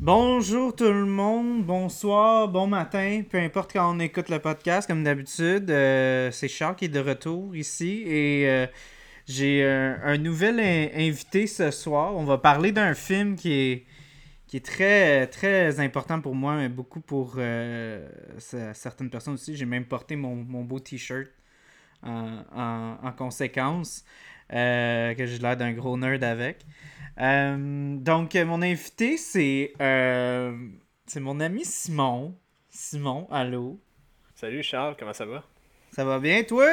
Bonjour tout le monde, bonsoir, bon matin, peu importe quand on écoute le podcast, comme d'habitude. euh, c'est Charles qui est de retour ici et euh, j'ai un, un nouvel in- invité ce soir. On va parler d'un film qui est, qui est très, très important pour moi, mais beaucoup pour euh, ce- certaines personnes aussi. J'ai même porté mon, mon beau t-shirt en, en- en conséquence, euh, que j'ai l'air d'un gros nerd avec. Euh, donc, mon invité, c'est c'est mon ami Simon. Simon, allô? Salut Charles, comment ça va? Ça va bien, toi?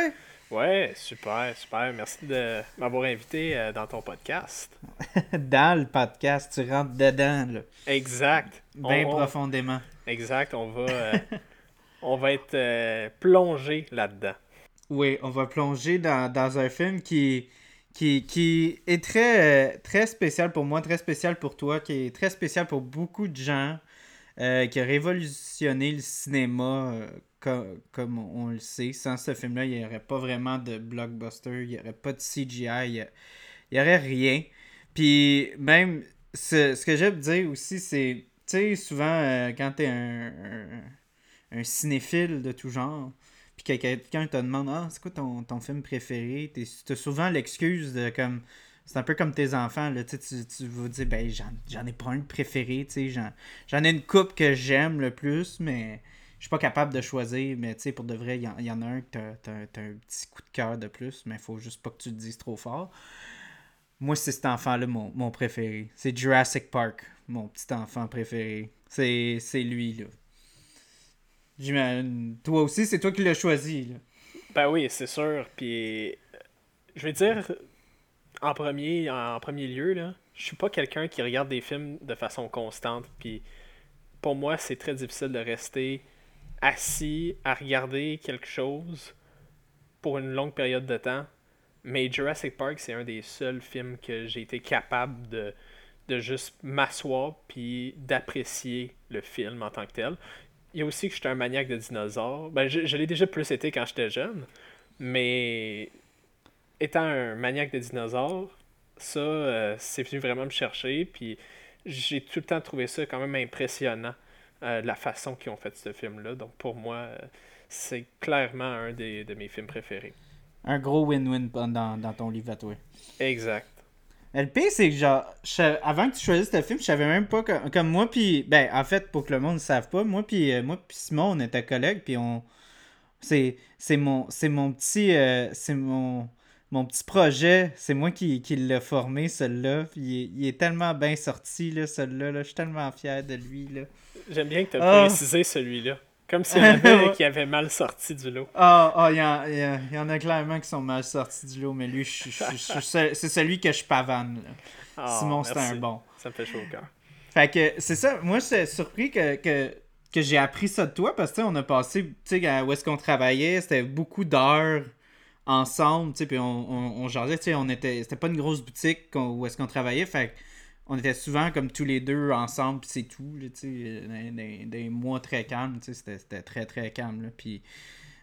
Ouais, super, super. Merci de m'avoir invité euh, dans ton podcast. Dans le podcast, tu rentres dedans, là. Exact. Bien On- on- profondément. Exact, on va, euh, on va être euh, plongé là-dedans. Oui, on va plonger dans, dans un film qui, qui, qui est très, très spécial pour moi, très spécial pour toi, qui est très spécial pour beaucoup de gens, qui a révolutionné le cinéma co- comme on le sait. Sans ce film-là, il n'y aurait pas vraiment de blockbuster, il n'y aurait pas de CGI, il n'y aurait rien. Puis même, ce, ce que j'aime dire aussi, c'est, tu sais, souvent, euh, quand tu es un, cinéphile de tout genre, puis que quelqu'un te demande Ah, c'est quoi ton, ton film préféré? Tu as souvent l'excuse de comme. C'est un peu comme tes enfants, là, tu, tu, vas dire Ben, j'en, ai pas un préféré, tu sais, j'en, ai une coupe que j'aime le plus, mais suis pas capable de choisir. Mais tu sais, pour de vrai, il y, y en a un que t'as, t'as un petit coup de cœur de plus, mais faut juste pas que tu le dises trop fort. Moi, c'est cet enfant-là, mon, mon préféré. C'est Jurassic Park, mon petit enfant préféré. C'est, c'est lui, là. J'imagine. Toi aussi, c'est toi qui l'as choisi, là. Ben oui, c'est sûr. Puis, euh, je vais dire, en premier, en premier lieu, là, je suis pas quelqu'un qui regarde des films de façon constante. Puis, pour moi, c'est très difficile de rester assis à regarder quelque chose pour une longue période de temps. Mais Jurassic Park, c'est un des seuls films que j'ai été capable de, de juste m'asseoir puis d'apprécier le film en tant que tel. Il y a aussi que j'étais un maniaque de dinosaures. Ben, je, l'ai déjà plus été quand j'étais jeune, mais étant un maniaque de dinosaures, ça, euh, c'est venu vraiment me chercher, puis j'ai tout le temps trouvé ça quand même impressionnant, euh, la façon qu'ils ont fait ce film-là. Donc pour moi, euh, c'est clairement un des, de mes films préférés. Un gros win-win dans, dans ton livre à toi. Exact. Le pire, c'est que genre, je avant que tu choisisses le film, je savais même pas que, comme moi, puis, ben, en fait, pour que le monde ne sache pas, moi, puis euh, moi, puis Simon, on était collègues, puis on. C'est c'est mon, c'est mon petit. euh, c'est mon, mon petit projet. C'est moi qui, qui l'ai formé, celui-là. Il est, il est tellement bien sorti, là, celui-là. Là. Je suis tellement fier de lui, là. J'aime bien que tu Ah. précisé celui-là. Comme si avait qui avait mal sorti du lot. Ah, ah, il y, en- il y en- il y en a clairement qui sont mal sortis du lot, mais lui, je, je- je- je- c'est c'est celui que je pavane, là. Ah, Simon, c'était merci. un bon. Ça me fait chaud au cœur. Fait que c'est ça, moi j'étais surpris que, que, que j'ai appris ça de toi parce que on a passé, tu sais, où est-ce qu'on travaillait, c'était beaucoup d'heures ensemble, tu sais, puis on, on, on jasait, tu sais, on était, c'était pas une grosse boutique où est-ce qu'on travaillait, fait on était souvent comme tous les deux ensemble, puis c'est tout, tu sais, dans- dans des mois très calmes, tu sais, c'était, c'était très très calme, là, puis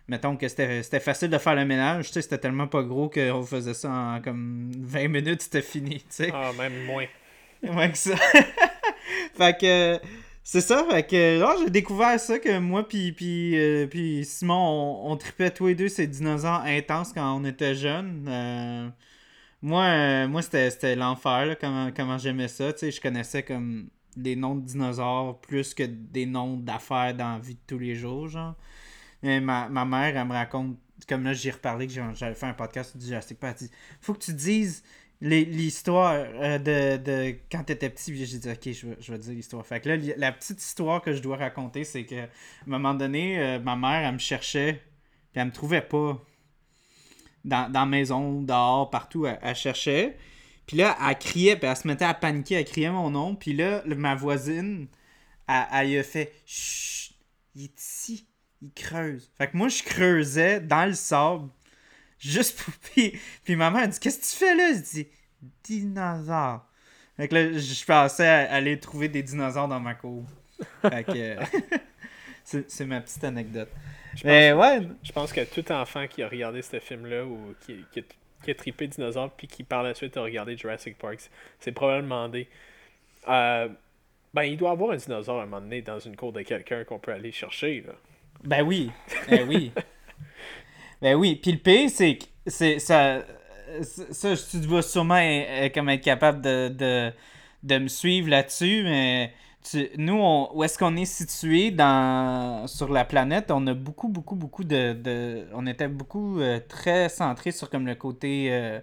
mettons que c'était, c'était facile de faire le ménage, tu sais, c'était tellement pas gros qu'on faisait ça en comme 20 minutes, c'était fini, tu sais. Ah, même moins. Ouais, que ça. fait que c'est ça, fait que là j'ai découvert ça que moi puis euh, puis Simon on, on tripait tous les deux ces dinosaures intenses quand on était jeunes. Euh, moi euh, moi c'était l'enfer comment comment j'aimais ça, je connaissais comme des noms de dinosaures plus que des noms d'affaires dans la vie de tous les jours genre. Mais ma, ma mère elle me raconte comme là j'ai reparlé que j'avais fait un podcast du Jurassic Park, elle dit faut que tu dises l'histoire euh, de, de quand t'étais petit, j'ai dit ok, je vais, je vais dire l'histoire. Fait que là, la petite histoire que je dois raconter, c'est que à un moment donné, euh, ma mère, elle me cherchait, puis elle me trouvait pas dans, dans la maison, dehors, partout, elle, cherchait. Puis là, elle criait, puis elle se mettait à paniquer, elle criait mon nom. Puis là, ma voisine, elle, elle a fait Chut, il est ici, il creuse. Fait que moi, je creusais dans le sable, juste pour. Puis, puis ma mère, dit Qu'est-ce que tu fais là? Je dis Dinosaure. Fait que là, je pensais à aller trouver des dinosaures dans ma cour. Fait que. c'est ma petite anecdote. Je pense, ouais. Je pense que tout enfant qui a regardé ce film-là ou qui, qui, qui, a trippé dinosaures puis qui par la suite a regardé Jurassic Park, c'est probablement demandé. Euh, ben, il doit y avoir un dinosaure à un moment donné dans une cour de quelqu'un qu'on peut aller chercher. Là. Ben oui. Ben oui. Ben oui. Puis le pire, c'est que c'est, ça, ça, tu vas sûrement comme être capable de, de, de me suivre là-dessus, mais nous, où est-ce qu'on est situé dans, sur la planète? On a beaucoup, beaucoup, beaucoup de. on était beaucoup euh, très centré sur comme le côté. Euh,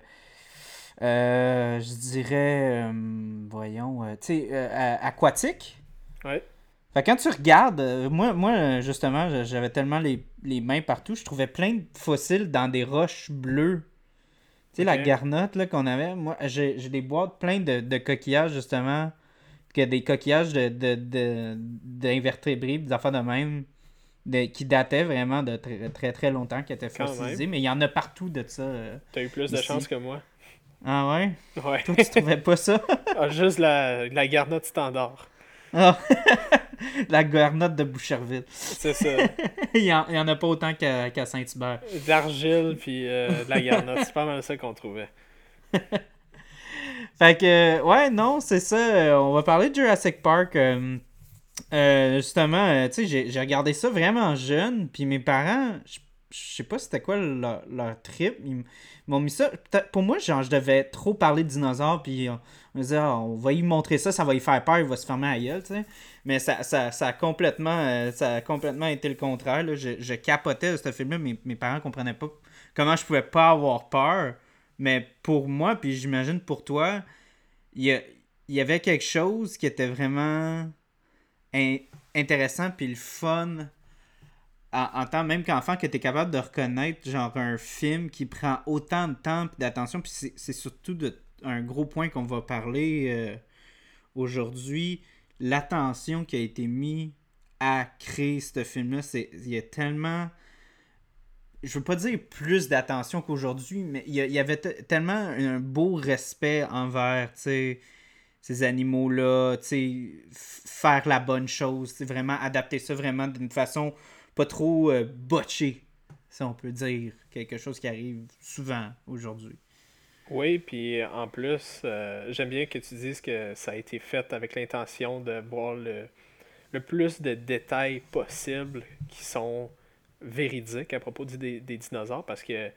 euh, je dirais. voyons. tu sais, aquatique. Ouais. Fait quand tu regardes, moi, moi justement, j'avais tellement les, mains partout, je trouvais plein de fossiles dans des roches bleues. Tu sais, la garnotte qu'on avait, moi, j'ai des boîtes pleines de, de coquillages, justement que des coquillages de, de, d'invertébrés, des affaires de même, qui dataient vraiment de très très, très longtemps, qui étaient fossilisés, mais il y en a partout de ça. Euh, T'as eu plus de chance que moi. Ah ouais? Ouais. Toi, tu trouvais pas ça? ah, juste la, la garnotte standard. Ah! la garnotte de Boucherville. C'est ça. il, y en, y en a pas autant qu'à, Saint-Hubert. D'argile, puis euh, de la garnotte. C'est pas mal ça qu'on trouvait. Fait que, ouais, non, c'est ça. Euh, on va parler de Jurassic Park. Euh, euh, justement, tu sais, j'ai regardé ça vraiment jeune. Puis mes parents, je sais pas c'était quoi leur, trip. Ils m'ont mis ça. Pour moi, genre, je devais trop parler de dinosaures. Puis on, me disait, on va y montrer ça, ça va y faire peur, il va se fermer à gueule, tu sais. Mais ça, ça, ça, a complètement, ça a été le contraire. Je, je, capotais de ce film-là. Mes, mes parents comprenaient pas comment je pouvais pas avoir peur. Mais pour moi, puis j'imagine pour toi, il y, avait quelque chose qui était vraiment intéressant puis le fun en, tant même qu'enfant que tu es capable de reconnaître genre un film qui prend autant de temps et d'attention puis c'est surtout de, un gros point qu'on va parler euh, aujourd'hui. L'attention qui a été mise à créer ce film là c'est il y a tellement je veux pas dire plus d'attention qu'aujourd'hui, mais il y, avait tellement un beau respect envers ces animaux-là, faire la bonne chose, vraiment adapter ça vraiment d'une façon pas trop euh, botchée, si on peut dire, quelque chose qui arrive souvent aujourd'hui. Oui, puis en plus, euh, j'aime bien que tu dises que ça a été fait avec l'intention de voir le, le plus de détails possibles qui sont véridique à propos des, dinosaures parce que, tu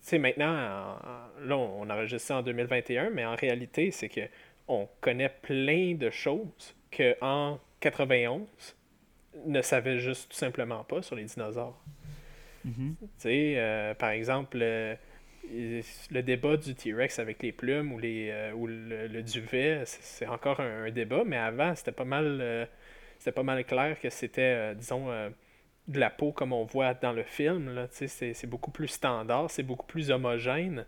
sais, maintenant, là, on, enregistre ça en 2021, mais en réalité, c'est que on connaît plein de choses qu'en 91 ne savait juste tout simplement pas sur les dinosaures. Sais, euh, par exemple, le, débat du T-Rex avec les plumes ou, les, euh, ou le, duvet, c'est encore un, débat, mais avant, c'était pas mal, euh, c'était pas mal clair que c'était, disons, de la peau comme on voit dans le film. C'est, beaucoup plus standard, c'est beaucoup plus homogène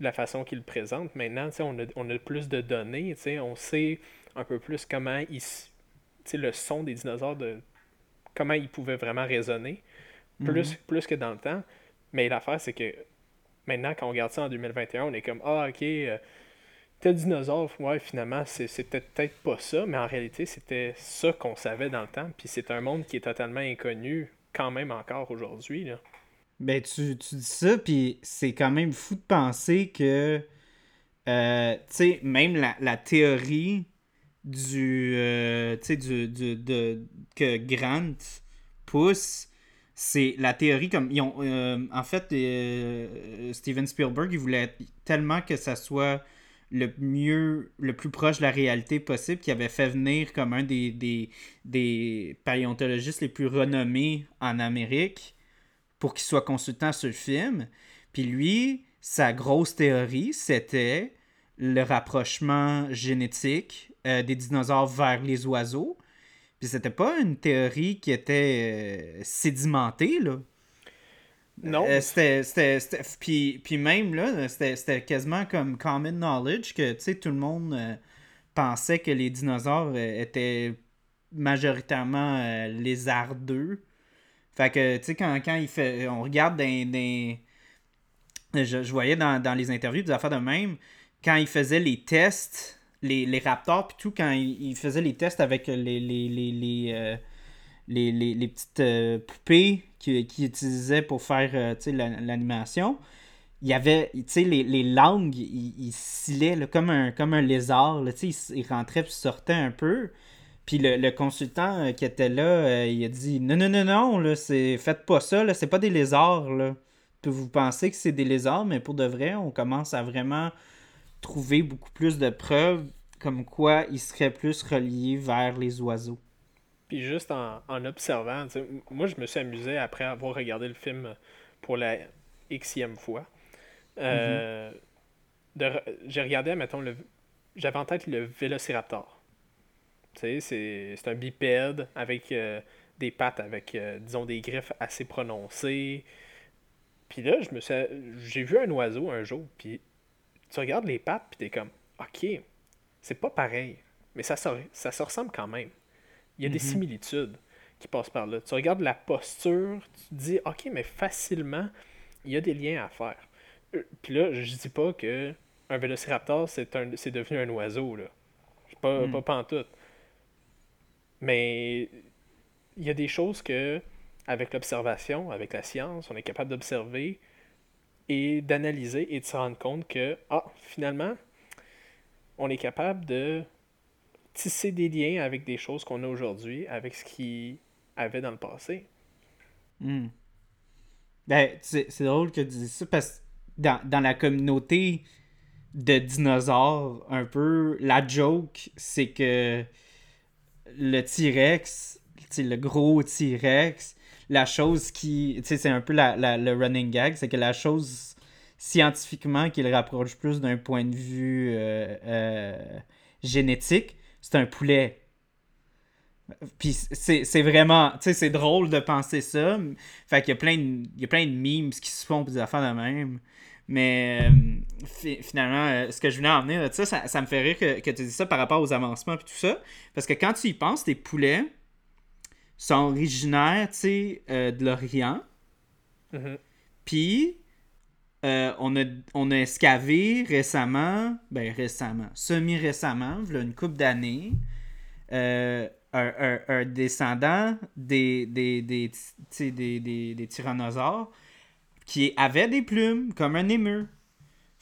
la façon qu'il présente. Maintenant, on a, on a plus de données, on sait un peu plus comment il, le son des dinosaures, de comment ils pouvaient vraiment résonner, plus, mhm. plus que dans le temps. Mais l'affaire, c'est que maintenant, quand on regarde ça en 2021, on est comme Ah, ok, euh, tel dinosaure, ouais, finalement, c'était peut-être pas ça, mais en réalité, c'était ça qu'on savait dans le temps. Puis c'est un monde qui est totalement inconnu quand même encore aujourd'hui. Ben, tu, dis ça, puis c'est quand même fou de penser que, euh, tu sais, même la, théorie du, euh, sais, du, de, que Grant pousse, c'est la théorie comme, euh, en fait, Steven Spielberg, il voulait tellement que ça soit le mieux, le plus proche de la réalité possible, qui avait fait venir comme un des, des, des paléontologistes les plus renommés en Amérique pour qu'il soit consultant sur le film. Puis lui, sa grosse théorie, c'était le rapprochement génétique euh, des dinosaures vers les oiseaux. Puis c'était pas une théorie qui était euh, sédimentée, là. Non. Euh, c'était, puis, puis même là, c'était, quasiment comme common knowledge que tout le monde pensait que les dinosaures étaient majoritairement lézardeux. Fait que, tu sais, quand, quand il fait, on regarde des. Je, je, voyais dans, les interviews des affaires de même, quand il faisait les tests, les, les Raptors, puis tout, quand ils, faisaient les tests avec les, les, les, euh, les, petites euh, poupées qu'ils utilisaient pour faire euh, l'animation, il y avait, tu sais, les, les, langues, ils, ils comme, un, comme un lézard, tu sais, ils, rentraient puis sortaient un peu. Puis le, consultant qui était là, il a dit Non, non, non, non, là, faites pas ça, c'est pas des lézards. Là. Vous pensez que c'est des lézards, mais pour de vrai, on commence à vraiment trouver beaucoup plus de preuves comme quoi ils seraient plus reliés vers les oiseaux. Puis juste en, observant, moi je me suis amusé après avoir regardé le film pour la xème fois. Euh, j'ai regardé, mettons, le, j'avais en tête le Vélociraptor. C'est un bipède avec euh, des pattes avec, euh, disons, des griffes assez prononcées. Puis là, je me suis, j'ai vu un oiseau un jour, puis tu regardes les pattes, puis t'es comme, ok, c'est pas pareil, mais ça, ça se ressemble quand même. Il y a des mhm. similitudes qui passent par là. Tu regardes la posture, tu te dis, ok, mais facilement, il y a des liens à faire. Euh, puis là, je dis pas que un vélociraptor, c'est, un, c'est devenu un oiseau, là. Pas, mm. pas tout. Mais il y a des choses que, avec l'observation, avec la science, on est capable d'observer et d'analyser et de se rendre compte que, ah, finalement, on est capable de tisser des liens avec des choses qu'on a aujourd'hui, avec ce qu'il avait dans le passé. Hmm. Ben, c'est drôle que tu dises ça parce que dans, dans, la communauté de dinosaures, un peu, la joke, c'est que le T-Rex, le gros T-Rex, la chose qui. Tu sais, c'est un peu la, le running gag, c'est que la chose scientifiquement qui le rapproche plus d'un point de vue euh, euh, génétique, c'est un poulet. Puis c'est vraiment, tu sais, c'est drôle de penser ça. Fait qu'il y il y a plein de memes qui se font pour des affaires de même. Mais euh, finalement, ce que je voulais en venir, ça, ça me fait rire que, que tu dis ça par rapport aux avancements et tout ça. Parce que quand tu y penses, tes poulets, sont originaires, tu sais, euh, de l'Orient. Mm-hmm. Puis, euh, on, a, on a escavé récemment, ben récemment, semi-récemment, il y a une couple d'années, euh, un, descendant des, des, des, des, des tyrannosaures qui avait des plumes, comme un émeu.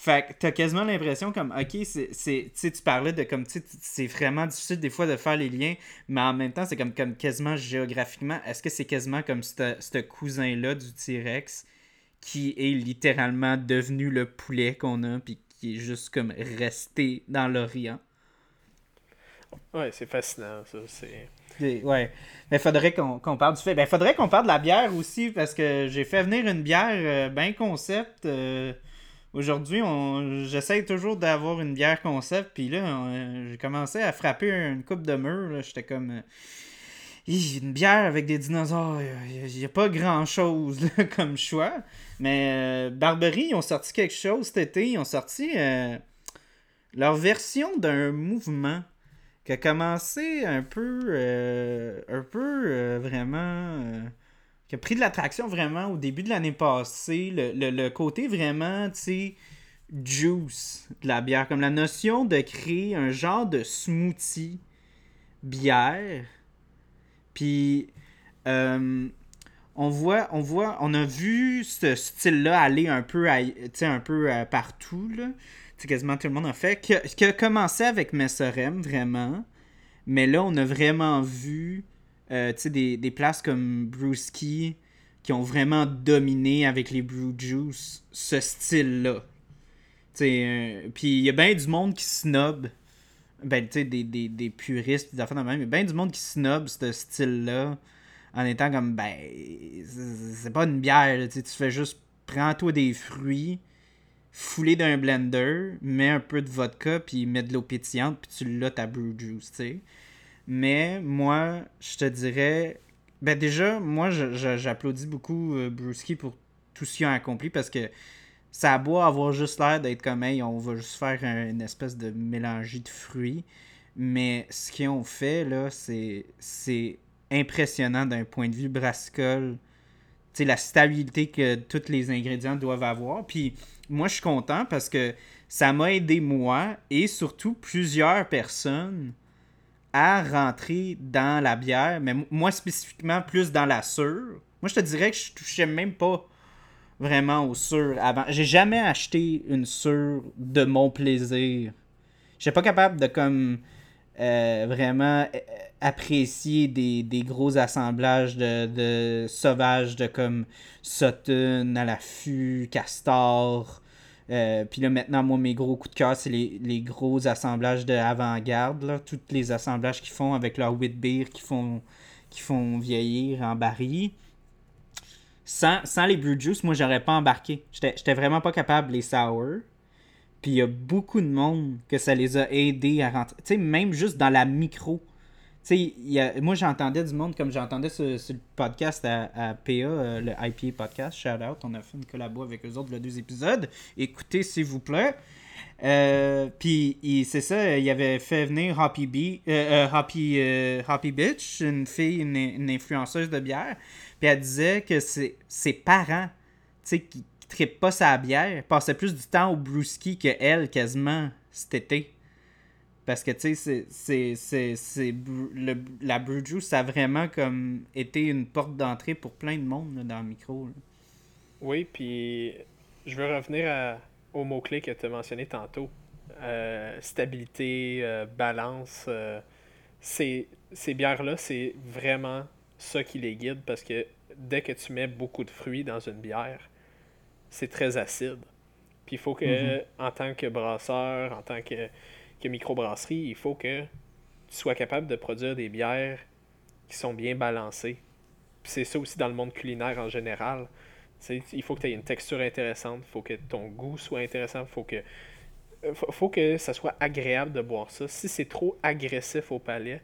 Fait que t'as quasiment l'impression comme, ok, c'est, tu parlais de comme, c'est vraiment difficile des fois de faire les liens, mais en même temps, c'est comme, comme quasiment géographiquement, est-ce que c'est quasiment comme ce cousin-là du T-Rex qui est littéralement devenu le poulet qu'on a, puis qui est juste comme resté dans l'Orient? Ouais, c'est fascinant, ça, c'est... Ouais. Mais faudrait qu'on parle du fait. Ben, faudrait qu'on parle de la bière aussi, parce que j'ai fait venir une bière euh, bien concept. Euh, Aujourd'hui, on... j'essaye toujours d'avoir une bière concept, puis là, j'ai commencé à frapper une coupe de mur. J'étais comme. Euh, une bière avec des dinosaures, il n'y a, pas grand chose comme choix. Mais euh, Barberie, ils ont sorti quelque chose cet été. Ils ont sorti euh, leur version d'un mouvement qui a commencé un peu. un peu vraiment qui a pris de l'attraction vraiment au début de l'année passée. Le, côté vraiment, tu sais, juice de la bière. Comme la notion de créer un genre de smoothie bière. Puis, euh, on voit, on voit, on a vu ce style-là aller un peu, un peu euh, partout, là. quasiment tout le monde a fait. Qui a, commencé avec Messerem, vraiment. Mais là, on a vraiment vu euh, des, des, places comme Brewski qui ont vraiment dominé avec les Brew Juice ce style-là. Euh, puis il y a bien du monde qui snob. Ben, tu sais, des, des, des, puristes, des affaires de même. Il y bien du monde qui snob ce style-là en étant comme, ben, c'est pas une bière. Tu fais juste, prends-toi des fruits, fouler d'un blender, mets un peu de vodka, puis mets de l'eau pétillante, puis tu l'as ta brew juice, tu sais. Mais moi, je te dirais. Ben déjà, moi, j'applaudis beaucoup euh, pour tout ce qu'il a accompli parce que ça a beau avoir juste l'air d'être comme, hey, on va juste faire une espèce de mélange de fruits. Mais ce qu'ils ont fait, là, c'est impressionnant d'un point de vue brassicole. Tu sais, la stabilité que tous les ingrédients doivent avoir. Puis moi, je suis content parce que ça m'a aidé moi et surtout plusieurs personnes à rentrer dans la bière, mais moi spécifiquement plus dans la sûre. Moi, je te dirais que je touchais même pas vraiment aux sûres avant. J'ai jamais acheté une sûre de mon plaisir. J'étais pas capable de comme euh, vraiment euh, apprécier des, gros assemblages de, de, sauvages de comme Sutton, à Castor. Euh, puis là, maintenant, moi, mes gros coups de cœur, c'est les, gros assemblages de avant-garde. Tous les assemblages qu'ils font avec leur wheat beer qui font, qui font vieillir en baril. Sans, les Brew Juice, moi, j'aurais pas embarqué. J'étais vraiment pas capable les sour. Puis il y a beaucoup de monde que ça les a aidés à rentrer. Tu sais, même juste dans la micro sais, moi j'entendais du monde comme j'entendais sur, le podcast à, PA, euh, le IPA podcast, shout out, on a fait une collabo avec eux autres le deux épisodes. Écoutez s'il vous plaît. Euh, puis c'est ça, il avait fait venir Happy, Bee, euh, Happy, Happy Bitch, une fille, une, influenceuse de bière. Puis elle disait que ses parents, tu sais, qui, ne trippent pas sa bière, passaient plus du temps au brewski que elle quasiment cet été. Parce que, tu sais, c'est, la Brew Juice, ça a vraiment comme été une porte d'entrée pour plein de monde dans le micro. Oui, puis je veux revenir au mot-clé que tu as mentionné tantôt. Euh, stabilité, euh, balance. Euh, ces, ces bières-là, c'est vraiment ça qui les guide parce que dès que tu mets beaucoup de fruits dans une bière, c'est très acide. Puis il faut que, mm-hmm. en tant que brasseur, en tant que que microbrasserie, il faut que tu sois capable de produire des bières qui sont bien balancées. C'est ça aussi dans le monde culinaire en général. il faut que tu aies une texture intéressante, il faut que ton goût soit intéressant, faut que faut, que ça soit agréable de boire ça. Si c'est trop agressif au palais,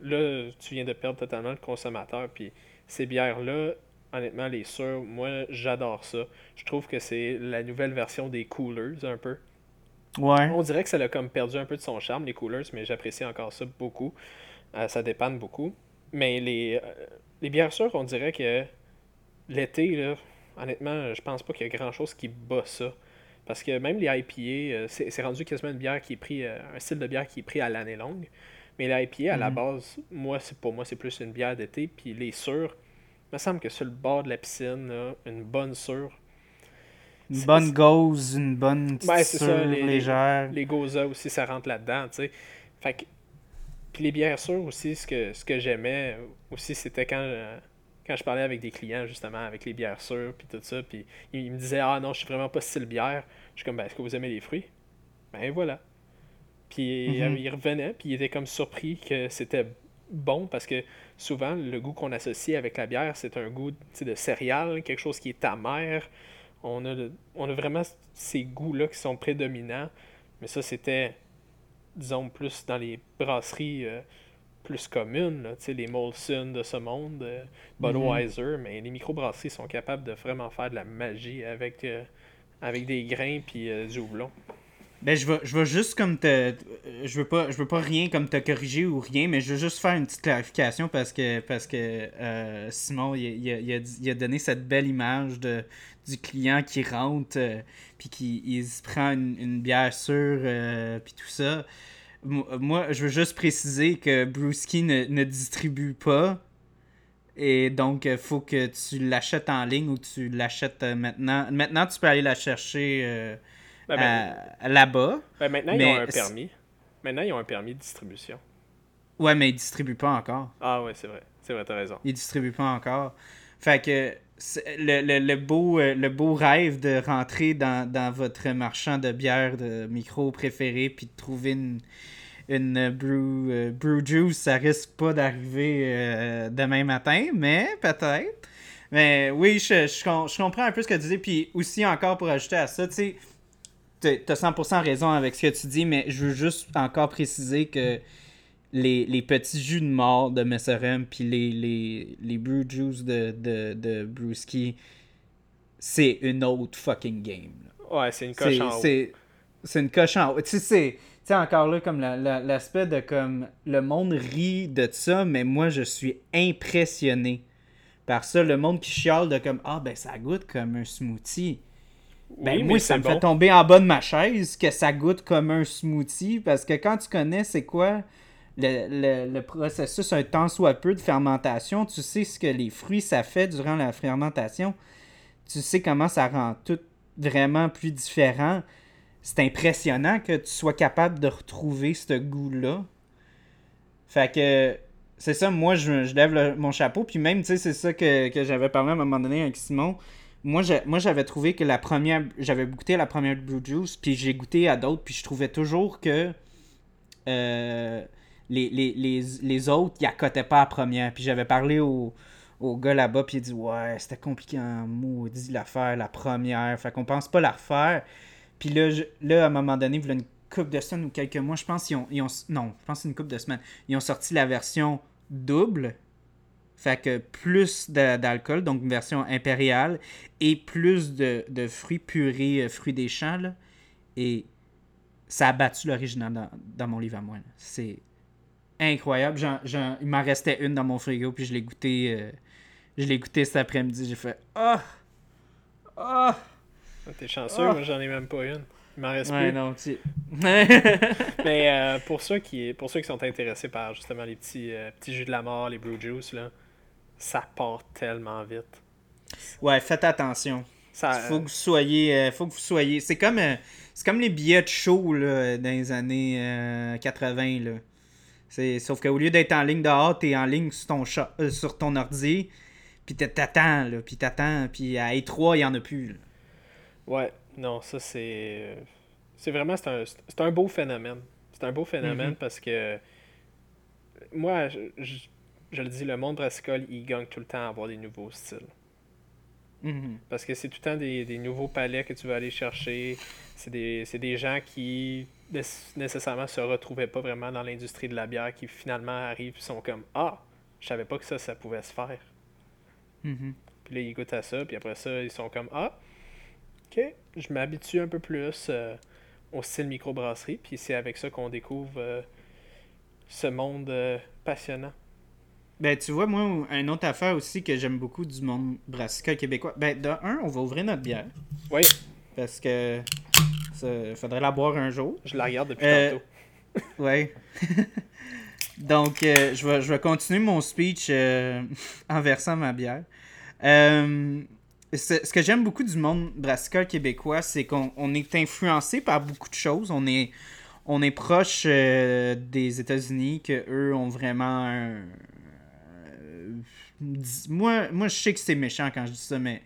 là, tu viens de perdre totalement le consommateur. Puis ces bières-là, honnêtement, les sûres, moi, j'adore ça. Je trouve que c'est la nouvelle version des coolers, un peu. On dirait que ça a comme perdu un peu de son charme, les coolers, mais j'apprécie encore ça beaucoup. Euh, ça dépanne beaucoup. Mais les, euh, les bières sûres, on dirait que l'été, là, honnêtement, je pense pas qu'il y a grand chose qui bat ça. Parce que même les IPA, euh, c'est rendu quasiment une bière qui est pris, un style de bière qui est pris à l'année longue. Mais les IPA, à la mhm. base, moi, c'est pour moi, c'est plus une bière d'été. Puis les sûres, il me semble que sur le bord de la piscine, une bonne sûre, une bonne gauze, une bonne petite les, légère. Les, les aussi, ça rentre là-dedans, tu sais. Fait que... Puis les bières sûres aussi, ce que, ce que j'aimais aussi, c'était quand, euh, quand je parlais avec des clients, justement, avec les bières sûres, puis tout ça, puis ils me disaient « Ah non, je suis vraiment pas style bière. » Je suis comme « Ben, est-ce que vous aimez les fruits? » Ben voilà. Puis mm ils revenaient, puis ils étaient comme surpris que c'était bon, parce que souvent, le goût qu'on associe avec la bière, c'est un goût de céréales, quelque chose qui est amer, on a, on a vraiment ces goûts-là qui sont prédominants. Mais ça, c'était, disons, plus dans les brasseries euh, plus communes, là, les Molson de ce monde, euh, Budweiser. Mhm. Mais les microbrasseries sont capables de vraiment faire de la magie avec, euh, avec des grains puis du houblon. Ben, je vais, je juste comme te. Je veux pas, je veux pas rien comme te corriger ou rien, mais je veux juste faire une petite clarification parce que parce que euh, Simon il, il, a, il, a, donné cette belle image de, du client qui rentre euh, puis qui il se prend une, bière sûre euh, puis tout ça. Moi, je veux juste préciser que Brewski ne, ne distribue pas. Et donc, il faut que tu l'achètes en ligne ou tu l'achètes maintenant. Maintenant, tu peux aller la chercher ben, ben, euh, là-bas. Ben, maintenant, ils ont un permis. Maintenant, ils ont un permis de distribution. Ouais, mais ils distribuent pas encore. Ah ouais, c'est vrai. C'est vrai, t'as raison. Ils distribuent pas encore. Fait que le, le, beau, euh, le beau rêve de rentrer dans, dans votre marchand de bière de micro préféré puis de trouver une, une brew, euh, brew juice, ça risque pas d'arriver demain matin, mais peut-être. Mais oui, je, je, je, comprends un peu ce que tu dis. Puis aussi, encore pour ajouter à ça, tu sais, t'as 100% raison avec ce que tu dis, mais je veux juste encore préciser que les, les petits jus de mort de Messerem puis les, les, les brew juice de, de, de Brewski, c'est une autre fucking game. Ouais, c'est une coche en haut. C'est une coche en haut. Tu sais, encore là, comme l'aspect de comme le monde rit de ça, mais moi, je suis impressionné par ça. Le monde qui chiale de comme Ah, ben ça goûte comme un smoothie. Ben, moi, ça me fait tomber en bas de ma chaise que ça goûte comme un smoothie parce que quand tu connais c'est quoi le, le, processus un temps soit peu de fermentation, tu sais ce que les fruits ça fait durant la fermentation, tu sais comment ça rend tout vraiment plus différent. C'est impressionnant que tu sois capable de retrouver ce goût-là. Fait que c'est ça, moi je, lève mon chapeau, puis même, tu sais, c'est ça que, que j'avais parlé à un moment donné avec Simon moi, j'avais trouvé que la première. J'avais goûté à la première Blue Juice, puis j'ai goûté à d'autres, puis je trouvais toujours que euh, les, les, autres, ils accotaient pas à la première. Puis j'avais parlé au, au gars là-bas, puis il dit Ouais, c'était compliqué en maudit l'affaire, la première. Fait qu'on pense pas la refaire. Puis là, là, à un moment donné, vous une couple de semaines ou quelques mois, je pense qu'ils ont, ils ont. Non, je pense une couple de semaines. Ils ont sorti la version double fait que plus d'alcool, donc une version impériale, et plus de, fruits purés, euh, fruits des champs. et ça a battu l'original dans, mon livre à moi. C'est incroyable. il m'en restait une dans mon frigo, puis je l'ai goûté. Euh, je l'ai goûté cet après-midi. J'ai fait Ah! Ah! T'es chanceux, moi j'en ai même pas une. Il m'en reste ouais, non, tu... Mais euh, pour, ceux qui, pour ceux qui sont intéressés par justement les petits, petits jus de la mort, les Brew Juice, là, ça part tellement vite. Ouais, faites attention. Ça, faut que vous soyez. Euh, faut que vous soyez. C'est comme, euh, c'est comme les billets de show là, dans les années 80. Euh, là. C'est, sauf qu'au lieu d'être en ligne dehors, t'es en ligne sur ton, sur ton ordi. Puis t'attends, là. Puis t'attends. Puis à E3, il n'y en a plus. Ouais, non, ça c'est. C'est vraiment. C'est un, c'est un beau phénomène. C'est un beau phénomène mm-hmm. parce que. Moi, je je le dis, le monde brassicole, il gagne tout le temps à avoir des nouveaux styles. Mhm. Parce que c'est tout le temps des, nouveaux palais que tu vas aller chercher. C'est des, des, gens qui nécessairement se retrouvaient pas vraiment dans l'industrie de la bière, qui finalement arrivent et sont comme Ah, je savais pas que ça, ça pouvait se faire. Mhm. Puis là, ils goûtent à ça, puis après ça, ils sont comme Ah, ok, je m'habitue un peu plus euh, au style microbrasserie, puis c'est avec ça qu'on découvre euh, ce monde euh, passionnant. Ben, tu vois, moi, une autre affaire aussi que j'aime beaucoup du monde brassicole québécois. Ben, de un, on va ouvrir notre bière. Oui. Parce que ça faudrait la boire un jour. Je la regarde depuis euh, tantôt. oui. Donc, euh, je, vais, je vais continuer mon speech euh, en versant ma bière. ce que j'aime beaucoup du monde brassicole québécois, c'est qu'on est influencé par beaucoup de choses. On est, on est proche des États-Unis, que eux ont vraiment un, moi, moi, je sais que c'est méchant quand je dis ça, mais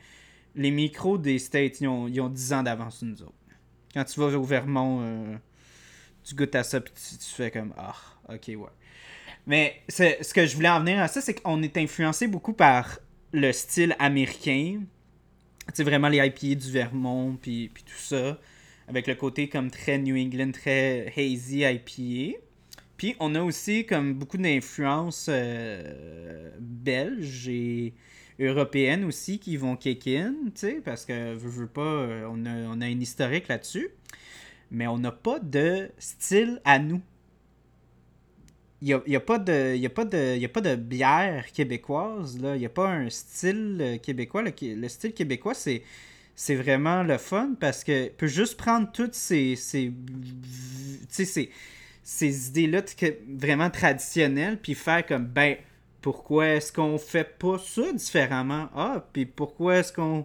les micros des States, ils ont, ils ont 10 ans d'avance nous autres. Quand tu vas au Vermont, euh, tu goûtes à ça, puis tu, fais comme Ah, ok, ouais. Mais ce que je voulais en venir à ça, c'est qu'on est influencé beaucoup par le style américain. Tu sais, vraiment les IPA du Vermont, puis, puis tout ça. Avec le côté comme très New England, très hazy IPA. Puis on a aussi comme beaucoup d'influences euh, belges et européennes aussi qui vont kick tu parce que pas, euh, on a, une historique là-dessus. Mais on n'a pas de style à nous. Il n'y a, y a, pas de, a, pas de, bière québécoise, là. Il n'y a pas un style euh, québécois. Le, le style québécois, c'est c'est vraiment le fun parce que peut juste prendre toutes ces, ces, ces, ces idées-là vraiment traditionnelles, puis faire comme, ben, pourquoi est-ce qu'on fait pas ça différemment? Ah, puis pourquoi est-ce qu'on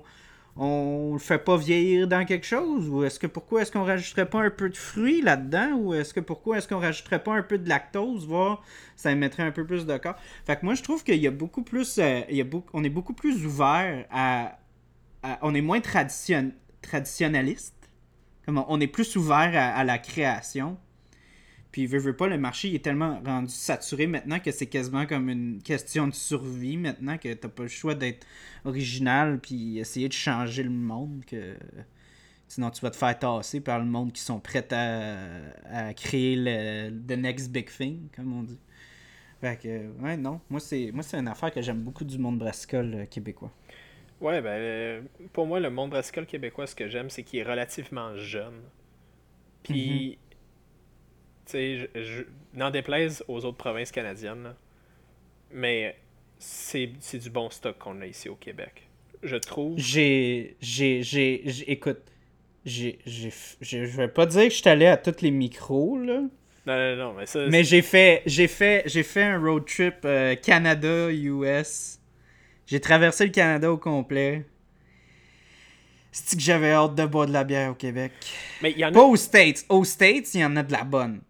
on le fait pas vieillir dans quelque chose? Ou est-ce que pourquoi est-ce qu'on rajouterait pas un peu de fruits là-dedans? Ou est-ce que pourquoi est-ce qu'on rajouterait pas un peu de lactose? Voir, ça mettrait un peu plus de corps. Fait que moi, je trouve qu'il y a beaucoup plus. Euh, on est beaucoup plus ouvert à, on est moins tradition, traditionnaliste. On est plus ouvert à la création. Puis, veut, veut pas, le marché est tellement rendu saturé maintenant que c'est quasiment comme une question de survie maintenant que t'as pas le choix d'être original puis essayer de changer le monde que sinon tu vas te faire tasser par le monde qui sont prêts à, créer le the next big thing comme on dit. Fait que ouais non, moi c'est moi c'est une affaire que j'aime beaucoup du monde brassicole euh, québécois. Ouais ben euh, pour moi le monde brassicole québécois ce que j'aime c'est qu'il est relativement jeune. Puis mm-hmm sais, n'en déplaise aux autres provinces canadiennes, mais c'est du bon stock qu'on a ici au Québec. Je trouve. J'ai. J'ai. J'ai. Écoute, j'ai, j'ai, je vais pas dire que je suis allé à tous les micros, là. Non, non, non, mais ça. Mais j'ai fait, j'ai fait, j'ai fait un road trip euh, Canada-US. J'ai traversé le Canada au complet. C'est que j'avais hâte de boire de la bière au Québec? Mais il y en a. Pas aux States. Aux States, il y en a de la bonne.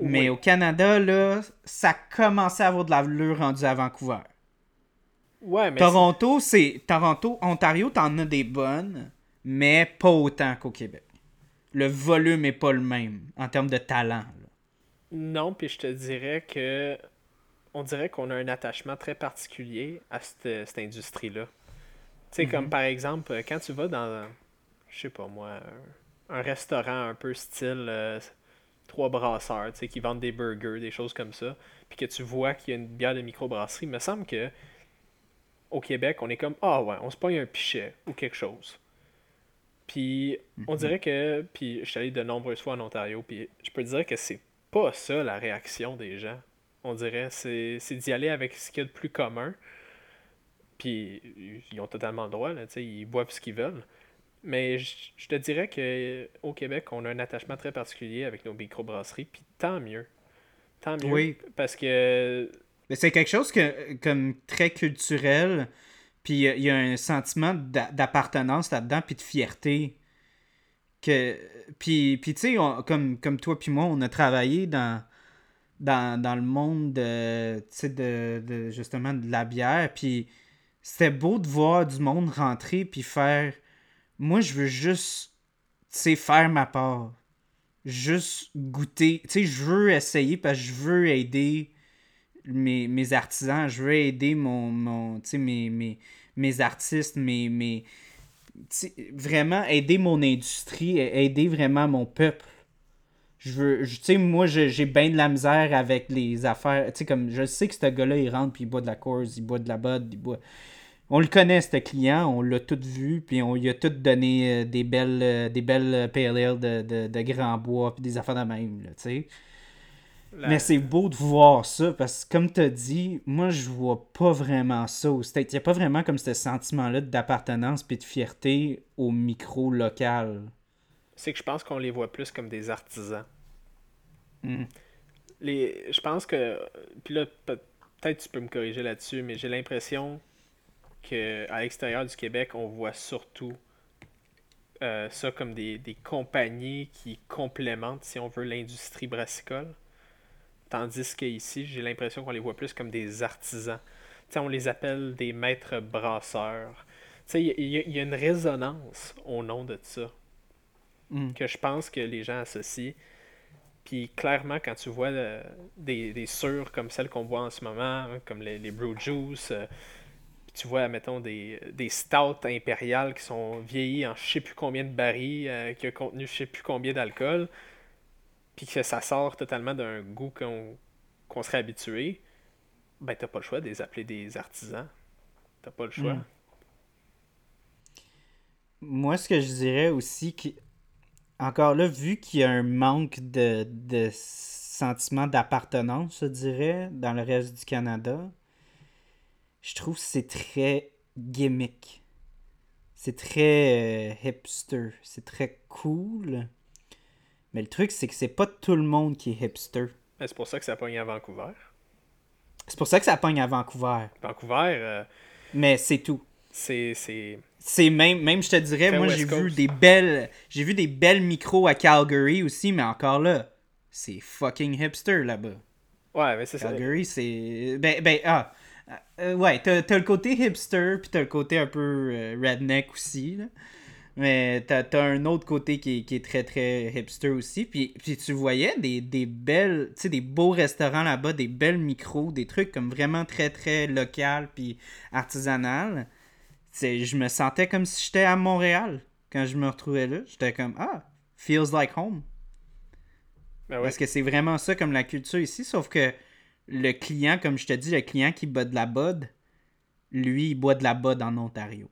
Mais Oui. au Canada, là, ça commençait à avoir de l'allure rendu à Vancouver. Ouais, mais. Toronto, c'est. Toronto, Ontario, t'en as des bonnes, mais pas autant qu'au Québec. Le volume est pas le même en termes de talent. là. Non, puis je te dirais que. On dirait qu'on a un attachement très particulier à cette, cette industrie-là. Tu sais, comme par exemple, euh, quand tu vas dans, je sais pas moi, un, un restaurant un peu style euh, trois brasseurs, tu sais, qui vendent des burgers, des choses comme ça, puis que tu vois qu'il y a une bière de microbrasserie, il me semble que au Québec, on est comme, ah ouais, on se pogne un pichet ou quelque chose. Puis on dirait que, puis je suis allé de nombreuses fois en Ontario, puis je peux te dire que c'est pas ça la réaction des gens. On dirait c'est c'est d'y aller avec ce qu'il y a de plus commun. Puis ils ont totalement le droit, là, tu sais, ils boivent ce qu'ils veulent. Mais je je te dirais que au Québec, on a un attachement très particulier avec nos microbrasseries, puis tant mieux. Tant mieux. Oui. Parce que Mais c'est quelque chose que, comme très culturel, puis il y a- il y, a un sentiment d'a- d'appartenance là-dedans, puis de fierté. Que, puis, puis tu sais, comme, comme toi puis moi, on a travaillé dans, dans, dans le monde de, tu sais, de, de, justement de la bière, puis c'était beau de voir du monde rentrer, puis faire... Moi, je veux juste, faire ma part. Juste goûter. Tu sais, je veux essayer parce que je veux aider mes, mes artisans, je veux aider mon, mon mes, mes, mes artistes, mes, mes vraiment aider mon industrie, aider vraiment mon peuple. Je veux, tu sais, moi, j'ai bien de la misère avec les affaires. Tu comme, je sais que ce gars-là, il rentre, puis il boit de la Coors, il boit de la Bud, il boit... On le connaît, ce client, on l'a tout vu, puis on lui a tout donné euh, des belles, euh, des belles euh, ale de, de, de grand bois, puis des affaires de même, là, tu sais. la- Mais c'est beau de voir ça parce que, comme tu as dit, moi, je vois pas vraiment ça au. Il n'y a pas vraiment comme ce sentiment-là d'appartenance puis de fierté au micro local. c'est que je pense qu'on les voit plus comme des artisans. Mm. Les, je pense que, puis là, peut- peut-être tu peux me corriger là-dessus, mais j'ai l'impression que à l'extérieur du Québec, on voit surtout euh, ça comme des, des compagnies qui complémentent, si on veut, l'industrie brassicole. Tandis qu'ici, j'ai l'impression qu'on les voit plus comme des artisans. On les appelle des maîtres brasseurs. Il y, y a- il y a une résonance au nom de ça Mm. que je pense que les gens associent. Puis clairement, quand tu vois euh, des, des sûres comme celles qu'on voit en ce moment, hein, comme les, les Brew Juice, euh, tu vois, mettons, des, des stouts impériales qui sont vieillis en je sais plus combien de barils, euh, qui ont contenu je sais plus combien d'alcool, puis que ça sort totalement d'un goût qu'on serait habitué, ben t'as pas le choix de les appeler des artisans. T'as pas le choix. Mm. Moi, ce que je dirais aussi, que, encore là, vu qu'il y a un manque de, de sentiment d'appartenance, je dirais, dans le reste du Canada, je trouve que c'est très gimmick. C'est très euh, hipster. C'est très cool. Mais le truc, c'est que c'est pas tout le monde qui est hipster. C'est pour ça que ça pogne à Vancouver. C'est pour ça que ça pogne à Vancouver. Vancouver, euh, Mais c'est tout. c'est... c'est- C'est même, même je te dirais, moi j'ai vu des belles, j'ai vu des belles micros à Calgary aussi, mais encore là, c'est fucking hipster là-bas. Ouais, mais c'est ça. Calgary, c'est, ben, ben, ah, euh, ouais, t'as, t'as le côté hipster, puis t'as le côté un peu euh, redneck aussi, là. Mais t'as, t'as un autre côté qui est, qui est très très hipster aussi. Puis, puis tu voyais des, des belles, tu sais, des beaux restaurants là-bas, des belles micros, des trucs comme vraiment très très local puis artisanal. C'est, je me sentais comme si j'étais à Montréal quand je me retrouvais là. J'étais comme ah, feels like home. Ben ouais. Parce que c'est vraiment ça comme la culture ici, sauf que le client, comme je te dis, le client qui boit de la bud, lui, il boit de la bud en Ontario.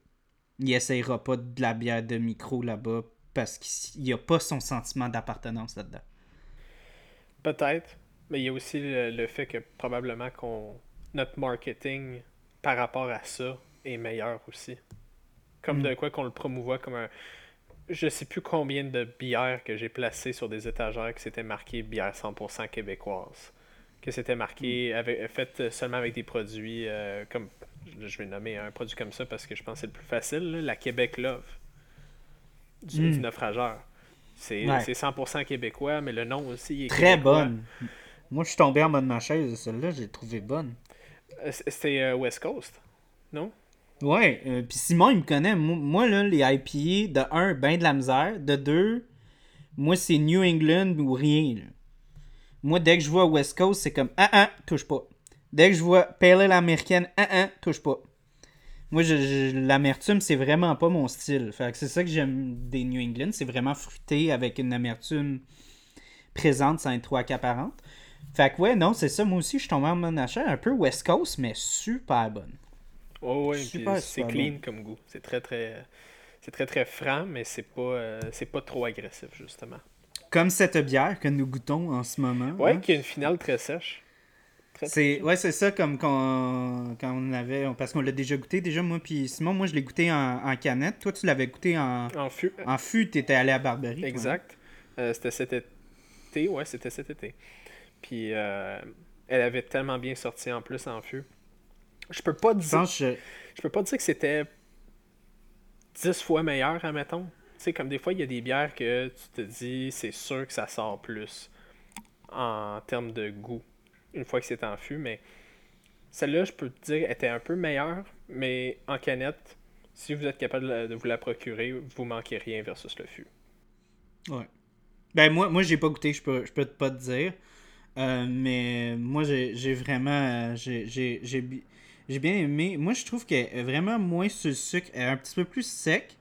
Il essayera pas de la bière de micro là-bas parce qu'il n'y a pas son sentiment d'appartenance là-dedans. Peut-être, mais il y a aussi le, le fait que probablement qu'on notre marketing par rapport à ça est meilleur aussi. Comme Mm. de quoi qu'on le promouvoit comme un je sais plus combien de bières que j'ai placées sur des étagères que c'était marqué bière 100% québécoise. Que c'était marqué, avec, fait seulement avec des produits euh, comme. Je vais nommer un produit comme ça parce que je pense que c'est le plus facile, la Québec Love du, Mm. du naufrageur. C'est Ouais. c'est 100% québécois, mais le nom aussi est Très québécois. bonne. Moi, je suis tombé en bas de ma chaise. Celle-là, j'ai trouvé bonne. Euh, C'était euh, West Coast, non? Ouais, euh, puis Simon, il me connaît. Moi, moi, là, les IPA, de un, ben de la misère. De deux, moi, c'est New England ou rien. là. Moi, dès que je vois West Coast, c'est comme ah ah, touche pas. Dès que je vois Pale Ale américaine, ah ah, touche pas. Moi, je, je- l'amertume, c'est vraiment pas mon style. Fait que c'est ça que j'aime des New England. C'est vraiment fruité avec une amertume présente sans être trop accaparante. Fait que ouais, non, c'est ça. Moi aussi, je suis tombé en achat. Un peu West Coast, mais super bonne. Oh, ouais, puis c'est super clean comme goût. C'est très très. C'est très très franc, mais c'est pas, euh, c'est pas trop agressif, justement. Comme cette bière que nous goûtons en ce moment. Ouais, hein. qui a une finale très sèche. Très, C'est ouais, c'est ça comme quand, quand on avait parce qu'on l'a déjà goûté déjà moi puis Simon moi je l'ai goûté en, en canette. Toi tu l'avais goûté en En fût. en fût, t'étais allé à Barberie. hein? Exact. Euh, c'était cet été. Ouais, c'était cet été. Puis euh, elle avait tellement bien sorti en plus en fût. Je peux pas Je dire, que je peux pas dire que c'était 10 fois meilleur, admettons. Sais, comme des fois, il y a des bières que tu te dis, c'est sûr que ça sort plus en termes de goût, une fois que c'est en fût, mais celle-là, je peux te dire, était un peu meilleure, mais en canette, si vous êtes capable de vous la procurer, vous manquez rien versus le fût. Ouais. Ben moi, moi j'ai pas goûté, je peux, je peux pas te dire. Euh, mais moi j'ai vraiment euh, j'ai j'ai- j'ai bi- j'ai bien aimé. Moi je trouve qu'elle est vraiment moins sur sucre, elle est un petit peu plus sec.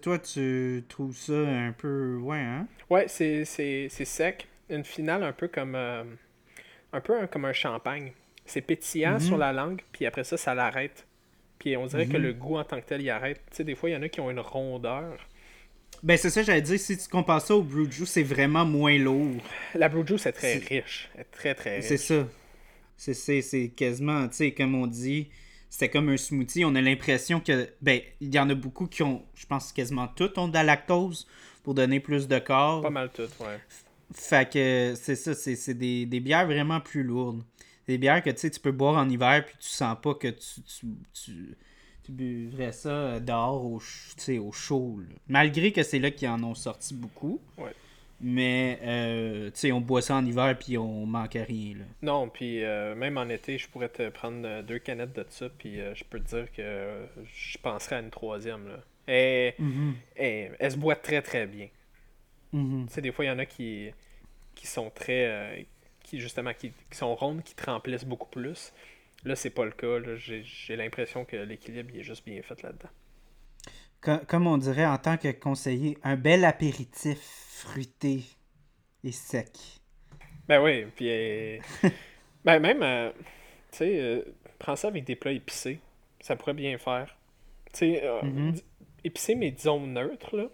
Toi tu trouves ça un peu ouais hein? Ouais, c'est, c'est, c'est sec. Une finale un peu comme euh, un peu un- comme un champagne. C'est pétillant Mhm. sur la langue, puis après ça, ça l'arrête. Puis on dirait que Mhm. le goût en tant que tel, il arrête. Tu sais, des fois, il y en a qui ont une rondeur. Ben c'est ça j'allais dire, si tu compares ça au Brew Juice, c'est vraiment moins lourd. La Blue Juice est très C'est- riche. Elle est très, très riche. C'est ça. C'est- C'est c'est quasiment, tu sais, comme on dit, c'était comme un smoothie. On a l'impression que, ben, il y en a beaucoup qui ont, je pense quasiment toutes ont de la lactose pour donner plus de corps. Pas mal tout, ouais. Fait que c'est ça, c'est c'est des, des bières vraiment plus lourdes. Des bières que tu sais, tu peux boire en hiver puis tu sens pas que tu, tu, tu, tu buvrais ça dehors au, au chaud. là. Malgré que c'est là qu'ils en ont sorti beaucoup. Ouais. Mais, euh, tu sais, on boit ça en hiver puis on manque à rien. Là. Non, puis euh, même en été, je pourrais te prendre euh, deux canettes de ça, puis euh, je peux te dire que je penserais à une troisième. Là. Et, et- elle se boit très, très bien. Mhm. Tu sais, des fois, il y en a qui, qui sont très. qui, justement, qui, qui sont rondes, qui te remplissent beaucoup plus. Là, c'est pas le cas. là. J'ai j'ai l'impression que l'équilibre il est juste bien fait là-dedans. Co- Comme on dirait en tant que conseiller, un bel apéritif fruité et sec. Ben oui, puis. euh, ben même, euh, tu sais, euh, prends ça avec des plats épicés. Ça pourrait bien faire. Tu sais, di- épicé, mais disons neutre, là.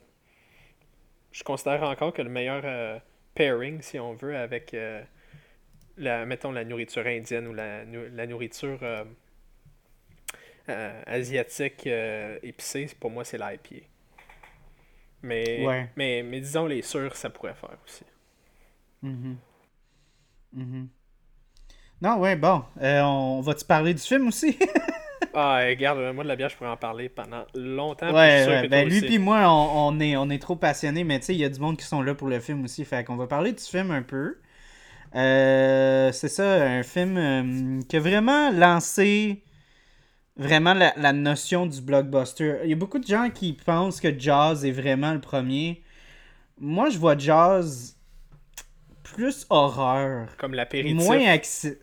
Je considère encore que le meilleur pairing, si on veut, avec, la, mettons, la nourriture indienne ou la, la nourriture asiatique épicée, pour moi, c'est l'IPA. Mais, Ouais. mais, mais disons, les sûrs, ça pourrait faire aussi. Mhm. Mhm. Non, ouais, bon. Euh, on va-tu parler du film aussi? Ah, regarde, moi de la bière, je pourrais en parler pendant longtemps. ouais, ouais, ben lui puis moi, on, on est, on est trop passionnés, mais tu sais, il y a du monde qui sont là pour le film aussi. Fait qu'on va parler du film un peu. Euh, c'est ça, un film euh, qui a vraiment lancé vraiment la, la notion du blockbuster. Il y a beaucoup de gens qui pensent que Jaws est vraiment le premier. Moi, je vois Jaws plus horreur. Comme l'apéritif. Moins accès.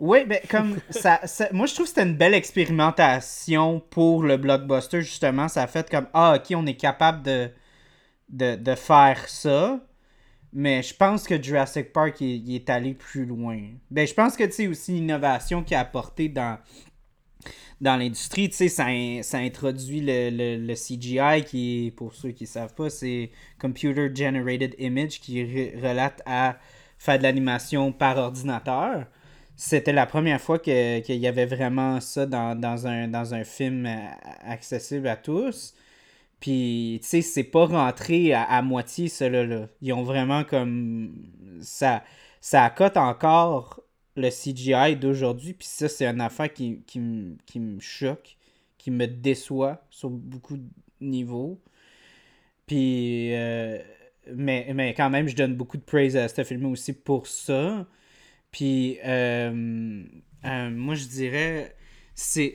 Oui, ben comme ça, ça- moi je trouve que c'était une belle expérimentation pour le blockbuster justement. Ça a fait comme ah ok on est capable de, de, de faire ça. Mais je pense que Jurassic Park il, il est allé plus loin. Ben je pense que tu sais aussi l'innovation qu'il a apporté dans dans l'industrie, tu sais, ça, in- ça introduit le, le- le CGI qui pour ceux qui ne savent pas, c'est Computer Generated Image qui re- relate à faire de l'animation par ordinateur. C'était la première fois que- qu'il y avait vraiment ça dans, dans un, dans un film accessible à tous. Puis, tu sais, c'est pas rentré à, moitié, cela là. Ils ont vraiment comme. Ça, ça accote encore le CGI d'aujourd'hui. Puis ça, c'est une affaire qui, qui, me choque, qui me déçoit sur beaucoup de niveaux. Puis. Euh, mais, mais quand même, je donne beaucoup de praise à ce film aussi pour ça. Puis, euh, euh, moi, je dirais. c'est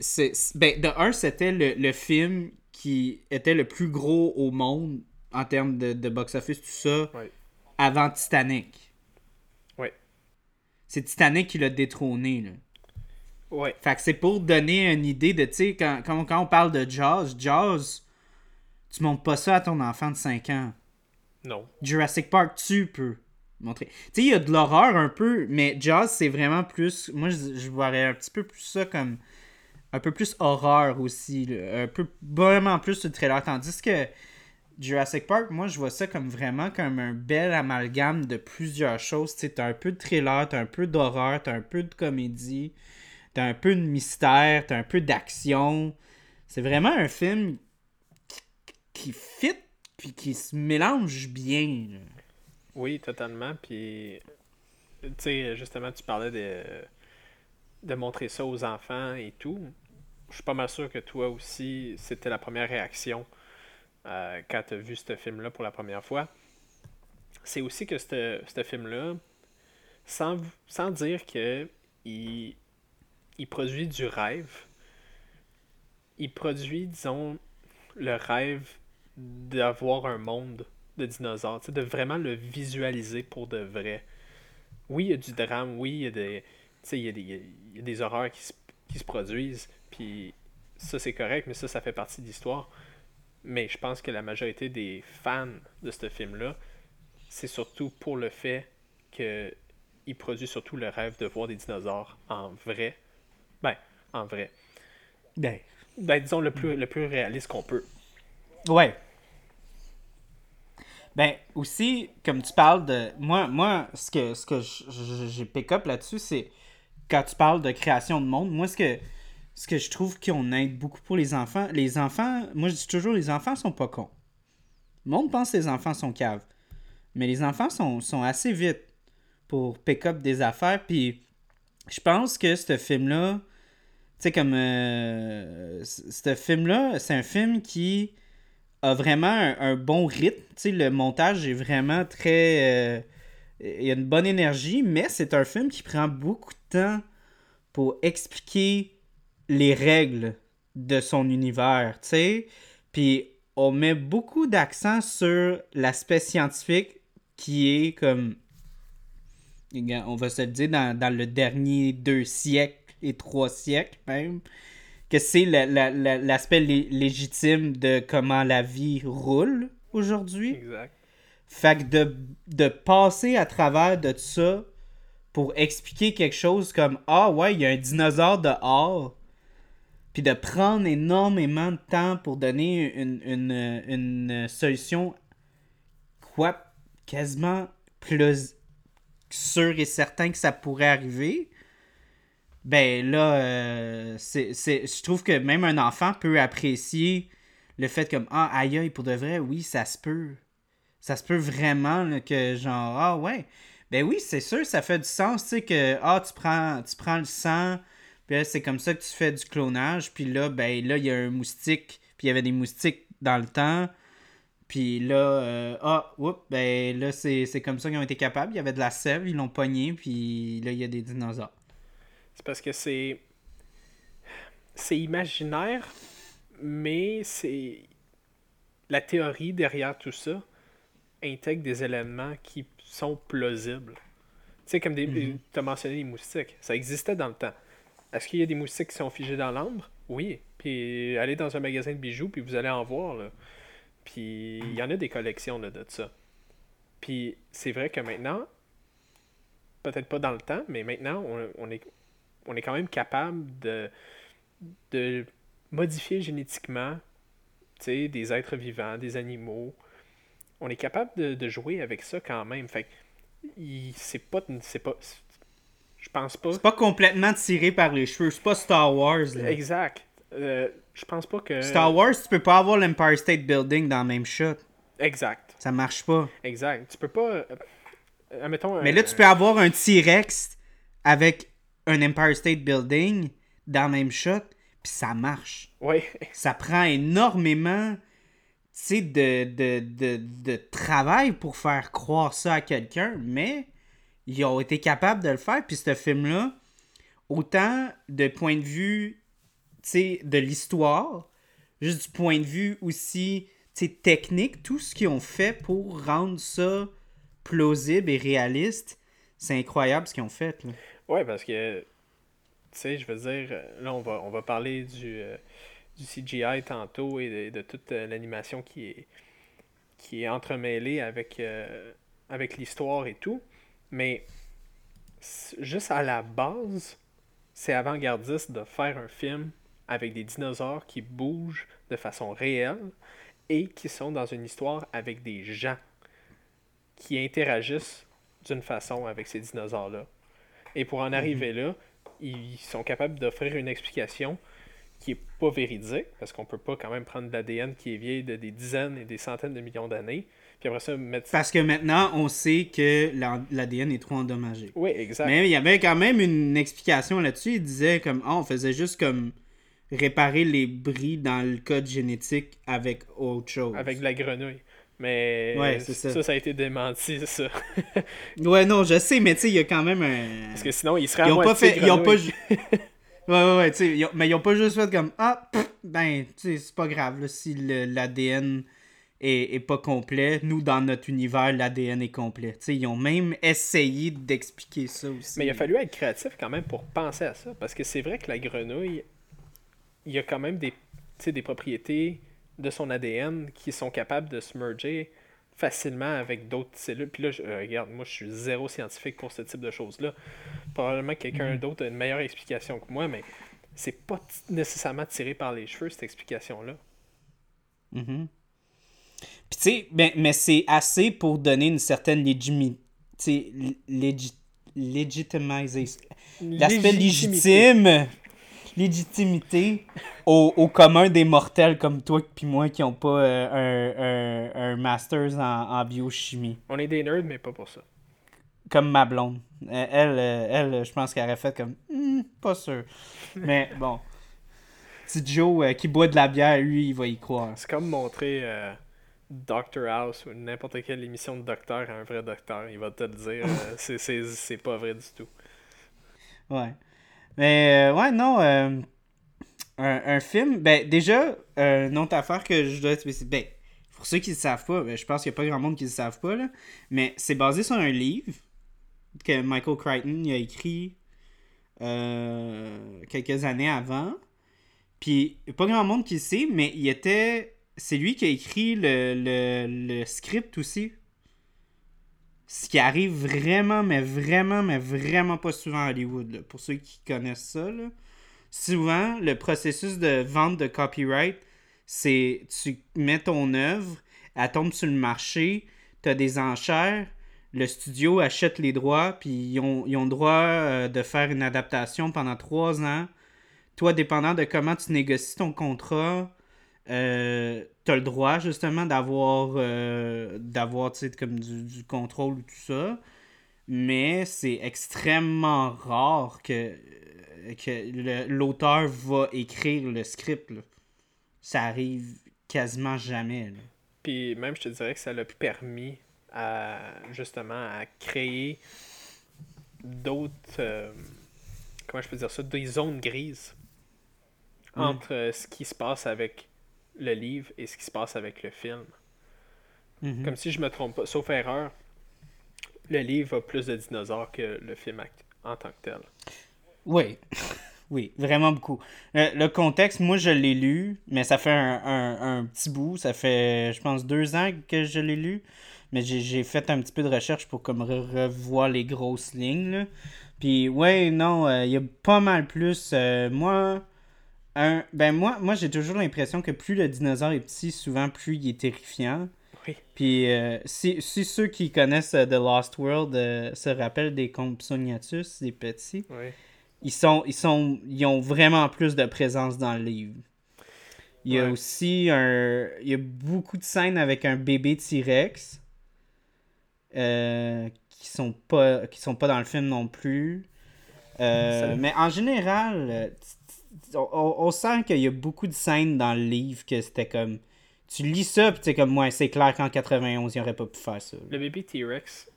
ben, de un, c'était le, le film qui était le plus gros au monde en termes de, box-office, tout ça, avant Titanic. C'est Titanic qui l'a détrôné, là. Ouais. Fait que c'est pour donner une idée de, tu sais, quand, quand, on parle de Jaws, Jaws, tu montres pas ça à ton enfant de 5 ans. Non. Jurassic Park, tu peux montrer. Tu sais, il y a de l'horreur un peu, mais Jaws, c'est vraiment plus. Moi, je, je voirais un petit peu plus ça comme un peu plus horreur aussi, un peu vraiment plus le trailer. Tandis que Jurassic Park, moi je vois ça comme vraiment comme un bel amalgame de plusieurs choses. Tu t'as un peu de trailer, t'as un peu d'horreur, t'as un peu de comédie, t'as un peu de mystère, t'as un peu d'action. C'est vraiment un film qui, fit puis qui se mélange bien. Oui, totalement. Puis, tu sais, justement, tu parlais de, de montrer ça aux enfants et tout je suis pas mal sûr que toi aussi, c'était la première réaction euh, quand tu as vu ce film-là pour la première fois. C'est aussi que ce film-là, sans, sans dire que il, produit du rêve, il produit, disons, le rêve d'avoir un monde de dinosaures, de vraiment le visualiser pour de vrai. Oui, il y a du drame, oui, il y a des horreurs qui se, qui se produisent, puis ça, c'est correct, mais ça, ça fait partie de l'histoire. Mais je pense que la majorité des fans de ce film-là, c'est surtout pour le fait qu'il produit surtout le rêve de voir des dinosaures en vrai. Ben, en vrai. Ben, ben disons le plus, le plus réaliste qu'on peut. Ouais. Ben, aussi, comme tu parles de. Moi, moi ce que, ce que j'ai pick up là-dessus, c'est quand tu parles de création de monde, moi, ce que ce que je trouve qu'on aide beaucoup pour les enfants. Les enfants, moi je dis toujours, les enfants sont pas cons. Le monde pense que les enfants sont caves. Mais les enfants sont, sont assez vite pour pick up des affaires. Puis je pense que ce film-là, tu sais, comme. Euh, ce film-là, c'est un film qui a vraiment un, bon rythme. Tu sais, le montage est vraiment très. Euh, il y a une bonne énergie, mais c'est un film qui prend beaucoup de temps pour expliquer les règles de son univers, tu sais. Puis on met beaucoup d'accent sur l'aspect scientifique qui est comme. On va se le dire dans, le dernier deux siècles et trois siècles même. Que c'est l'aspect légitime de comment la vie roule aujourd'hui. Exact. Fait que de, de passer à travers de ça pour expliquer quelque chose comme Ah ouais, il y a un dinosaure dehors puis de prendre énormément de temps pour donner une, une, solution quoi quasiment plus sûr et certain que ça pourrait arriver ben là euh, c'est, je trouve que même un enfant peut apprécier le fait comme ah aïe aïe pour de vrai oui ça se peut. Ça se peut vraiment que genre ah ouais. Ben oui c'est sûr ça fait du sens tu sais que ah tu prends tu prends le sang puis c'est comme ça que tu fais du clonage. Puis là, ben là, il y a un moustique. Puis il y avait des moustiques dans le temps. Puis là, euh, ah, oups, ben là, c'est comme ça qu'ils ont été capables. Il y avait de la sève, ils l'ont pogné, puis là, il y a des dinosaures. C'est parce que c'est. C'est imaginaire, mais c'est. La théorie derrière tout ça intègre des éléments qui sont plausibles. Tu sais, comme des. Mm-hmm. Tu as mentionné les moustiques. Ça existait dans le temps. Est-ce qu'il y a des moustiques qui sont figés dans l'ambre? Oui. Puis allez dans un magasin de bijoux, puis vous allez en voir. Là. Puis il y en a des collections de ça. Puis c'est vrai que maintenant, peut-être pas dans le temps, mais maintenant, on, est, on est quand même capable de, de modifier génétiquement des êtres vivants, des animaux. On est capable de, jouer avec ça quand même. Fait c'est pas, c'est pas, je pense pas. C'est pas complètement tiré par les cheveux. C'est pas Star Wars. Exact. Euh, je pense pas que. Star Wars, tu peux pas avoir l'Empire State Building dans le même shot. Exact. Ça marche pas. Exact. Tu peux pas. euh, admettons, Mais un- là, tu peux avoir un T-Rex avec un Empire State Building dans le même shot, puis ça marche. Ouais. Ça prend énormément de, de, de, de travail pour faire croire ça à quelqu'un, mais ils ont été capables de le faire. Puis ce film-là, autant de point de vue de l'histoire, juste du point de vue aussi technique, tout ce qu'ils ont fait pour rendre ça plausible et réaliste, c'est incroyable ce qu'ils ont fait. Là. Ouais, parce que, tu sais, je veux dire, là, on va, on va parler du, euh, du CGI tantôt et de, de toute euh, l'animation qui est, qui est entremêlée avec, euh, avec l'histoire et tout. Mais, juste à la base, c'est avant-gardiste de faire un film avec des dinosaures qui bougent de façon réelle et qui sont dans une histoire avec des gens qui interagissent d'une façon avec ces dinosaures-là. Et pour en arriver là, ils sont capables d'offrir une explication qui est pas véridique, parce qu'on peut pas quand même prendre de l'ADN qui est vieille de des dizaines et des centaines de millions d'années, puis après ça mettre... Parce que maintenant, on sait que l'A- l'ADN est trop endommagé. Oui, exact. Mais il y avait quand même une explication là-dessus. Il disait comme ah, on faisait juste comme réparer les bris dans le code génétique avec autre chose. Avec de la grenouille. Mais Ouais, ça. ça, ça a été démenti, ça. Ouais, non, je sais, mais tu sais, il y a quand même un. Parce que sinon, il serait à Ils ont pas fait. Ils ont pas. ouais, ouais, ouais, tu sais, ils mais ils ont pas juste fait comme ah, pff, ben, tu sais, c'est pas grave là, si l'ADN est, est pas complet. Nous, dans notre univers, l'ADN est complet. Tu sais, ils ont même essayé d'expliquer ça aussi. Mais il a fallu être créatif quand même pour penser à ça, parce que c'est vrai que la grenouille, il y a quand même des, des propriétés de son ADN qui sont capables de se merger facilement avec d'autres cellules. Puis là, je- euh, regarde, moi je suis zéro scientifique pour ce type de choses-là. Probablement que quelqu'un d'autre a une meilleure explication que moi, mais c'est pas nécessairement tiré par les cheveux cette explication-là. Mhm. Puis tu sais, ben, mais c'est assez pour donner une certaine légimi... tu sais, légi... légitimisation. L'aspect légitime, légitimité au, au commun des mortels comme toi puis moi qui n'ont pas euh, un, un, un master's en, en biochimie. On est des nerds, mais pas pour ça. Comme ma blonde. Euh, Elle, euh, elle je pense qu'elle aurait fait comme Hmm, pas sûr. Mais bon. Petit Joe euh, qui boit de la bière, lui, il va y croire. C'est comme montrer euh, Doctor House ou n'importe quelle émission de docteur à un vrai docteur. Il va te le dire, euh, c'est- c'est c'est pas vrai du tout. Ouais. Mais euh, ouais, non. euh, un, un film, ben déjà, euh, une autre affaire que je dois. Ben, pour ceux qui ne savent pas, ben, je pense qu'il n'y a pas grand monde qui ne le savent pas, là, mais c'est basé sur un livre que Michael Crichton il a écrit quelques années avant. Puis, il y a pas grand monde qui le sait, mais il était. C'est lui qui a écrit le, script aussi. Ce qui arrive vraiment, mais vraiment, mais vraiment pas souvent à Hollywood. Pour ceux qui connaissent ça, souvent, le processus de vente de copyright, c'est tu mets ton œuvre, elle tombe sur le marché, tu as des enchères, le studio achète les droits, puis ils ont, ils ont le droit euh, de faire une adaptation pendant trois ans. Toi, dépendant de comment tu négocies ton contrat, euh, tu as le droit justement d'avoir euh, d'avoir comme du, du contrôle ou tout ça. Mais c'est extrêmement rare que, que le- l'auteur va écrire le script. là. Ça arrive quasiment jamais. là. Puis même, je te dirais que ça l'a permis à justement à créer d'autres. euh, comment je peux dire ça Des zones grises entre euh, ce qui se passe avec le livre et ce qui se passe avec le film. Mhm. Comme si je me trompe pas, sauf erreur, le livre a plus de dinosaures que le film en tant que tel. Oui, oui, vraiment beaucoup. Euh, le contexte, moi je l'ai lu, mais ça fait un, un- un petit bout. Ça fait, je pense, deux ans que je l'ai lu. Mais j'ai fait un petit peu de recherche pour comme re- revoir les grosses lignes. là. Puis ouais, non, euh, il y a pas mal plus. euh, moi, un, ben moi, moi j'ai toujours l'impression que plus le dinosaure est petit, souvent plus il est terrifiant. Oui. Puis euh, si, si ceux qui connaissent euh, The Lost World euh, se rappellent des Compsognathus, des petits, Oui. ils sont, ils sont, ils ont vraiment plus de présence dans le livre. Il y a aussi un, il y a beaucoup de scènes avec un bébé T-Rex euh, qui sont pas, qui sont pas dans le film non plus. Mais en général, on, sent qu'il y a beaucoup de scènes dans le livre que c'était comme, tu lis ça puis c'est comme moi, c'est clair qu'en 91 il aurait pas pu faire ça. Le bébé T-Rex,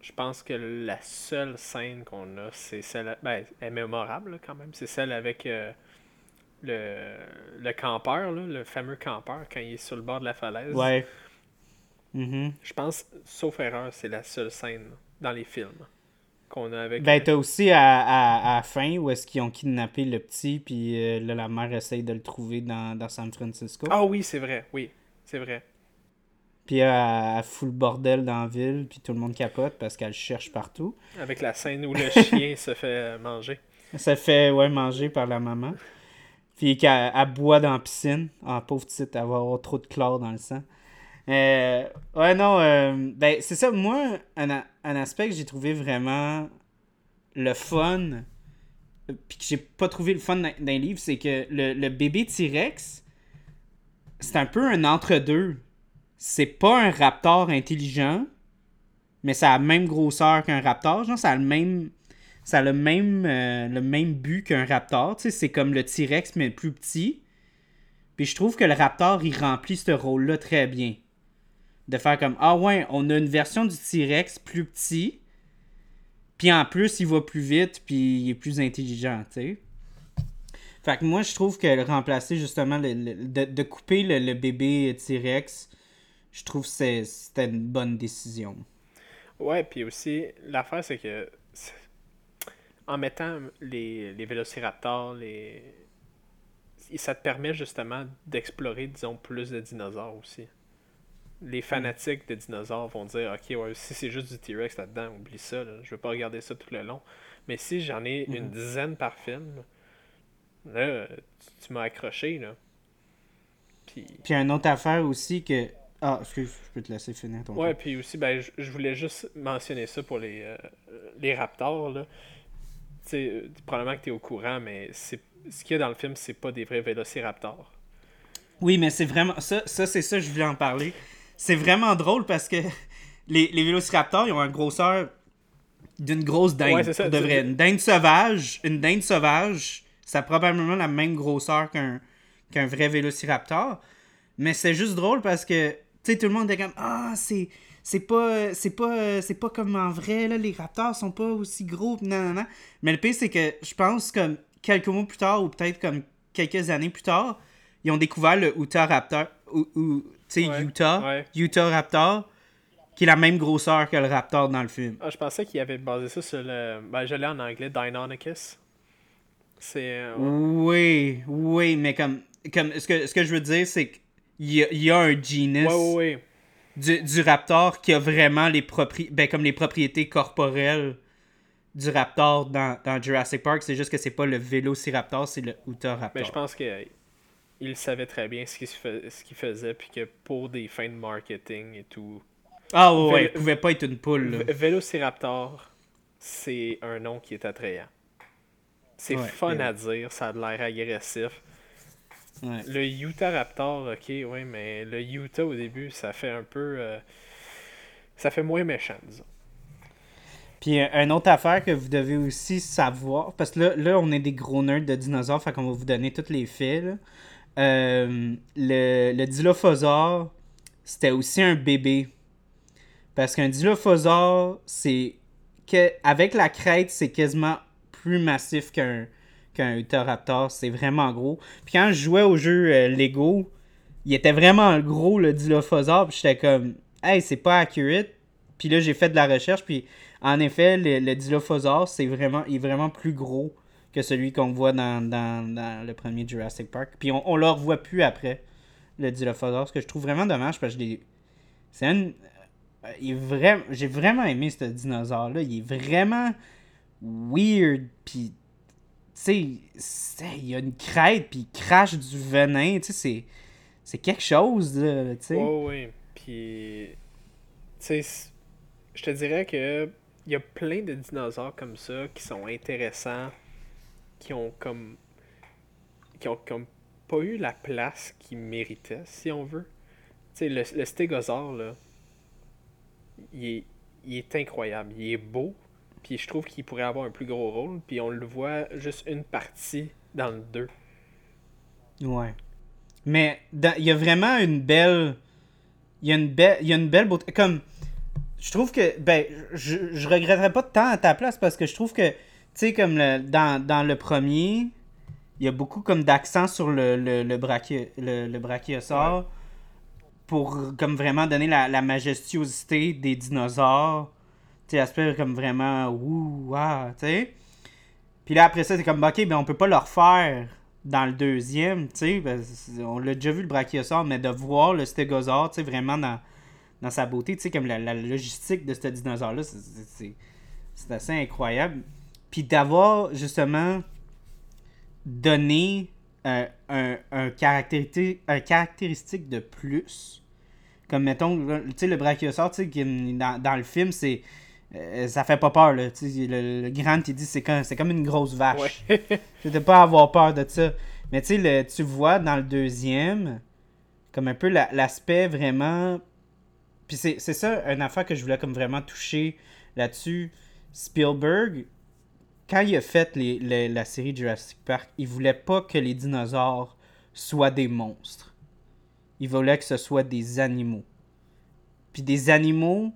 je pense que la seule scène qu'on a, c'est celle. Ben, elle est mémorable quand même. C'est celle avec euh, le, le campeur, le fameux campeur, quand il est sur le bord de la falaise. Ouais. Mm-hmm. Je pense, sauf erreur, c'est la seule scène dans les films qu'on a avec. Ben, t'as aussi à, à, la fin où est-ce qu'ils ont kidnappé le petit, puis euh, là, la mère essaye de le trouver dans, dans San Francisco. Ah oui, c'est vrai, oui, c'est vrai. Puis elle, fout le bordel dans la ville, puis tout le monde capote parce qu'elle cherche partout. Avec la scène où le chien se fait manger. Se fait, ouais, manger par la maman. Puis qu'elle boit dans la piscine. En pauvre petite, elle va avoir trop de chlore dans le sang. Euh, ouais, non, euh, ben, c'est ça. Moi, un, un aspect que j'ai trouvé vraiment le fun, puis que j'ai pas trouvé le fun les livres, c'est que le, le bébé T-Rex, c'est un peu un entre-deux c'est pas un raptor intelligent, mais ça a la même grosseur qu'un raptor. Genre, ça a le même. Ça a le même, euh, le même but qu'un raptor. Tu sais, c'est comme le T-Rex, mais plus petit. Puis je trouve que le raptor, il remplit ce rôle-là très bien. De faire comme Ah ouais, on a une version du T-Rex plus petit. Puis en plus, il va plus vite, puis il est plus intelligent, tu sais. Fait que moi, je trouve que remplacer justement, de, couper le, le bébé T-Rex je trouve que c'était une bonne décision. Ouais, puis aussi, l'affaire, c'est que en mettant les, les vélociraptors, les... ça te permet justement d'explorer, disons, plus de dinosaures aussi. Les fanatiques de dinosaures vont dire Ok, ouais, si c'est juste du T-Rex là-dedans, oublie ça, là, je veux pas regarder ça tout le long. Mais si j'en ai une mhm. dizaine par film, là, tu, m'as accroché, là. Puis... Puis une autre affaire aussi que ah, excuse, je peux te laisser finir ton Ouais, puis aussi, ben, je, voulais juste mentionner ça pour les, euh, les Raptors. Là. sais, euh, probablement que tu es au courant, mais c'est ce qu'il y a dans le film, c'est pas des vrais vélociraptors. Oui, mais c'est vraiment. Ça, ça c'est ça, je voulais en parler. C'est vraiment drôle parce que les, les vélociraptors, ils ont une grosseur d'une grosse dinde. Ouais, ça, de vrai. Une dinde sauvage, une dinde sauvage, ça a probablement la même grosseur qu'un qu'un vrai vélociraptor. Mais c'est juste drôle parce que tu sais, tout le monde est comme Ah, c'est. C'est pas, c'est pas, c'est pas comme en vrai, là, les raptors sont pas aussi gros, non, non, non. Mais le pire, c'est que je pense comme quelques mois plus tard, ou peut-être comme quelques années plus tard, ils ont découvert le Utah Raptor, ou, tu sais, Utah, Utah Raptor, qui est la même grosseur que le Raptor dans le film. Ah, je pensais qu'il avait basé ça sur le. Ben, je l'ai en anglais, Deinonychus. C'est. Euh, oui, oui, mais comme. comme ce, que, ce que je veux dire, c'est que il y, a, un genus Du, raptor qui a vraiment les propriétés, ben, comme les propriétés corporelles du raptor dans, Jurassic Park. C'est juste que c'est pas le Vélociraptor, c'est le Utahraptor. Mais ben, je pense que il savait très bien ce qu'il faisait, puis que pour des fins de marketing et tout. Ah ouais, il pouvait pas être une poule. Vélociraptor, c'est un nom qui est attrayant. C'est fun à dire, ça a l'air agressif. Le Utah Raptor, ok, oui, mais le Utah au début, ça fait un peu. Euh, ça fait moins méchant, disons. Puis euh, une autre affaire que vous devez aussi savoir, parce que là, là on est des gros nerds de dinosaures, fait qu'on va vous donner tous les faits. Euh, le, le Dilophosaure, c'était aussi un bébé. Parce qu'un Dilophosaure, c'est. Avec la crête, c'est quasiment plus massif qu'un qu'un Utahraptor. C'est vraiment gros. Puis quand je jouais au jeu euh, Lego, il était vraiment gros le Dilophosaure. Puis j'étais comme, hey, c'est pas accurate. Puis là, j'ai fait de la recherche. Puis en effet, le, le Dilophosaure, c'est vraiment, il est vraiment plus gros que celui qu'on voit dans, le premier Jurassic Park. Puis on, on le revoit plus après, le Dilophosaure. Ce que je trouve vraiment dommage parce que c'est un. Euh, j'ai vraiment aimé ce dinosaure-là. Il est vraiment weird. Puis tu sais, il a une crête, puis il crache du venin, tu sais, c'est quelque chose, là, tu. Oh, oui, puis, tu sais, je te dirais que il y a plein de dinosaures comme ça qui sont intéressants qui ont comme. qui ont comme pas eu la place qu'ils méritaient, si on veut. Tu sais, le, le stégosaure, là, il est, il est incroyable. Il est beau, puis je trouve qu'il pourrait avoir un plus gros rôle, puis on le voit juste une partie dans le 2. Ouais. Mais il y a vraiment une belle. Il y a une belle, il y a une belle beauté. Comme. Je trouve que. Ben, je, je regretterais pas de temps à ta place parce que je trouve que. Tu sais, comme le, dans, dans le premier, il y a beaucoup comme d'accent sur le, le, le, brachio- le, le brachiosaure pour comme vraiment donner la, la majestuosité des dinosaures. Tu sais, aspect comme vraiment. Ouh, ah, tu sais. Puis là, après ça, c'est comme, ok, ben on peut pas le refaire dans le deuxième, tu sais. ben, on l'a déjà vu le brachiosaure, mais de voir le stégosaure, tu sais, vraiment dans, dans sa beauté, tu sais, comme la, la logistique de ce dinosaure-là, c'est assez incroyable. Puis d'avoir, justement, donné euh, un, un, caractéristique, un caractéristique de plus. Comme, mettons, tu sais, le brachiosaure, tu sais, dans, dans le film, c'est... euh, ça fait pas peur, là. Tu sais, le, le Grant, il dit c'est comme, c'est comme une grosse vache. Ouais. Pas avoir peur de ça. Mais tu sais, tu vois dans le deuxième, comme un peu la- l'aspect vraiment. Puis c'est c'est ça, une affaire que je voulais comme vraiment toucher là-dessus. Spielberg, quand il a fait la série Jurassic Park, il voulait pas que les dinosaures soient des monstres. Il voulait que ce soit des animaux. Puis des animaux,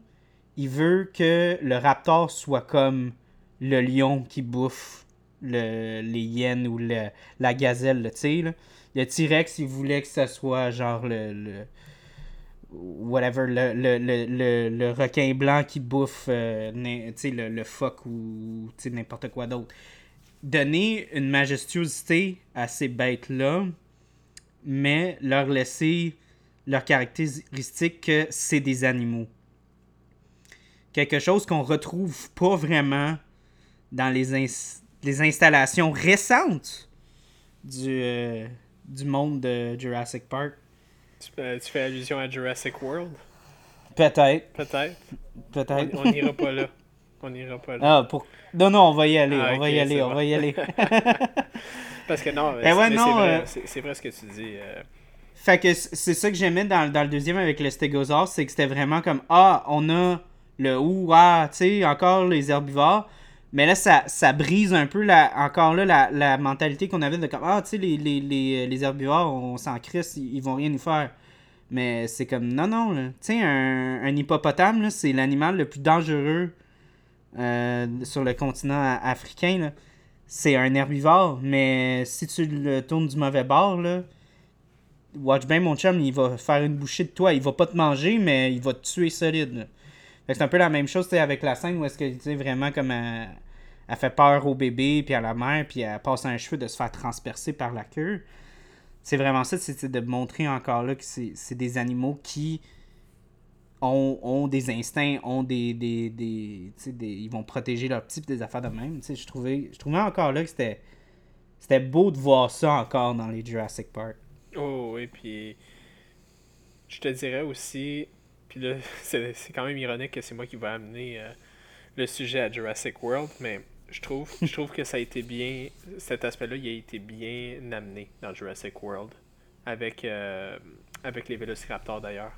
il veut que le raptor soit comme le lion qui bouffe le, les hyènes ou le- la gazelle, sais. là. Le T-Rex, il voulait que ce soit genre le. le- whatever, le, le, le, le, requin blanc qui bouffe euh, le, le phoque ou n'importe quoi d'autre. Donner une majestuosité à ces bêtes-là, mais leur laisser leur caractéristique que c'est des animaux. Quelque chose qu'on retrouve pas vraiment dans les, ins- les installations récentes du, euh, du monde de Jurassic Park. Tu, euh, tu fais allusion à Jurassic World? Peut-être, Peut-être. On peut-être. on n'ira pas là. On n'ira pas là. Ah, pour... Non, non, on va y aller, Ah, on va y aller, on va y aller. Parce que non, Ben ouais, non, c'est vrai, euh, vrai ce que tu dis. euh, Fait que c'est ça que j'aimais dans, dans le deuxième avec le stégosaure, c'est que c'était vraiment comme Ah, on a le ou ah, tu sais, encore les herbivores. Mais là, ça, brise un peu la, encore là la, mentalité qu'on avait de comme Ah, tu sais, les, les, les, herbivores, on s'en crisse, ils, vont rien nous faire. Mais c'est comme non, non. Tu sais, un, un hippopotame, c'est l'animal le plus dangereux euh, sur le continent africain. C'est un herbivore, mais si tu le tournes du mauvais bord, là, Watch bien mon chum, il va faire une bouchée de toi. Il va pas te manger, mais il va te tuer solide. C'est un peu la même chose avec la scène où est-ce que tu sais, vraiment comme elle, elle fait peur au bébé puis à la mère puis elle passe un cheveu de se faire transpercer par la queue. C'est vraiment ça, c'est de montrer encore là que c'est des animaux qui ont, ont des instincts, ont des. des, des, ils vont protéger leurs petits des affaires de même. Je trouvais, je trouvais encore là que c'était. C'était beau de voir ça encore dans les Jurassic Park. Oh oui, puis je te dirais aussi, puis là, c'est quand même ironique que c'est moi qui vais amener euh, le sujet à Jurassic World, mais je trouve, je trouve que ça a été bien, cet aspect-là, il a été bien amené dans Jurassic World, avec, euh, avec les Vélociraptors d'ailleurs.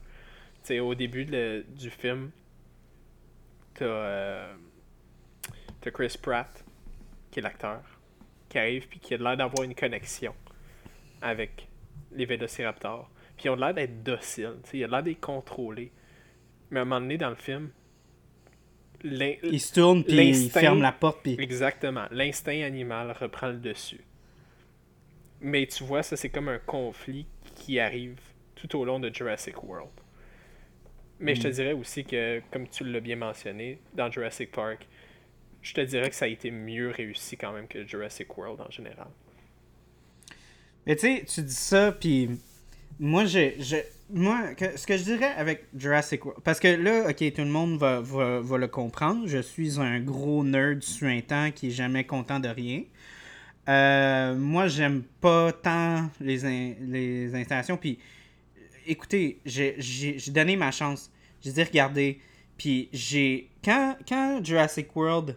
Tu sais, au début de- du film, t'as euh, t'as Chris Pratt, qui est l'acteur, qui arrive puis qui a l'air d'avoir une connexion avec les Vélociraptors. Puis ils ont l'air d'être dociles, tu sais, il a l'air d'être contrôlés. Mais à un moment donné dans le film, Il se tourne puis il ferme la porte puis exactement, l'instinct animal reprend le dessus. Mais tu vois, ça c'est comme un conflit qui arrive tout au long de Jurassic World. Mais je te Mm. dirais aussi que, comme tu l'as bien mentionné, dans Jurassic Park, je te dirais que ça a été mieux réussi quand même que Jurassic World en général. Mais tu sais, tu dis ça, puis moi, j'ai, j'ai- moi ce que je dirais avec Jurassic World, parce que là, ok, tout le monde va, va, va le comprendre, je suis un gros nerd suintant qui est jamais content de rien. Euh, moi, j'aime pas tant les, les installations, puis écoutez, j'ai donné ma chance. J'ai dit, regardez, puis j'ai, quand, quand Jurassic World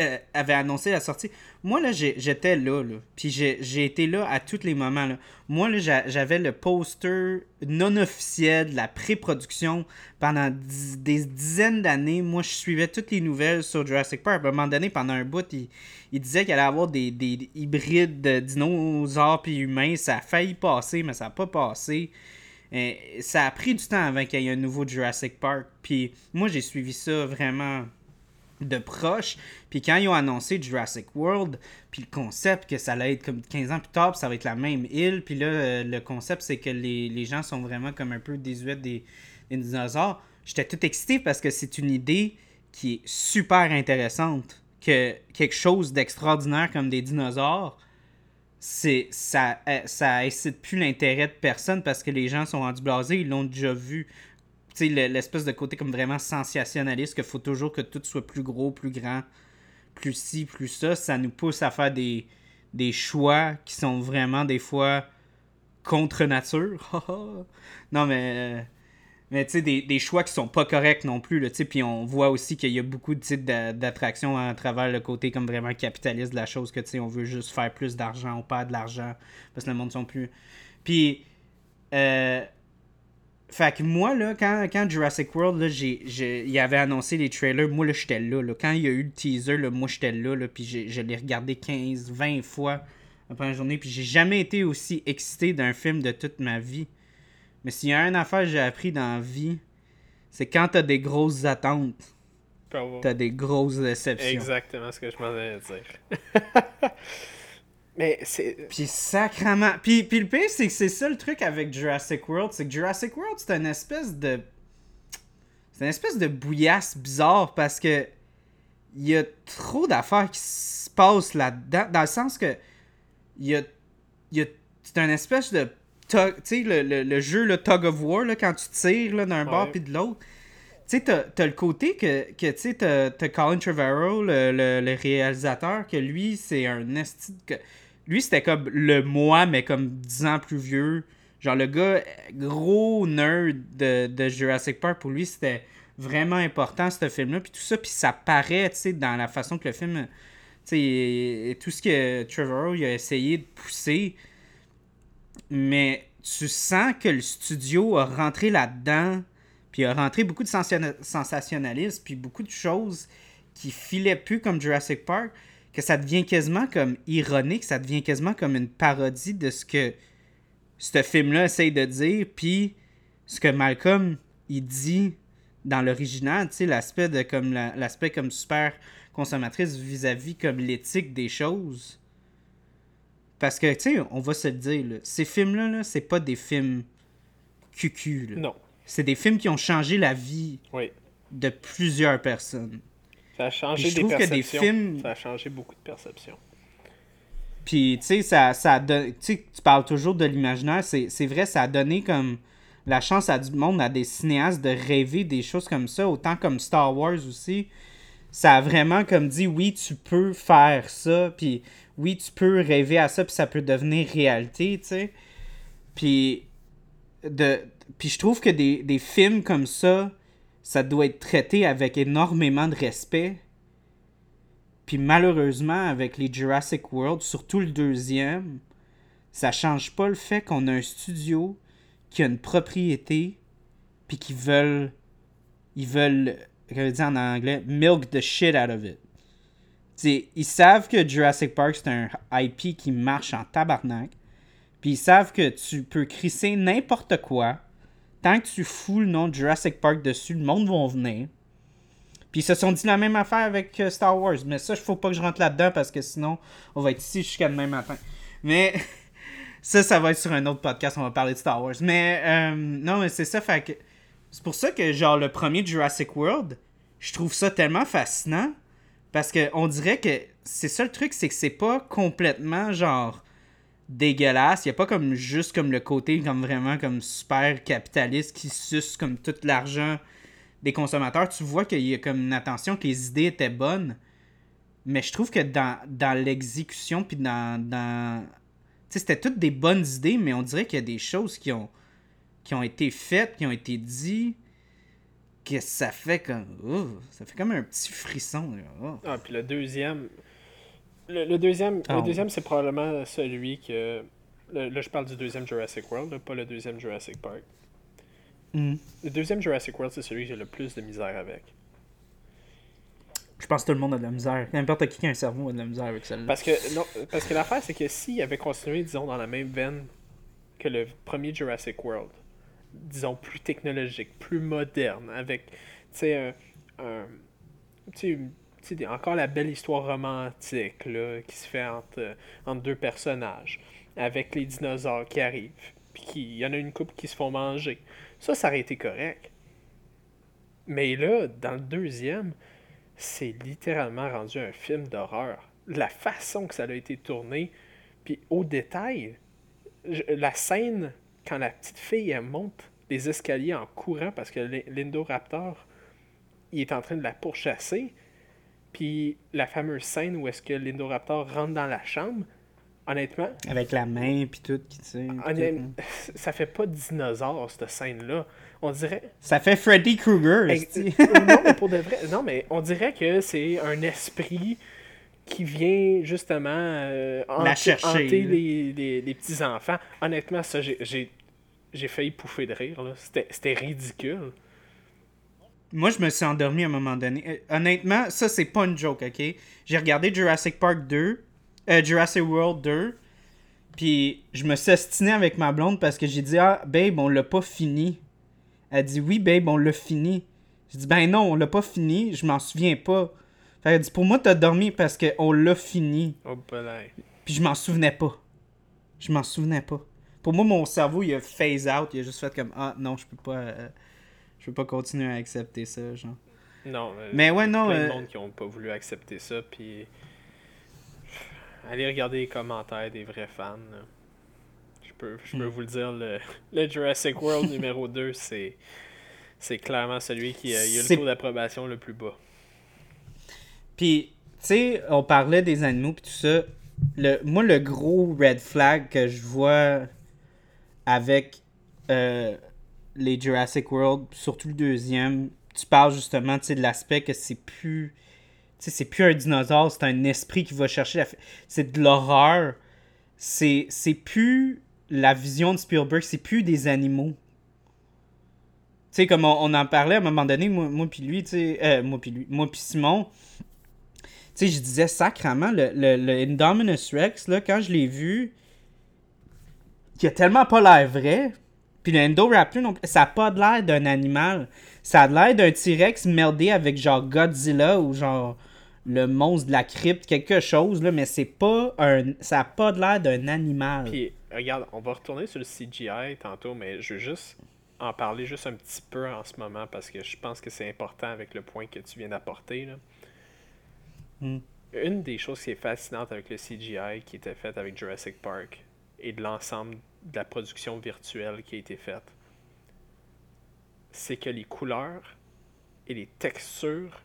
euh, avait annoncé la sortie, moi, là, j'étais là, là. Puis j'ai été là à tous les moments, là. Moi, là, j'avais le poster non officiel de la pré-production pendant des dizaines d'années. Moi, je suivais toutes les nouvelles sur Jurassic Park. À un moment donné, pendant un bout, il, il disait qu'il allait avoir des, des hybrides de dinosaures puis humains. Ça a failli passer, mais ça n'a pas passé. Ça a pris du temps avant qu'il y ait un nouveau Jurassic Park. Puis moi, j'ai suivi ça vraiment de proche. Puis quand ils ont annoncé Jurassic World, puis le concept que ça allait être comme 15 ans plus tard, ça va être la même île. Puis là, euh, le concept, c'est que les, gens sont vraiment comme un peu désuets des, des dinosaures. J'étais tout excité parce que c'est une idée qui est super intéressante. Que quelque chose d'extraordinaire comme des dinosaures, c'est ça, euh, ça incite plus l'intérêt de personne parce que les gens sont rendus blasés, ils l'ont déjà vu l'espèce de côté comme vraiment sensationnaliste, qu'il faut toujours que tout soit plus gros, plus grand, plus ci, plus ça, ça nous pousse à faire des, des choix qui sont vraiment des fois contre nature. non, mais. Mais tu sais, des, choix qui sont pas corrects non plus. Puis on voit aussi qu'il y a beaucoup de types d'attractions à travers le côté comme vraiment capitaliste de la chose, que tu sais, on veut juste faire plus d'argent, on perd de l'argent, parce que le monde sont plus. Puis, euh, fait que moi, là, quand, quand Jurassic World, là, j'ai, il avait annoncé les trailers, moi, là, j'étais là, là. Quand il y a eu le teaser, là, moi, j'étais là, là, puis je l'ai regardé 15, 20 fois après la journée, puis j'ai jamais été aussi excité d'un film de toute ma vie. Mais s'il y a une affaire que j'ai appris dans la vie, c'est quand t'as des grosses attentes, t'as des grosses déceptions. Exactement ce que je m'en allais dire. Mais c'est. Puis sacrement. Puis, puis le pire, c'est que c'est ça le truc avec Jurassic World. C'est que Jurassic World, c'est une espèce de. C'est une espèce de bouillasse bizarre parce que. Il y a trop d'affaires qui se passent là-dedans. Dans le sens que. Il y a. Il y a c'est une espèce de. Tu sais, le, le, jeu, le tug of war, là, quand tu tires d'un bord puis de l'autre. Tu sais, t'as, le côté que, que tu sais, t'as, Colin Trevorrow, le, le, réalisateur, que lui, c'est un esti lui, c'était comme le moi, mais comme 10 ans plus vieux. Genre, le gars, gros nerd de, Jurassic Park, pour lui, c'était vraiment important, ce film-là. Puis tout ça, puis ça paraît, tu sais, dans la façon que le film. Tu sais, tout ce que Trevor il a essayé de pousser. Mais tu sens que le studio a rentré là-dedans, puis a rentré beaucoup de sensationnalisme, puis beaucoup de choses qui filaient plus comme Jurassic Park que ça devient quasiment comme ironique, ça devient quasiment comme une parodie de ce que ce film-là essaye de dire, puis ce que Malcolm il dit dans l'original, tu sais, l'aspect de comme l'aspect comme super consommatrice vis-à-vis comme l'éthique des choses. Parce que, tu sais, on va se le dire, ces films-là, -là, c'est pas des films cucu. Non. C'est des films qui ont changé la vie de plusieurs personnes. Ça a changé des perceptions. films... Ça a changé beaucoup de perceptions. Puis, tu sais, ça, ça tu parles toujours de l'imaginaire. C'est vrai, ça a donné comme la chance à du monde, à des cinéastes de rêver des choses comme ça, autant comme Star Wars aussi. Ça a vraiment comme dit, oui, tu peux faire ça, puis oui, tu peux rêver à ça, puis ça peut devenir réalité, tu sais. Puis, de, puis je trouve que des, des films comme ça, ça doit être traité avec énormément de respect. Puis malheureusement, avec les Jurassic World, surtout le deuxième, ça change pas le fait qu'on a un studio qui a une propriété, puis qui veulent, ils veulent, comment dire en anglais, milk the shit out of it. T'sais, ils savent que Jurassic Park c'est un IP qui marche en tabarnak, puis ils savent que tu peux crisser n'importe quoi, tant que tu fous le nom Jurassic Park dessus, le monde va venir. Puis ils se sont dit la même affaire avec euh, Star Wars. Mais ça, il faut pas que je rentre là-dedans parce que sinon, on va être ici jusqu'à demain matin. Mais ça, ça va être sur un autre podcast. On va parler de Star Wars. Mais euh, non, mais c'est ça. Fait c'est pour ça que, genre, le premier Jurassic World, je trouve ça tellement fascinant. Parce que on dirait que c'est ça le truc, c'est que c'est pas complètement, genre, dégueulasse. Il n'y a pas comme juste comme le côté comme vraiment comme super capitaliste qui suce comme tout l'argent des consommateurs. Tu vois qu'il y a comme une attention que les idées étaient bonnes. Mais je trouve que dans, l'exécution puis dans. dans... C'était toutes des bonnes idées, mais on dirait qu'il y a des choses qui ont, qui ont été faites, qui ont été dites, que ça fait comme. ça fait comme un petit frisson. Oh. Ah, puis le deuxième. Le, le deuxième, Ah, le ouais. deuxième c'est probablement celui que. le- là, je parle du deuxième Jurassic World, là, pas le deuxième Jurassic Park. Hmm. Le deuxième Jurassic World, c'est celui que j'ai le plus de misère avec. Je pense que tout le monde a de la misère. N'importe qui qui a un cerveau a de la misère avec celle-là. Parce que, non, parce que l'affaire, c'est que s'il avait continué, disons, dans la même veine que le premier Jurassic World, disons, plus technologique, plus moderne, avec, tu sais, un. un- encore la belle histoire romantique, là, qui se fait entre, entre deux personnages, avec les dinosaures qui arrivent, puis il y en a une couple qui se font manger. Ça, ça aurait été correct. Mais là, dans le deuxième, c'est littéralement rendu un film d'horreur. La façon que ça a été tourné, puis au détail, la scène quand la petite fille elle monte les escaliers en courant parce que l'I- l'Indoraptor il est en train de la pourchasser, puis la fameuse scène où est-ce que l'Indoraptor rentre dans la chambre, honnêtement, Avec la main puis tout qui honnêtement, tout, hein. ça fait pas dinosaure cette scène-là. On dirait Ça fait Freddy Krueger. Ex- esti. non, mais pour de vrai, non, mais on dirait que c'est un esprit qui vient justement euh, hanter, chercher, hanter là. les, les- les petits-enfants. Honnêtement, ça, j'ai- failli pouffer de rire. là. C'était c'était ridicule. Moi, je me suis endormi à un moment donné. Euh, honnêtement, ça, c'est pas une joke, ok? J'ai regardé Jurassic Park 2, euh, Jurassic World 2, puis je me suis ostiné avec ma blonde parce que j'ai dit, ah, babe, on l'a pas fini. Elle dit, oui, babe, on l'a fini. J'ai dit, ben non, on l'a pas fini, je m'en souviens pas. Fait qu'elle dit, pour moi, t'as dormi parce qu'on l'a fini. Oh. Puis je m'en souvenais pas. Je m'en souvenais pas. Pour moi, mon cerveau, il a phase out. Il a juste fait comme Ah non, je peux pas. euh, je peux pas continuer à accepter ça, genre. Non, euh, Mais ouais, non. plein euh, de monde qui ont pas voulu accepter ça, puis allez regarder les commentaires des vrais fans. là. Je peux, je peux Hmm. vous le dire, le, le Jurassic World numéro 2, c'est c'est clairement celui qui a eu le C'est- taux d'approbation le plus bas. Puis, tu sais, on parlait des animaux puis tout ça. Le, moi, le gros red flag que je vois avec euh, les Jurassic World, surtout le deuxième, tu parles justement, de l'aspect que c'est plus... C'est plus un dinosaure, c'est un esprit qui va chercher la... C'est de l'horreur. C'est c'est plus la vision de Spielberg, c'est plus des animaux. Tu sais, comme on, on en parlait à un moment donné, moi, moi puis lui, tu sais... euh, moi puis lui, moi puis Simon tu sais, je disais sacrement, le, le, le Indominus Rex, là, quand je l'ai vu, il a tellement pas l'air vrai. Puis le Indoraptor, non, ça a pas de l'air d'un animal. Ça a l'air d'un T-Rex meldé avec genre Godzilla ou genre le monstre de la crypte, quelque chose, là, mais c'est pas un. Ça a pas de l'air d'un animal. Puis, regarde, on va retourner sur le CGI tantôt, mais je veux juste en parler juste un petit peu en ce moment parce que je pense que c'est important avec le point que tu viens d'apporter. là. Hmm. Une des choses qui est fascinante avec le CGI qui était fait avec Jurassic Park et de l'ensemble de la production virtuelle qui a été faite, c'est que les couleurs et les textures,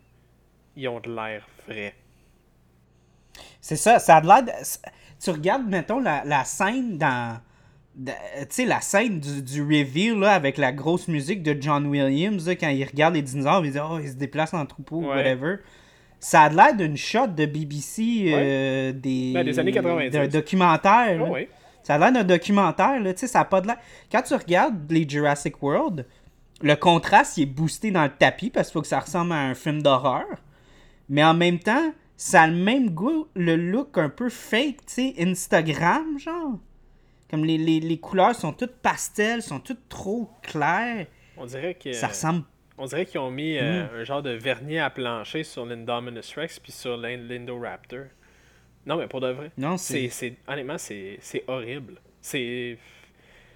ils ont de l'air vrai. C'est ça, ça a de l'air. de- Tu regardes, mettons, la, la scène dans. Tu sais, la scène du, du reveal là, avec la grosse musique de John Williams, là, quand il regarde les dinosaures, il dit Oh, ils se déplacent en troupeau, Ouais. whatever. Ça a de l'air d'une shot de BBC euh, des, Ben, des années 90. d'un documentaire. Oh oui. Ça a l'air d'un documentaire, là, tu sais, ça a pas de l'air. Quand tu regardes les Jurassic World, le contraste il est boosté dans le tapis parce qu'il faut que ça ressemble à un film d'horreur. Mais en même temps, ça a le même goût, le look un peu fake, tu sais, Instagram, genre. Comme les, les, les couleurs sont toutes pastel, sont toutes trop claires. On dirait que. Ça ressemble. On dirait qu'ils ont mis Mm. euh, un genre de vernis à plancher sur l'Indominus Rex puis sur l'In- l'Indoraptor. Non, mais pour de vrai. Non, C'est, honnêtement, c'est, c'est horrible. C'est.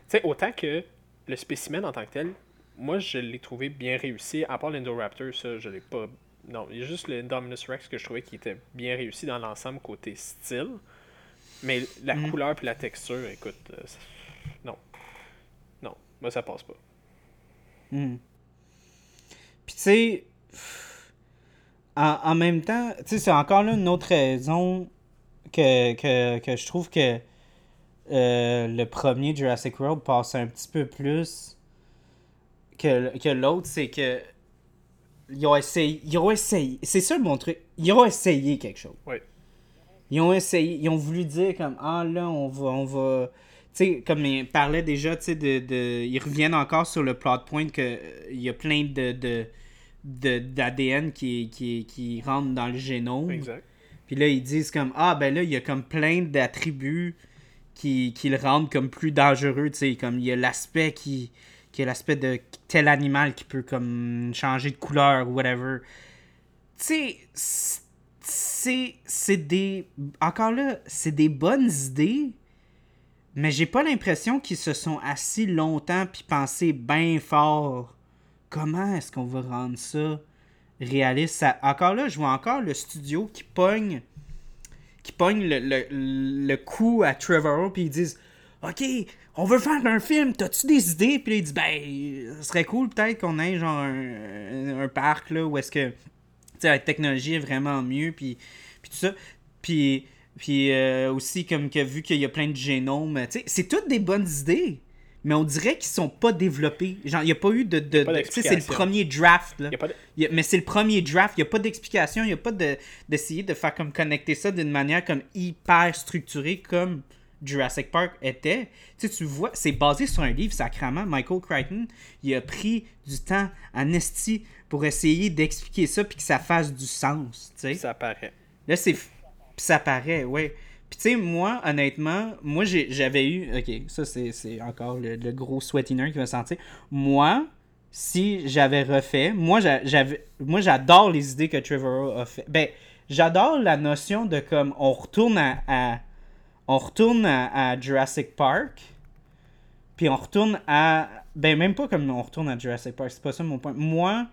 Tu sais, autant que le spécimen en tant que tel, moi, je l'ai trouvé bien réussi. À part l'Indoraptor, ça, je l'ai pas. Non, il y a juste l'Indominus Rex que je trouvais qui était bien réussi dans l'ensemble côté style. Mais la Mm. couleur puis la texture, écoute. euh, non. Non, moi, ça passe pas. Hmm. Puis tu sais, en, en même temps, tu sais, c'est encore là une autre raison que, que, que je trouve que euh, le premier Jurassic World passe un petit peu plus que, que l'autre, c'est que ils ont essayé. Ils ont essayé. C'est ça le bon truc. Ils ont essayé quelque chose. Oui. Ils ont essayé. Ils ont voulu dire comme Ah là, on va. On va... Tu sais, comme ils parlaient déjà, tu sais, de, de, Ils reviennent encore sur le plot point que il y a plein de. de d'ADN qui, qui, qui rentre dans le génome. Exact. Puis là, ils disent comme Ah, ben là, il y a comme plein d'attributs qui, qui le rendent comme plus dangereux, tu sais. Comme il y a l'aspect qui, qui est l'aspect de tel animal qui peut comme changer de couleur ou whatever. Tu sais, c'est, des. Encore là, c'est des bonnes idées, mais j'ai pas l'impression qu'ils se sont assis longtemps puis pensé bien fort. Comment est-ce qu'on va rendre ça réaliste? Ça... Encore là, je vois encore le studio qui pogne qui pogne le, coup à Trevor puis ils disent OK, on veut faire un film, t'as-tu des idées? Puis là, il dit, ben, ce serait cool peut-être qu'on ait genre un, un, parc là où est-ce que, la technologie est vraiment mieux, puis, puis tout ça. Puis, euh, aussi, comme que vu qu'il y a plein de génomes, c'est toutes des bonnes idées. Mais on dirait qu'ils sont pas développés. Genre, il n'y a pas eu de. de, de tu sais, c'est le premier draft. Là. Y a pas de... y a, mais c'est le premier draft. Il n'y a pas d'explication. Il n'y a pas d'essayer de, de, faire comme connecter ça d'une manière comme hyper structurée comme Jurassic Park était. Tu sais, tu vois, c'est basé sur un livre sacrament. Michael Crichton, il a pris du temps en esti pour essayer d'expliquer ça puis que ça fasse du sens, tu sais. Ça paraît. Là, c'est... ça paraît, ouais. Puis tu sais, moi, honnêtement, moi, j'avais eu... Ok, ça, c'est encore le, le, gros sweater qui va sentir. Moi, si j'avais refait... Moi, j'adore les idées que Trevor a fait. Ben, j'adore la notion de comme on retourne à, on retourne à, Jurassic Park, puis on retourne à... Ben, même pas comme on retourne à Jurassic Park, c'est pas ça mon point. Moi,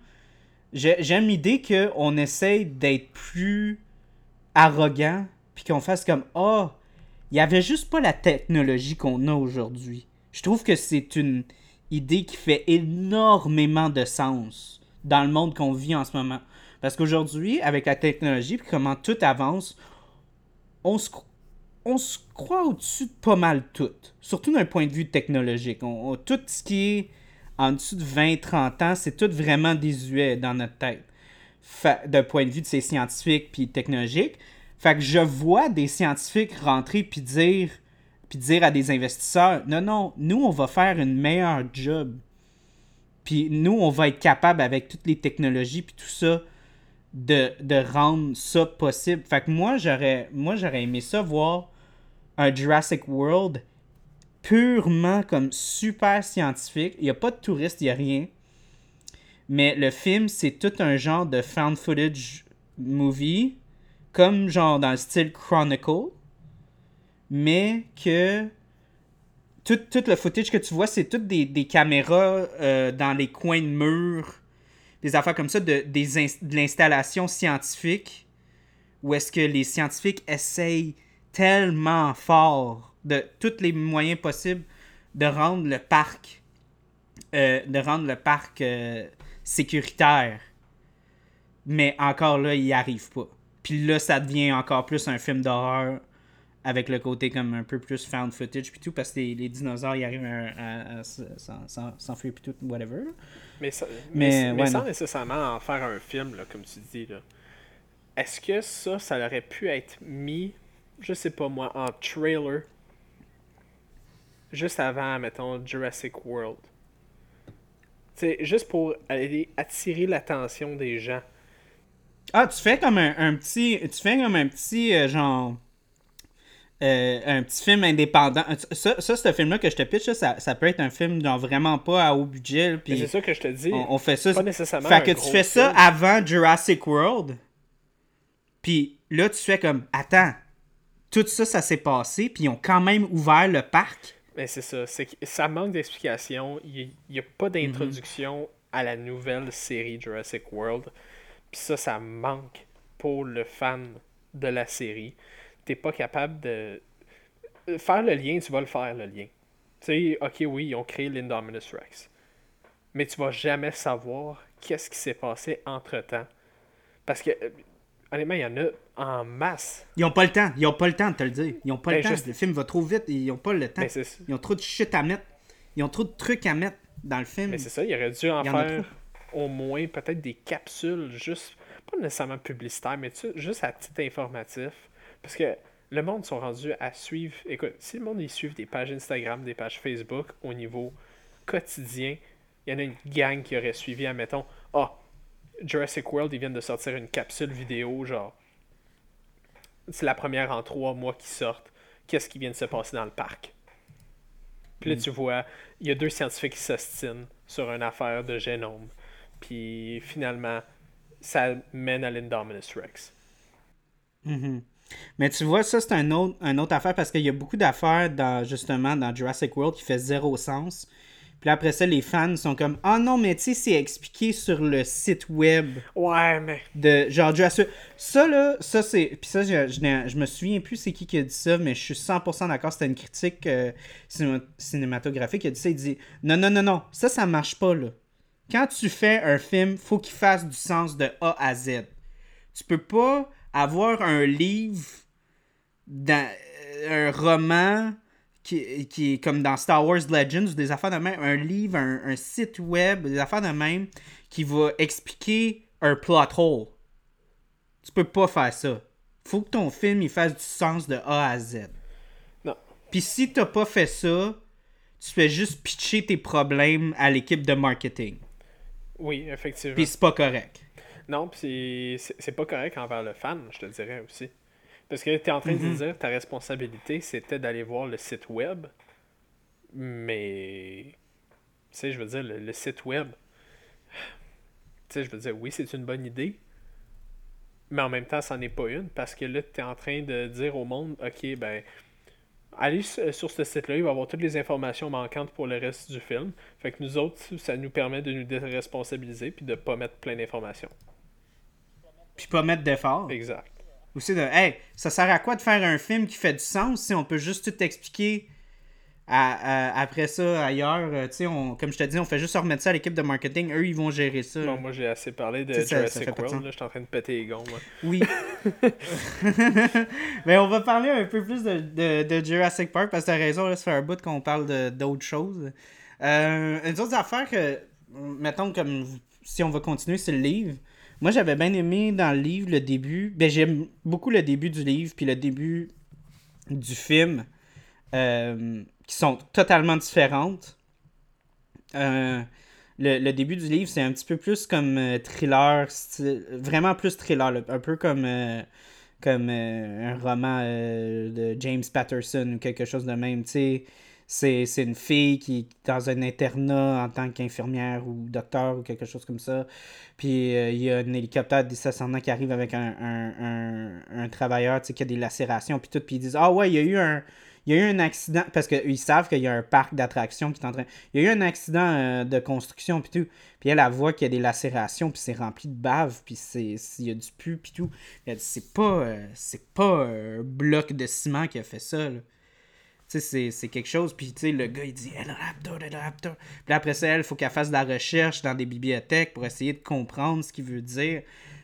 j'aime l'idée qu'on essaye d'être plus arrogant, puis qu'on fasse comme, oh, il y avait juste pas la technologie qu'on a aujourd'hui. Je trouve que c'est une idée qui fait énormément de sens dans le monde qu'on vit en ce moment. Parce qu'aujourd'hui, avec la technologie, puis comment tout avance, on se croit au-dessus de pas mal tout. Surtout d'un point de vue technologique. On, on, tout ce qui est en dessous de 20-30 ans, c'est tout vraiment désuet dans notre tête. D'un point de vue de ces scientifiques puis technologiques. Fait que je vois des scientifiques rentrer puis dire, puis dire à des investisseurs Non, non, nous, on va faire une meilleure job. Puis nous, on va être capable avec toutes les technologies puis tout ça. De, rendre ça possible. Fait que moi, j'aurais moi j'aurais aimé ça voir un Jurassic World purement comme super scientifique. Il n'y a pas de touristes, il n'y a rien. Mais le film, c'est tout un genre de found footage movie, comme genre dans le style Chronicle, mais que tout, tout le footage que tu vois, c'est toutes des, caméras euh, dans les coins de murs, des affaires comme ça, de, des de l'installation scientifique, où est-ce que les scientifiques essayent tellement fort de tous les moyens possibles de rendre le parc euh, de rendre le parc euh, sécuritaire. Mais encore là, il n'y arrive pas. Puis là, ça devient encore plus un film d'horreur avec le côté comme un peu plus found footage puis tout parce que les, les dinosaures ils arrivent à, à, à, s'enfuir puis tout whatever mais, ça, mais, mais, mais ouais, sans non. nécessairement en faire un film là, comme tu dis là est-ce que ça ça aurait pu être mis je sais pas moi, en trailer, juste avant, mettons, Jurassic World? C'est juste pour aller attirer l'attention des gens. Ah, tu fais comme un, un petit. Tu fais comme un petit euh, genre. Euh, un petit film indépendant. Ça, ça ce film-là que je te pitch, ça, ça, peut être un film genre vraiment pas à haut budget. C'est ça que je te dis. On, on fait ça. Pas nécessairement. Fait que tu fais ça avant Jurassic World. Puis là, tu fais comme. Attends, tout ça, ça s'est passé, puis ils ont quand même ouvert le parc. Mais c'est ça, c'est ça manque d'explication. Il n'y a pas d'introduction mm -hmm. à la nouvelle série Jurassic World. Puis ça, ça manque pour le fan de la série. T'es pas capable de faire le lien, tu vas le faire le lien. Tu sais, ok, oui, ils ont créé l'Indominus Rex. Mais tu vas jamais savoir qu'est-ce qui s'est passé entre temps. Parce que honnêtement, il y en a en masse. Ils ont pas le temps. Ils ont pas le temps de te le dire. Ils ont pas ben, le temps. Juste... Le film va trop vite. Ils ont pas le temps. Ben, ils ont trop de shit à mettre. Ils ont trop de trucs à mettre dans le film. Mais c'est ça, il aurait dû en il faire au moins peut-être des capsules, juste, pas nécessairement publicitaires, mais tu juste à titre informatif. Parce que le monde sont rendus à suivre. Écoute, si le monde ils suivent des pages Instagram, des pages Facebook au niveau quotidien, il y en a une gang qui aurait suivi, admettons, ah, Jurassic World, ils viennent de sortir une capsule vidéo, genre, c'est la première en trois mois qui sortent. Qu'est-ce qui vient de se passer dans le parc? Puis là, tu vois, il y a deux scientifiques qui s'ostinent sur une affaire de génome. Puis finalement, ça mène à l'Indominus Rex. Mhm. Mais tu vois, ça, c'est un autre, un autre affaire parce qu'il y a beaucoup d'affaires, dans, justement, dans Jurassic World qui fait zéro sens. Puis après ça, les fans sont comme Ah non, mais tu sais, c'est expliqué sur le site web Ouais, mais. de genre Jurassic. Ça là, ça c'est. Puis ça, je, je, je me souviens plus c'est qui qui a dit ça, mais je suis 100% d'accord. C'était une critique euh, cinéma- cinématographique qui a dit ça. Il dit Non, non, non, non, ça, ça marche pas là. Quand tu fais un film, faut qu'il fasse du sens de A à Z. Tu peux pas avoir un livre, dans, euh, un roman qui, qui est comme dans Star Wars Legends ou des affaires de même, un livre, un, un site web, des affaires de même qui va expliquer un plot hole. Tu peux pas faire ça. Faut que ton film il fasse du sens de A à Z. Non. Puis si t'as pas fait ça, tu fais juste pitcher tes problèmes à l'équipe de marketing. Oui, effectivement. Puis c'est pas correct. Non, puis c'est pas correct envers le fan, je te dirais aussi. Parce que tu es en train de dire ta responsabilité, c'était d'aller voir le site web. Mais. Tu sais, je veux dire, le, le site web. Tu sais, je veux dire, oui, c'est une bonne idée. Mais en même temps, c'en est pas une. Parce que là, tu es en train de dire au monde, OK, ben. Allez sur sur ce site-là, il va y avoir toutes les informations manquantes pour le reste du film. Fait que nous autres, ça nous permet de nous déresponsabiliser puis de pas mettre plein d'informations. Puis pas mettre d'effort. Exact. Aussi de Hey, ça sert à quoi de faire un film qui fait du sens si on peut juste tout expliquer à- à- après ça ailleurs? euh, tu on- comme je te dis, on fait juste remettre ça à l'équipe de marketing. Eux, ils vont gérer ça. Bon, moi j'ai assez parlé de Tu sais, ça- ça Jurassic World, je suis en train de péter les gonds. moi. Oui. Mais on va parler un peu plus de, de, de Jurassic Park parce que t'as raison, là, ça fait un bout qu'on parle d'autres choses. Euh, une autre affaire que, mettons, comme si on va continuer, c'est le livre. Moi, j'avais bien aimé dans le livre le début. Ben, j'aime beaucoup le début du livre puis le début du film euh, qui sont totalement différentes. Euh, le, le début du livre, c'est un petit peu plus comme euh, thriller, vraiment plus thriller, un peu comme, euh, comme un roman de James Patterson ou quelque chose de même. C'est, c'est une fille qui est dans un internat en tant qu'infirmière ou docteur ou quelque chose comme ça. Puis il y a un hélicoptère descendant qui arrive avec un, un, un, un travailleur qui a des lacérations. Puis tout. Puis ils disent Ah ouais, il y a eu un. Il y a eu un accident, parce qu'ils savent qu'il y a un parc d'attractions qui est en train. Il y a eu un accident euh, de construction, puis tout. Puis elle, elle voit qu'il y a des lacérations, puis c'est rempli de bave, puis il y a du pu, puis tout. Elle dit C'est pas, euh, c'est pas un bloc de ciment qui a fait ça, là. Tu sais, c'est, quelque chose, puis tu sais, le gars, il dit El Raptor, El Raptor. Puis après ça, elle, faut qu'elle fasse de la recherche dans des bibliothèques pour essayer de comprendre ce qu'il veut dire.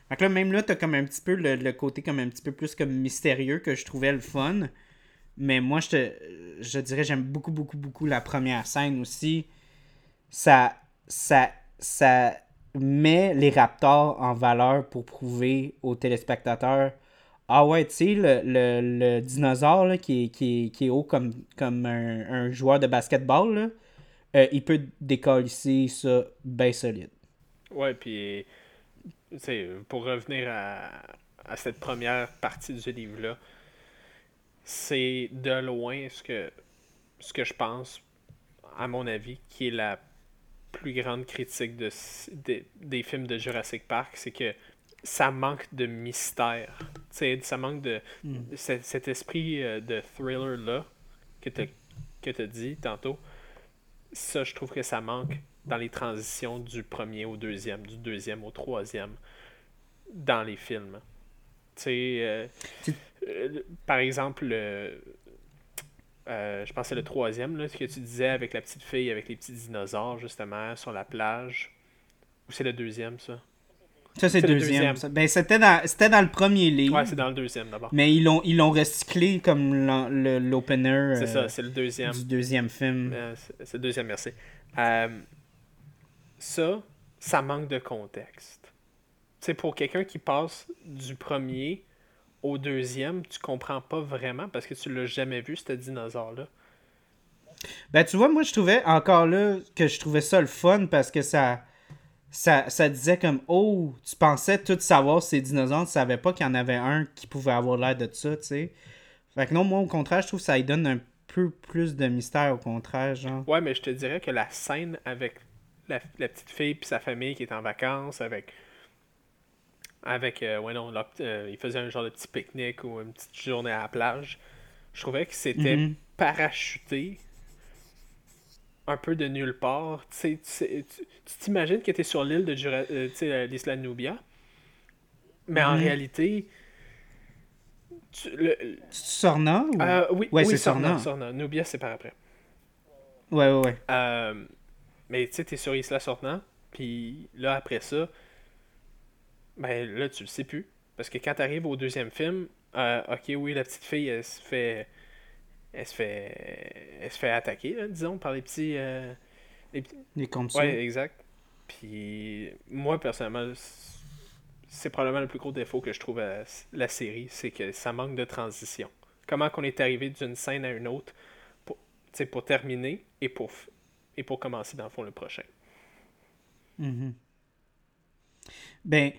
Fait que là, même là, t'as comme un petit peu le, le côté comme un petit peu plus comme mystérieux que je trouvais le fun. Mais moi, je te je dirais j'aime beaucoup, beaucoup, beaucoup la première scène aussi. Ça, ça, ça met les Raptors en valeur pour prouver aux téléspectateurs Ah ouais, tu sais, le, le, dinosaure qui, est, haut comme, un, joueur de basketball, là, euh, il peut décoller ça bien solide. Ouais, puis, pour revenir à, à cette première partie du livre-là, c'est de loin ce que, ce que je pense, à mon avis, qui est la plus grande critique de, des- des films de Jurassic Park, c'est que ça manque de mystère. Tu sais, ça manque de ce- cet esprit euh, de thriller-là que tu as dit tantôt. Ça, je trouve que ça manque dans les transitions du premier au deuxième, du deuxième au troisième, dans les films. Euh, euh, par exemple, le- euh, je pense que c'est le troisième, là, ce que tu disais avec la petite fille, avec les petits dinosaures, justement, sur la plage. Ou c'est le deuxième, ça? Ça, c'est C'est deuxième. deuxième. ça. Ben, c'était dans, c'était dans le premier livre. Ouais, c'est dans le deuxième, d'abord. Mais ils l'ont, ils l'ont recyclé comme l'opener C'est euh, ça, c'est le deuxième. du deuxième film. Euh, c'est c'est le deuxième, merci. Euh, ça, ça manque de contexte. C'est pour quelqu'un qui passe du premier au deuxième, tu comprends pas vraiment parce que tu l'as jamais vu, ce dinosaure-là. Ben, tu vois, moi, je trouvais encore là que je trouvais ça le fun parce que ça, ça, ça disait comme Oh, tu pensais tout savoir ces dinosaures, tu savais pas qu'il y en avait un qui pouvait avoir l'air de ça, tu sais. Fait que non, moi, au contraire, je trouve que ça lui donne un peu plus de mystère, au contraire, genre. Ouais, mais je te dirais que la scène avec la, petite fille puis sa famille qui est en vacances, avec. Avec. Euh, ouais, non, euh, il faisait un genre de petit pique-nique ou une petite journée à la plage. Je trouvais que c'était mhm. parachuté un peu de nulle part. tu t'imagines que tu es sur l'île de Jura, euh, l'isla Nubia, mais en mhm. réalité. Tu, le, Sorna euh, Oui, ouais, c'est Sorna, Sorna. Nubia, c'est par après. Ouais, ouais, ouais. Euh, mais tu sais, t'es sur Isla Sorna, puis là, après ça, ben là, tu le sais plus. Parce que quand t'arrives au deuxième film, ok, oui, la petite fille, elle se fait elle se fait, elle se fait attaquer, disons, par les petits. Euh, les, les Ouais, exact. Puis moi, personnellement, c'est probablement le plus gros défaut que je trouve à la série, c'est que ça manque de transition. Comment qu'on est arrivé d'une scène à une autre pour, pour terminer et pour, et pour commencer, dans le fond, le prochain. Mm-hmm. Ben,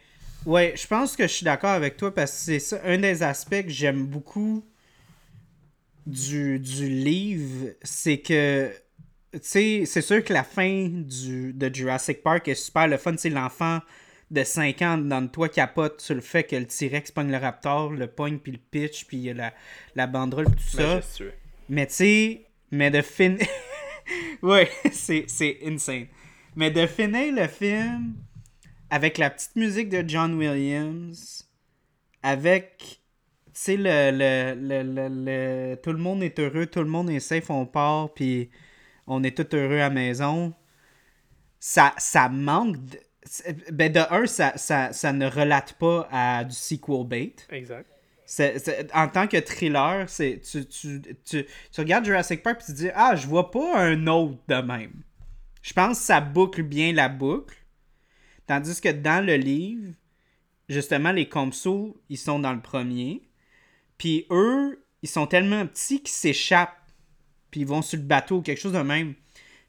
ouais, je pense que je suis d'accord avec toi parce que c'est ça, un des aspects que j'aime beaucoup du, du livre, c'est que tu sais, c'est sûr que la fin du, de Jurassic Park est super le fun. C'est l'enfant de 5 ans dans le toit capote sur le fait que le T-Rex pogne le Raptor, le pogne puis le pitch, puis la, la banderole, tout ça. Mais tu sais, mais de finir. ouais, c'est insane. Mais de finir le film avec la petite musique de John Williams, avec sais, le, le, le, le, tout le monde est heureux, tout le monde est safe, on part, puis on est tout heureux à la maison. Ça, ça manque. De, ben de un, ça, ça, ça, ne relate pas à du sequel bait. Exact. en tant que thriller, c'est tu, tu, tu, tu, regardes Jurassic Park et tu dis Ah, je vois pas un autre de même. Je pense que ça boucle bien la boucle. Tandis que dans le livre, justement, les Compsos, ils sont dans le premier. Puis eux, ils sont tellement petits qu'ils s'échappent. Puis ils vont sur le bateau, quelque chose de même.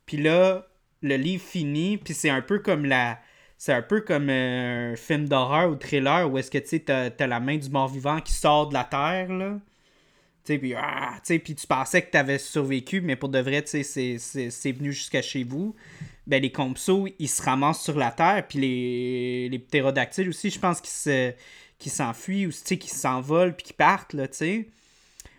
Puis là, le livre finit, puis c'est un peu comme la. C'est un peu comme euh, un film d'horreur ou trailer où est-ce que tu sais, t'as, la main du mort-vivant qui sort de la terre, là. Tu ah, puis tu pensais que t'avais survécu, mais pour de vrai, c'est, venu jusqu'à chez vous. Ben, les compsos, ils se ramassent sur la terre, puis les, les ptérodactyles aussi, je pense qu'ils se qui s'enfuient ou qui s'envolent puis qui partent, là, tu sais.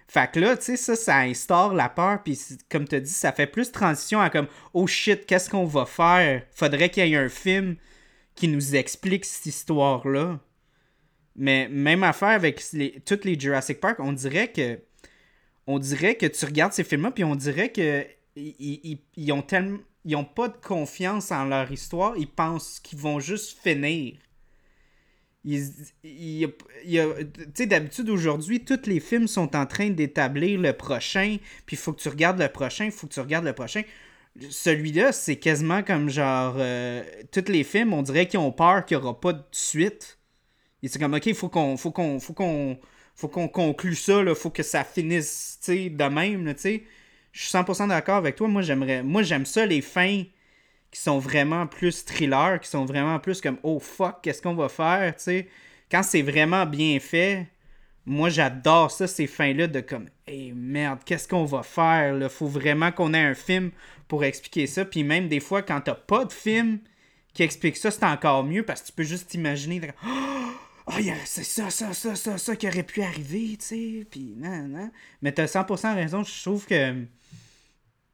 Fait que là, tu sais, ça, ça instaure la peur, puis comme tu dit, ça fait plus transition à comme, oh shit, qu'est-ce qu'on va faire? Faudrait qu'il y ait un film qui nous explique cette histoire-là. Mais même affaire avec les, toutes les Jurassic Park, on dirait que on dirait que tu regardes ces films-là, puis on dirait que ils, ils ont tellement ils ont pas de confiance en leur histoire, ils pensent qu'ils vont juste finir tu sais, d'habitude, aujourd'hui, tous les films sont en train d'établir le prochain, puis il faut que tu regardes le prochain, il faut que tu regardes le prochain. Celui-là, c'est quasiment comme genre. Euh, tous les films, on dirait qu'ils ont peur qu'il n'y aura pas de suite. Et c'est comme, ok, il faut qu'on faut qu'on faut qu'on faut qu'on conclue ça, il faut que ça finisse de même. Tu sais. Je suis 100% d'accord avec toi. Moi, j'aimerais. Moi, j'aime ça, les fins qui sont vraiment plus thriller, qui sont vraiment plus comme oh fuck, qu'est-ce qu'on va faire, tu. Quand c'est vraiment bien fait, moi j'adore ça, ces fins-là de comme hey merde, qu'est-ce qu'on va faire, là? Faut vraiment qu'on ait un film pour expliquer ça. Puis même des fois, quand t'as pas de film qui explique ça, c'est encore mieux parce que tu peux juste imaginer oh, c'est ça, ça, ça, ça, ça qui aurait pu arriver, tu sais. Puis non, non. Mais t'as 100% raison, je trouve que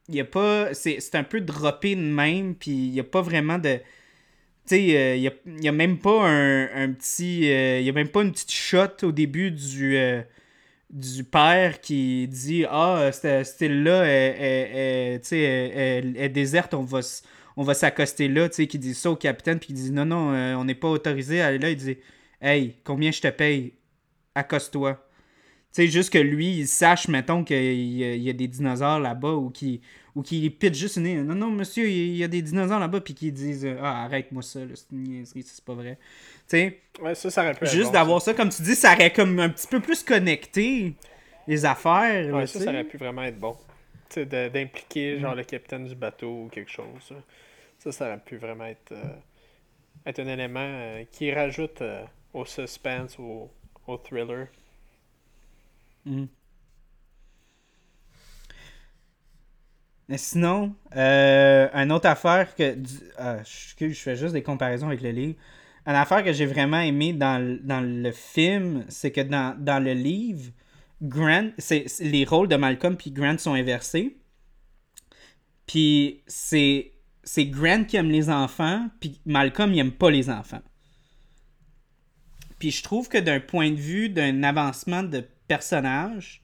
il y a pas c'est un peu droppé de même puis il a pas vraiment de tu sais euh, il, y a, même pas un, petit euh, il y a même pas une petite shot au début du euh, du père qui dit ah cette, île là est, déserte on va on va s'accoster là tu sais qui dit ça au capitaine puis il dit non non on n'est pas autorisé à aller là il dit hey combien je te paye? Accoste-toi sais, juste que lui, il sache, mettons, qu'il y, a des dinosaures là-bas ou qu'il ou pitch juste une Non, non, monsieur, il y a des dinosaures là-bas, puis qu'ils disent Ah, arrête-moi ça, c'est une niaiserie, c'est pas vrai. Tu sais, ouais, ça, ça aurait pu juste d'avoir ça. comme tu dis, ça aurait comme un petit peu plus connecté les affaires. Ouais, ça, ça aurait pu vraiment être bon. Tu sais, d'impliquer, genre, le capitaine du bateau ou quelque chose. Ça, ça aurait pu vraiment être, euh, être un élément euh, qui rajoute euh, au suspense, au, au thriller. Mm. Mais sinon, euh, une autre affaire que. Ah, je, fais juste des comparaisons avec le livre. Une affaire que j'ai vraiment aimé dans, le film, c'est que dans, le livre, Grant, c'est, les rôles de Malcolm puis Grant sont inversés. Puis c'est, Grant qui aime les enfants, puis Malcolm, il aime pas les enfants. Puis je trouve que d'un point de vue d'un avancement de personnage,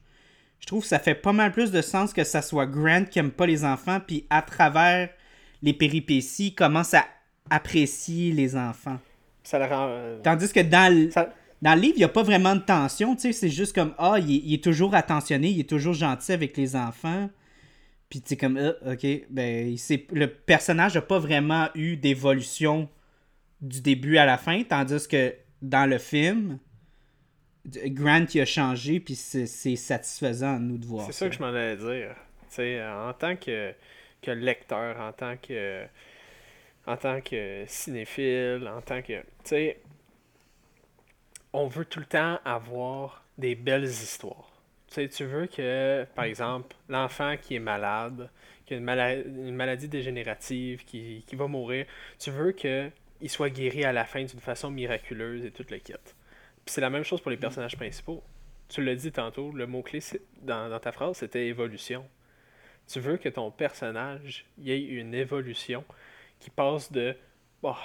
je trouve que ça fait pas mal plus de sens que ça soit Grant qui aime pas les enfants, puis à travers les péripéties, commence à apprécier les enfants. Ça le rend. Euh, Tandis que dans le, dans le livre, il n'y a pas vraiment de tension, tu sais, c'est juste comme Ah, il, est toujours attentionné, il est toujours gentil avec les enfants. Puis tu sais, comme ah, ok, ben, le personnage n'a pas vraiment eu d'évolution du début à la fin, tandis que dans le film, Grant qui a changé, puis c'est satisfaisant à nous de voir. C'est ça. que je m'en allais dire. en tant que, que lecteur, en tant que en tant que cinéphile, en tant que. Tu sais, on veut tout le temps avoir des belles histoires. Tu sais, tu veux que, par exemple, l'enfant qui est malade, qui a une, maladie, une maladie dégénérative, qui, qui va mourir, tu veux qu'il soit guéri à la fin d'une façon miraculeuse et tout le kit c'est la même chose pour les personnages principaux. Tu l'as dit tantôt, le mot-clé dans, dans ta phrase, c'était évolution. Tu veux que ton personnage y ait une évolution qui passe de, bah,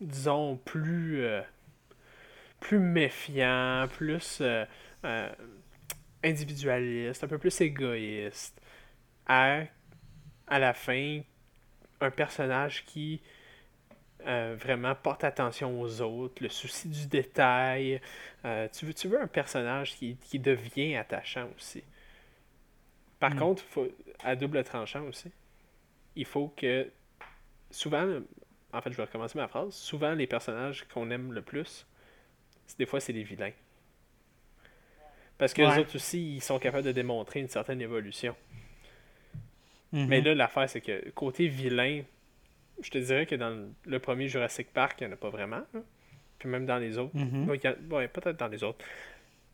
disons, plus, euh, plus méfiant, plus euh, euh, individualiste, un peu plus égoïste, à, à la fin, un personnage qui euh, vraiment porte attention aux autres, le souci du détail. Euh, tu, veux, tu veux un personnage qui, devient attachant aussi. Par mm. contre, faut, à double tranchant aussi, il faut que souvent, en fait, je vais recommencer ma phrase, souvent les personnages qu'on aime le plus, des fois c'est les vilains. Parce que les autres aussi, ils sont capables de démontrer une certaine évolution. Mm-hmm. Mais là, l'affaire, c'est que côté vilain, je te dirais que dans le premier Jurassic Park, il n'y en a pas vraiment. Puis même dans les autres. Mhm. ouais, peut-être dans les autres.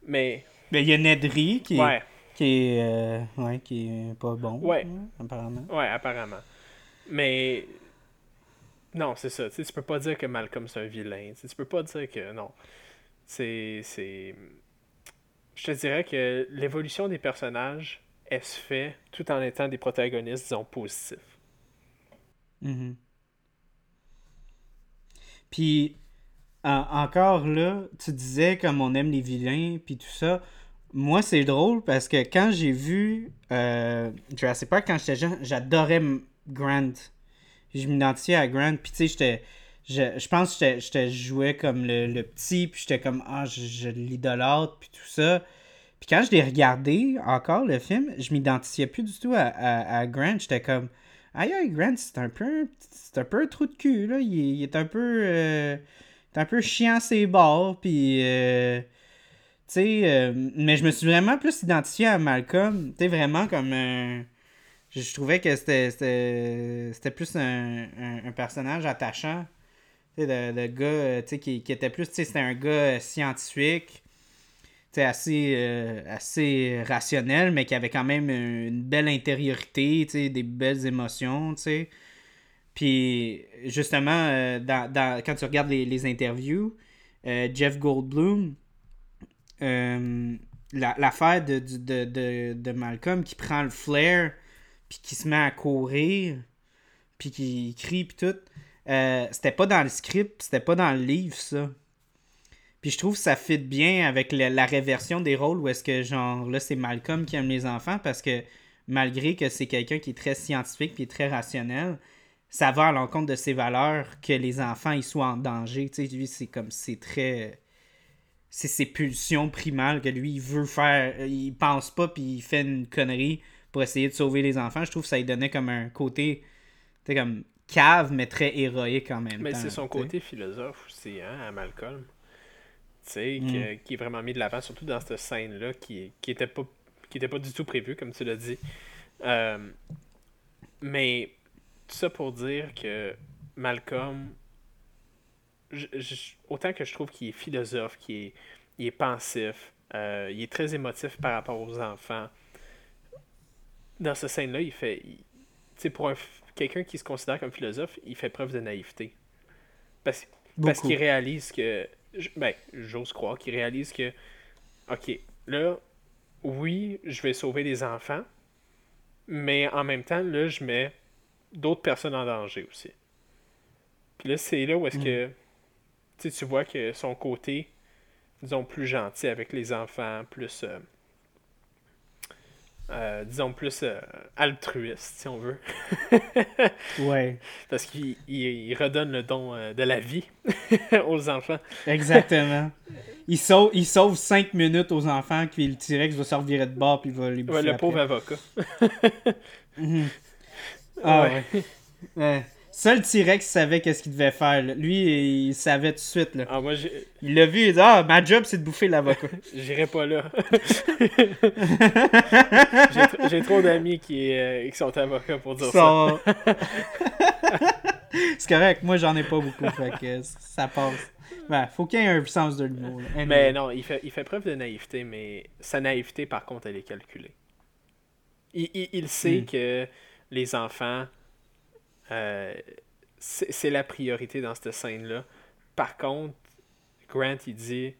Mais. Mais il y a Nedry qui, est, qui, est, euh, ouais, qui est pas bon. Ouais. apparemment. Ouais, apparemment. Mais. Non, c'est ça. Tu peux pas dire que Malcolm c'est un vilain. tu peux pas dire que. Non. C'est. Je te dirais que l'évolution des personnages, elle se fait tout en étant des protagonistes, disons, positifs. Mhm. Puis, encore là, tu disais comme on aime les vilains, puis tout ça. Moi, c'est drôle parce que quand j'ai vu euh, Jurassic Park, quand j'étais jeune, j'adorais Grant. Je m'identifiais à Grant, puis tu sais, j'étais. Je, je, pense que je jouais comme le, petit, puis j'étais comme, ah, je, je l'idolâtre, puis tout ça. Puis quand je l'ai regardé encore, le film, je m'identifiais plus du tout à, à Grant. J'étais comme, Aïe, aïe, Grant, c'est un peu c'est un peu un trou de cul, là. Il, est un peu. Euh, un peu chiant ses bords, puis. Euh, tu sais, euh, mais je me suis vraiment plus identifié à Malcolm. Tu sais, vraiment comme un. Je, trouvais que c'était, c'était, plus un, un, personnage attachant. Tu sais, le, gars, tu sais, qui, qui, était plus. Tu sais, c'était un gars scientifique assez, euh, assez rationnel, mais qui avait quand même une belle intériorité, des belles émotions, sais. Puis, justement, euh, dans, quand tu regardes les, interviews, euh, Jeff Goldblum, l'affaire de, de, de, Malcolm qui prend le flair, puis qui se met à courir, puis qui crie, puis tout, c'était pas dans le script, c'était pas dans le livre, ça. Puis je trouve que ça fit bien avec la, réversion des rôles où est-ce que, genre, là, c'est Malcolm qui aime les enfants parce que malgré que c'est quelqu'un qui est très scientifique puis très rationnel, ça va à l'encontre de ses valeurs que les enfants ils soient en danger. Tu sais, lui, c'est comme, c'est très. c'est ses pulsions primales que lui, il veut faire. Il pense pas, puis il fait une connerie pour essayer de sauver les enfants. Je trouve que ça lui donnait comme un côté. Tu comme cave, mais très héroïque en même mais temps. Mais c'est son t'sais. côté philosophe aussi, hein, à Malcolm. Tu sais, Mm. que- qui est vraiment mis de l'avant, surtout dans cette scène-là, qui, qui était pas qui était pas du tout prévue, comme tu l'as dit. Euh, mais tout ça pour dire que Malcolm, je- je- autant que je trouve qu'il est philosophe, qu'il est, il est pensif, euh, il est très émotif par rapport aux enfants. Dans cette scène-là, il fait. Tu sais, pour quelqu'un qui se considère comme philosophe, il fait preuve de naïveté. Parce, parce qu'il réalise que. Je- Ben, j'ose croire qu'il réalise que. Ok, là, oui, je vais sauver les enfants, mais en même temps, là, je mets d'autres personnes en danger aussi. Puis là, c'est là où est-ce Mm. que. Tu sais, tu vois que son côté, disons, plus gentil avec les enfants, plus. euh, euh, disons, plus euh, altruiste, si on veut. Ouais, Parce qu'il il, il redonne le don euh, de la vie aux enfants. exactement. il, sauve, il sauve 5 minutes aux enfants, puis le T-Rex va se revirer de bord, puis il va les bouffer Ouais, le après. pauvre avocat. Mhm. Ah Ouais. ouais. Seul T-Rex savait qu'est-ce qu'il devait faire. là. Lui, il savait tout de suite. Là. Ah, moi, j'ai- Il l'a vu, il dit Ah, ma job, c'est de bouffer l'avocat. j'irai pas là. J'ai tr- J'ai trop d'amis qui, euh, qui sont avocats pour dire ça. C'est correct, moi j'en ai pas beaucoup, fait que ça passe. Ben, faut qu'il y ait un sens de l'humour. là. Anyway. Mais non, il fait, il fait preuve de naïveté, mais sa naïveté, par contre, elle est calculée. Il, il- il sait Hmm. que les enfants, euh, c'est c'est la priorité dans cette scène-là. Par contre, Grant, il dit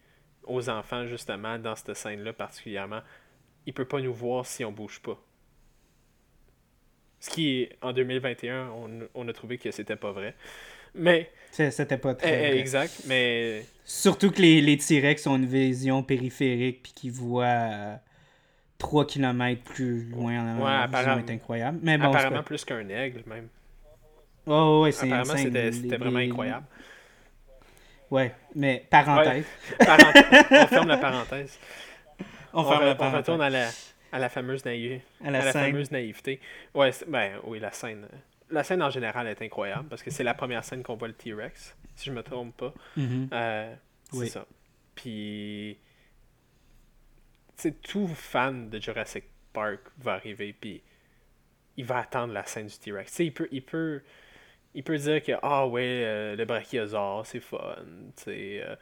aux enfants, justement, dans cette scène-là particulièrement, il peut pas nous voir si on bouge pas. Ce qui, est, en 2021, on, on a trouvé que c'était pas vrai. Mais, C'était pas eh, très. eh, vrai. exact, mais Surtout que les, les T-Rex ont une vision périphérique puis qu'ils voient euh, 3 km plus loin en Ouais, apparemment- est incroyable. Mais bon, apparemment plus qu'un aigle, même. Oh, ouais, c'est Apparemment, c'était vraiment incroyable. Ouais, mais parenthèse. Parenthèse- on ferme la parenthèse. On, ferme retourne à la, à la fameuse naïveté. à la à la scène. fameuse naïveté. Ouais, ben oui, la scène. La scène en général est incroyable parce que c'est la première scène qu'on voit le T-Rex, si je me trompe pas. Mhm. Euh, c'est Oui. ça. Puis. C'est tout fan de Jurassic Park va arriver, puis il va attendre la scène du T-Rex. Tu sais, il peut, il peut, il peut dire que ah ouais, euh, le brachiosaure, c'est fun. tu sais, euh,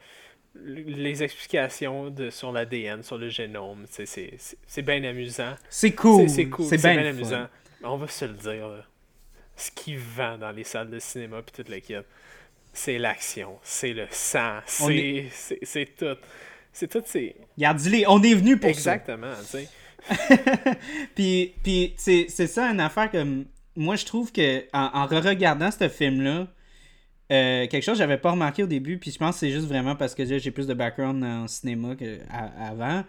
les explications de, sur l'ADN, sur le génome, c'est c'est- c'est bien amusant. C'est cool. C'est c'est cool, C'est c'est bien amusant. On va se le dire, là. ce qui vend dans les salles de cinéma puis toute l'équipe, c'est l'action, c'est le sang, c'est c'est- c'est tout. C'est tout, c'est... Dis-les, on est venu pour ça. Exactement, tu sais. puis, puis c'est c'est ça une affaire que m- moi je trouve que en, en re-regardant ce film-là, euh, quelque chose que j'avais pas remarqué au début, puis je pense que c'est juste vraiment parce que j'ai plus de background en cinéma qu'avant.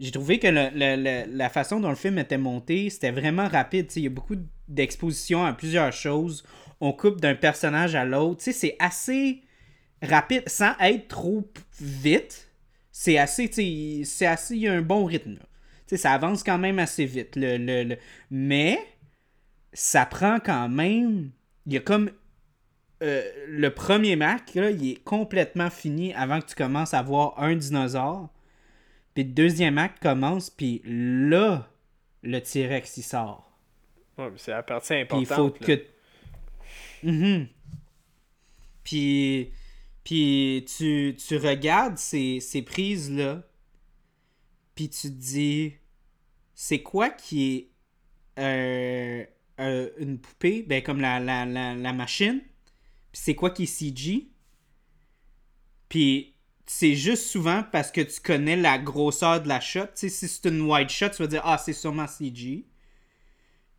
J'ai trouvé que la façon dont le film était monté, c'était vraiment rapide. Il y a beaucoup d'expositions à plusieurs choses. On coupe d'un personnage à l'autre. C'est assez rapide sans être trop vite. C'est assez, c'est assez, il y a un bon rythme. là. Ça avance quand même assez vite. Le- Mais ça prend quand même. Il y a comme. euh, le premier Mac, là, il est complètement fini avant que tu commences à voir un dinosaure. Puis le deuxième acte commence, puis là, le T-Rex, il sort. Ouais, mais c'est la partie Puis importante. il faut que. Mhm. Puis, puis tu, tu regardes ces, ces prises-là, puis tu te dis, c'est quoi qui est euh, euh, une poupée, ben comme la, la, la, la machine, puis c'est quoi qui est CG, puis c'est juste souvent parce que tu connais la grosseur de la shot. Tu si c'est une wide shot, tu vas dire, ah, c'est sûrement CG.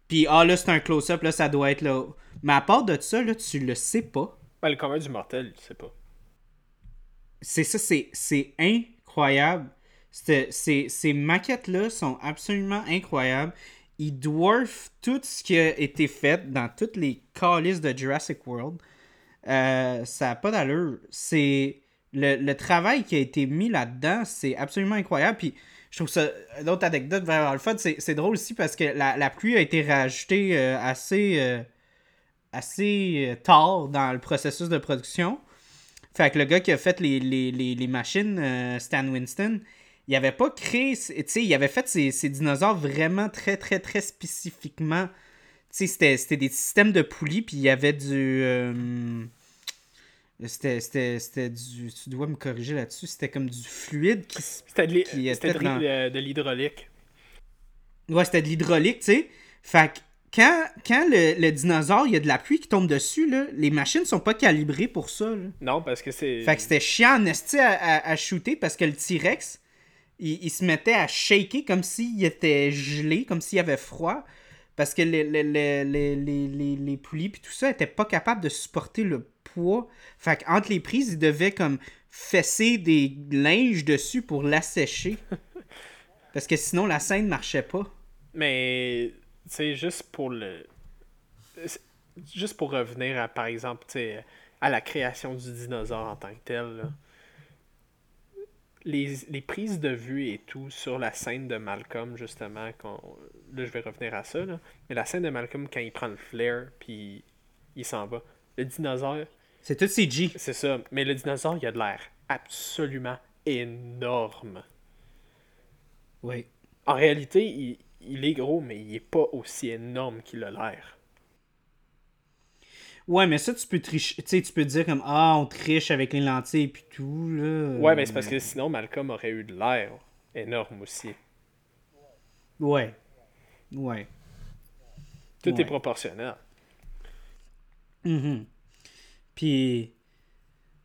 Puis, ah, là, c'est un close-up, là, ça doit être là. Mais à part de ça, là, tu le sais pas. Ben, le commun du mortel, je sais pas. C'est ça, c'est, c'est incroyable. C'est- c'est- ces maquettes-là sont absolument incroyables. Ils dwarfent tout ce qui a été fait dans toutes les calices de Jurassic World. Euh, ça n'a pas d'allure. C'est le, travail qui a été mis là-dedans, c'est absolument incroyable. Puis je trouve ça. L'autre anecdote vers le fun, c'est drôle aussi parce que la, pluie a été rajoutée euh, assez. euh, assez tard dans le processus de production. Fait que le gars qui a fait les, les, machines, Stan Winston, il avait pas créé. Tu sais, il avait fait ces, ces dinosaures vraiment très, très, très spécifiquement. Tu sais, c'était- c'était des systèmes de poulies, puis il y avait du. euh, c'était c'était- c'était du. Tu dois me corriger là-dessus. C'était comme du fluide qui C'était de l'hy- Qui c'était était de, dans- l'hydraulique. Ouais, c'était de l'hydraulique, tu sais. Fait que quand, quand le, le dinosaure, il y a de la pluie qui tombe dessus, là, les machines sont pas calibrées pour ça. là. Non, parce que c'est. Fait que c'était chiant en esti à, à, à shooter parce que le T-Rex, il, il se mettait à shaker comme s'il était gelé, comme s'il avait froid. Parce que les, les, les, les, les, poulies puis tout ça étaient pas capables de supporter le poids. Fait qu'entre les prises, ils devaient comme fesser des linges dessus pour l'assécher. Parce que sinon, la scène marchait pas. Mais, tu sais, juste pour le. c'est- Juste pour revenir à, par exemple, à la création du dinosaure en tant que tel, là. Les, les prises de vue et tout sur la scène de Malcolm, justement, qu'on- là je vais revenir à ça, là. mais la scène de Malcolm quand il prend le flair puis il s'en va. Le dinosaure, C'est tout CG. c'est ça, mais le dinosaure il a de l'air absolument énorme. Oui. En réalité, il, il est gros, mais il est pas aussi énorme qu'il a l'air. Ouais, mais ça, tu peux tricher. Tu sais, tu peux dire comme Ah, on triche avec les lentilles et puis tout, là. Ouais, mais c'est parce que sinon Malcolm aurait eu de l'air énorme aussi. Ouais. Ouais. Tout Ouais. est proportionnel. Mhm. Puis.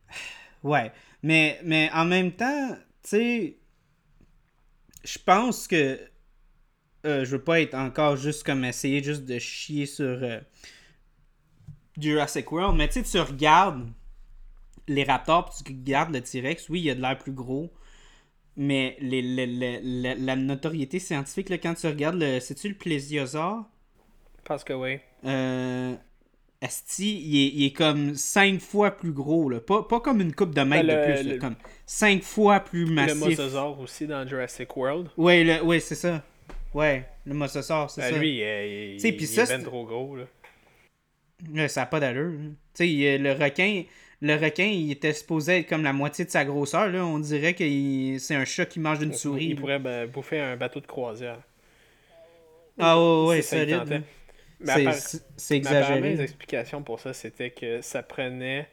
Ouais. Mais, mais en même temps, tu sais. Je pense que. euh, je veux pas être encore juste comme essayer juste de chier sur euh, Jurassic World, mais tu sais, tu regardes les raptors, puis tu regardes le T-Rex, oui, il a de l'air plus gros, mais les, les- les- la, notoriété scientifique, là, quand tu regardes le. C'est-tu le plésiosaure? Parce que oui. Euh, Asti, il est, il est comme 5 fois plus gros, là. Pas, pas comme une coupe de mètre Ben, de le- plus, là, le- comme 5 fois plus Le massif. mosasaure aussi dans Jurassic World. Le, ouais, c'est ça. Ouais, le mosasaure, c'est Ben, ça. lui, il, il, puis il ça, est ben trop gros. Là. Ça n'a pas d'allure. là. Tu sais, le requin, le requin, il était supposé être comme la moitié de sa grosseur, là. On dirait que il- c'est un chat qui mange une souris. Il pourrait ben, bouffer un bateau de croisière. Ah ouais, ouais, lui solide. C'est- C'est c'est exagéré. les explications pour ça, c'était que ça prenait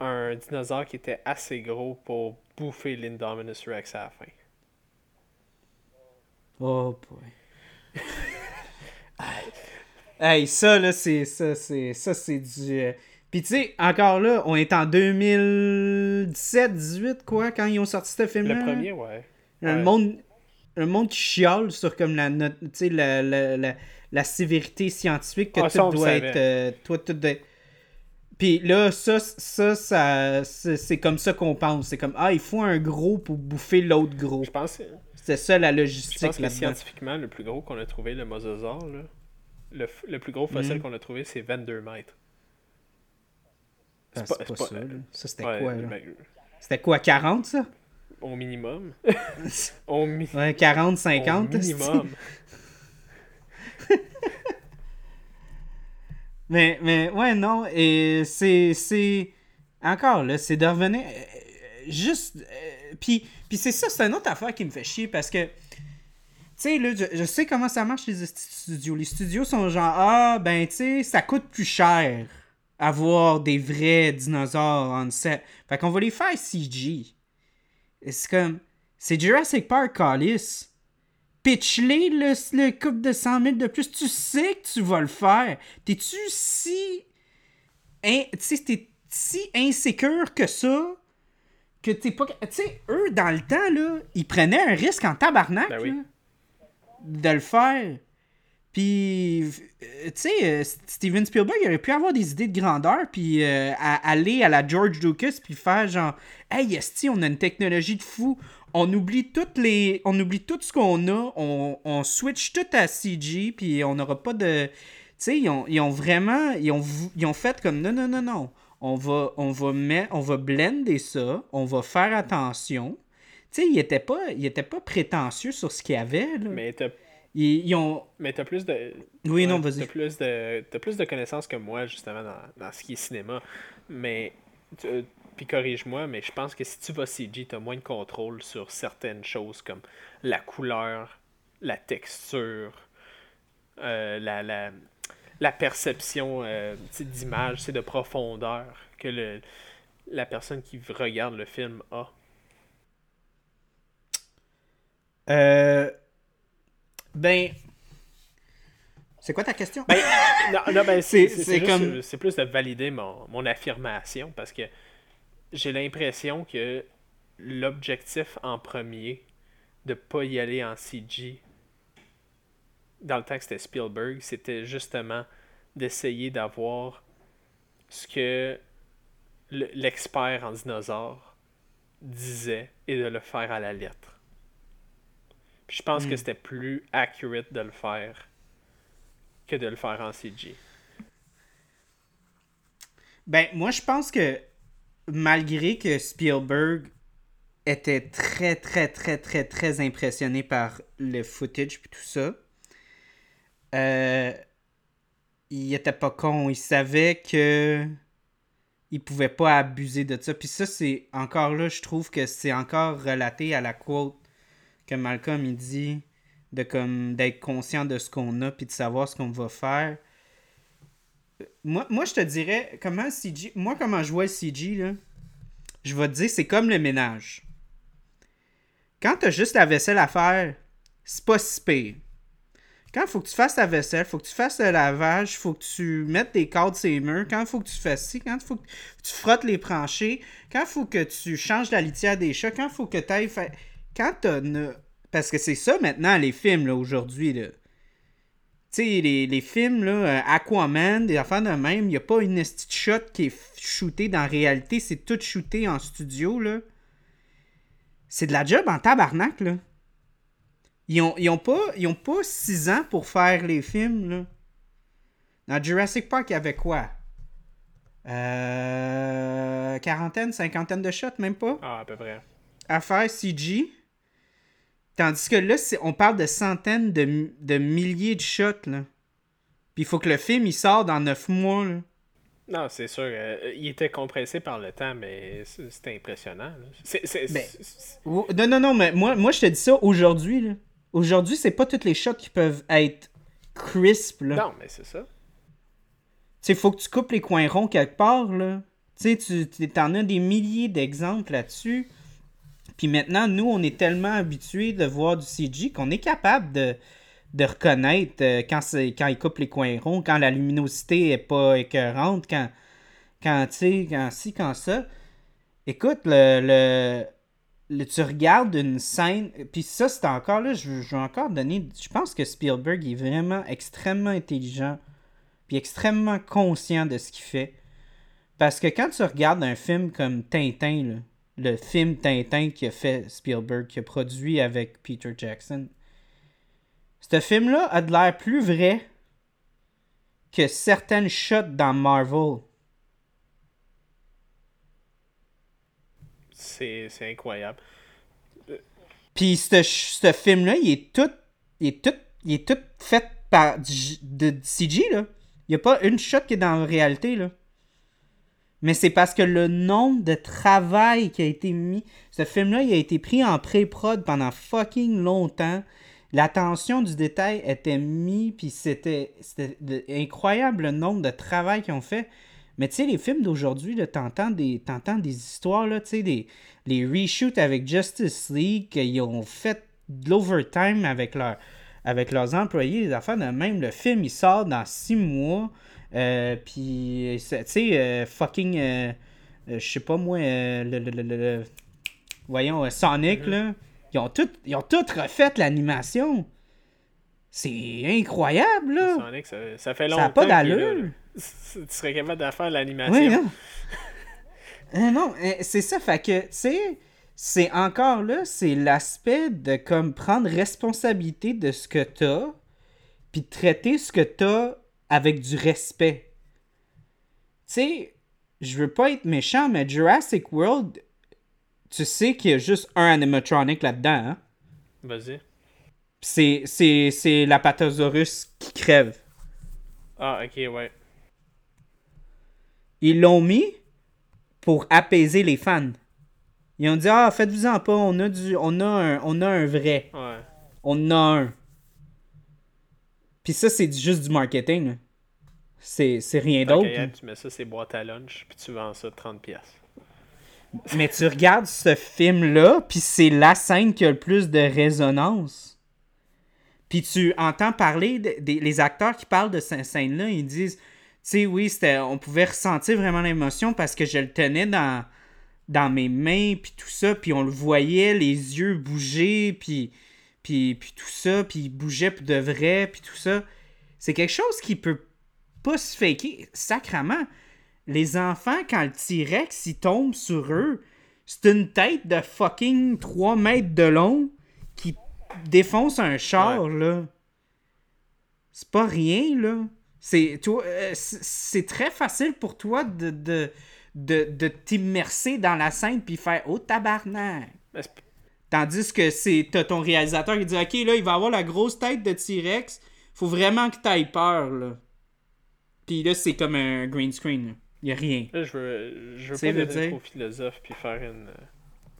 un dinosaure qui était assez gros pour bouffer l'Indominus Rex à la fin. Oh boy. hey, ça là, c'est ça, c'est ça, c'est du. euh, Puis tu sais, encore là, on est en 2017, 18 quoi, quand ils ont sorti ce film-là. Le premier, ouais. Le Ouais. monde, le monde qui chiale sur comme la note, la, la, la, la sévérité scientifique que Ah, tout doit être, euh, toi, tout doit être- Puis là, ça, ça, ça c'est comme ça qu'on pense. C'est comme, ah, il faut un gros pour bouffer l'autre gros. Je pense, C'est ça la je logistique pense que là-dedans. scientifiquement, le plus gros qu'on a trouvé, le mosasaure, là, le, le plus gros fossile Mhm. qu'on a trouvé, c'est 22 mètres. Ah, c'est pas- ça. là. Ça, c'était Ouais, quoi, là? ben, C'était quoi, 40, ça? au minimum. au, mi- Ouais, 40, au 50? minimum. Mais, mais ouais, non, et c'est. c'est Encore là, c'est de revenir. euh, juste. euh, puis, puis c'est ça, c'est une autre affaire qui me fait chier parce que. Tu sais, là, je, je sais comment ça marche les studios. Les studios sont genre, ah, ben, tu sais, ça coûte plus cher avoir des vrais dinosaures en set. Fait qu'on va les faire CG. C'est comme. C'est Jurassic Park, Callis. Pitch-les le, le couple de 100 000 de plus. Tu sais que tu vas le faire. T'es-tu si. in- Tu sais, t'es si insécure que ça que t'es pas. Tu sais, eux, dans le temps, là, ils prenaient un risque en tabarnak Ben oui. là, de le faire. Puis, euh, tu sais, euh, Steven Spielberg, il aurait pu avoir des idées de grandeur, puis euh, aller à la George Lucas, puis faire genre, hey, esti, on a une technologie de fou, on oublie toutes les, on oublie tout ce qu'on a, on, switch tout à CG, puis on n'aura pas de, tu sais, ils ont, vraiment, ils ont, ils ont fait comme, non, non, non, non, on va, on va, mettre, on va blender ça, on va faire attention. Tu sais, il était pas, il était pas prétentieux sur ce qu'il y avait. Là. Mais t'as Ils, ils ont... mais t'as plus de. Oui, non, vas-y. T'as plus de, t'as plus de connaissances que moi, justement, dans, dans ce qui est cinéma. Mais, tu- puis corrige-moi, mais je pense que si tu vas CG, t'as moins de contrôle sur certaines choses comme la couleur, la texture, euh, la, la, la perception euh, d'image, c'est de profondeur que le, la personne qui regarde le film a. Euh, Ben. C'est quoi ta question? Ben, non, non, ben, c'est, C'est- comme- c'est plus de valider mon, mon affirmation parce que j'ai l'impression que l'objectif en premier de pas y aller en CG dans le temps que c'était Spielberg, c'était justement d'essayer d'avoir ce que le- l'expert en dinosaures disait et de le faire à la lettre. Puis je pense que Hmm. c'était plus accurate de le faire que de le faire en CG. Ben, moi, je pense que malgré que Spielberg était très, très, très, très, très impressionné par le footage puis tout ça, euh, il était pas con. Il savait que il pouvait pas abuser de ça. Puis ça, c'est encore là, je trouve que c'est encore relaté à la quote que Malcolm il dit de comme d'être conscient de ce qu'on a puis de savoir ce qu'on va faire. Moi, moi, je te dirais, comment CG. Moi, comment je vois le CG, là, je vais te dire, c'est comme le ménage. Quand t'as juste la vaisselle à faire, c'est pas si pire. Quand faut que tu fasses ta vaisselle, faut que tu fasses le lavage, faut que tu mettes tes cadres sur les murs, quand faut que tu fasses ci, quand faut que tu frottes les planchers, quand faut que tu changes la litière des chats, quand faut que tu ailles faire. Quand t'as. ne- Parce que c'est ça maintenant, les films, là, aujourd'hui, là. Tu sais, les, les films, là, euh, Aquaman, des affaires de même, il n'y a pas une petite shot qui est shootée dans la réalité, c'est tout shooté en studio, là. C'est de la job en tabarnak, là. Ils ont, ils ont pas, ils ont pas six ans pour faire les films, là. Dans Jurassic Park, il y avait quoi? Euh, quarantaine, cinquantaine de shots, même pas? Ah, à peu près. à faire CG. Tandis que là, on parle de centaines de, de milliers de shots. Là. Puis il faut que le film il sort dans neuf mois. Là. Non, c'est sûr. euh, il était compressé par le temps, mais c'était impressionnant. Ben, Non, non, non, mais moi, moi je te dis ça aujourd'hui. là. Aujourd'hui, c'est pas tous les shots qui peuvent être crisp. Là. Non, mais c'est ça. Tu sais, faut que tu coupes les coins ronds quelque part, là. Tu sais, tu tu- t'en as des milliers d'exemples là-dessus. Puis maintenant, nous, on est tellement habitués de voir du CG qu'on est capable de, de reconnaître euh, quand, quand il coupe les coins ronds, quand la luminosité est pas écœurante, quand, quand tu sais, quand ci, quand ça. Écoute, le, le, tu regardes une scène, puis ça, c'est encore là, je, je vais encore donner, je pense que Spielberg est vraiment extrêmement intelligent puis extrêmement conscient de ce qu'il fait. Parce que quand tu regardes un film comme Tintin, là, le film Tintin qui a fait Spielberg, qui a produit avec Peter Jackson, ce film-là a de l'air plus vrai que certaines shots dans Marvel. C'est, c'est incroyable. Puis ce, ce film-là, il est tout. Il est tout. Il est tout fait par du, de, de CG, là. Il n'y a pas une shot qui est dans la réalité, là. Mais c'est parce que le nombre de travail qui a été mis. Ce film-là, il a été pris en pré-prod pendant fucking longtemps. L'attention du détail était mis, puis c'était incroyable le nombre de travail qu'ils ont fait. Mais tu sais, les films d'aujourd'hui, t'entends des, t'entends des histoires, là, tu sais, des, les reshoots avec Justice League, qu'ils ont fait de l'overtime avec, avec leurs employés, les affaires de même. Le film, il sort dans six mois. Euh, puis, c'est- tu sais, euh, fucking, euh, euh, je sais pas moi, euh, le, voyons, euh, Sonic, là, ils ont tout, ils ont tout refait l'animation. C'est incroyable, là. Sonic, ça, ça fait Ça longtemps. n'a pas d'allure. Tu serais capable de faire l'animation. Oui, non. Euh, non, euh, c'est ça, fait que, tu sais, c'est encore là, c'est l'aspect de comme prendre responsabilité de ce que t'as, puis de traiter ce que t'as avec du respect. Tu sais, je veux pas être méchant, mais Jurassic World, tu sais qu'il y a juste un animatronic là-dedans, hein? Vas-y. C'est, c'est, c'est l'Apatosaurus qui crève. Ah, ok, ouais. Ils l'ont mis pour apaiser les fans. Ils ont dit Ah, faites-vous-en pas, on a, du, on, a un, on a un vrai. Ouais. On a un. Puis ça, c'est juste du marketing. C'est, rien d'autre. tu mets ça, c'est boîte à lunch, puis tu vends ça 30$. piastres. Mais tu regardes ce film-là, puis c'est la scène qui a le plus de résonance. Puis tu entends parler de- des les acteurs qui parlent de cette scène-là, ils disent, tu sais, oui, on pouvait ressentir vraiment l'émotion parce que je le tenais dans, dans mes mains, puis tout ça, puis on le voyait, les yeux bouger, puis, puis, puis tout ça, puis il bougeait pour de vrai, puis tout ça. C'est quelque chose qui peut pas se faker, sacrament. Les enfants, quand le T-Rex, il tombe sur eux, c'est une tête de fucking 3 mètres de long qui défonce un char, là. C'est pas rien, là. C'est toi, euh, c'est c'est très facile pour toi de, de, de, de t'immerser dans la scène puis faire « Oh, tabarnak! Mais c'est- » Tandis que c'est t'as ton réalisateur qui dit « Ok, là, il va avoir la grosse tête de T-Rex. Faut vraiment que t'ailles peur, là. » Puis là, c'est comme un green screen, là. Y a rien. Là, je veux, je veux pas le devenir trop philosophe, puis faire une... euh,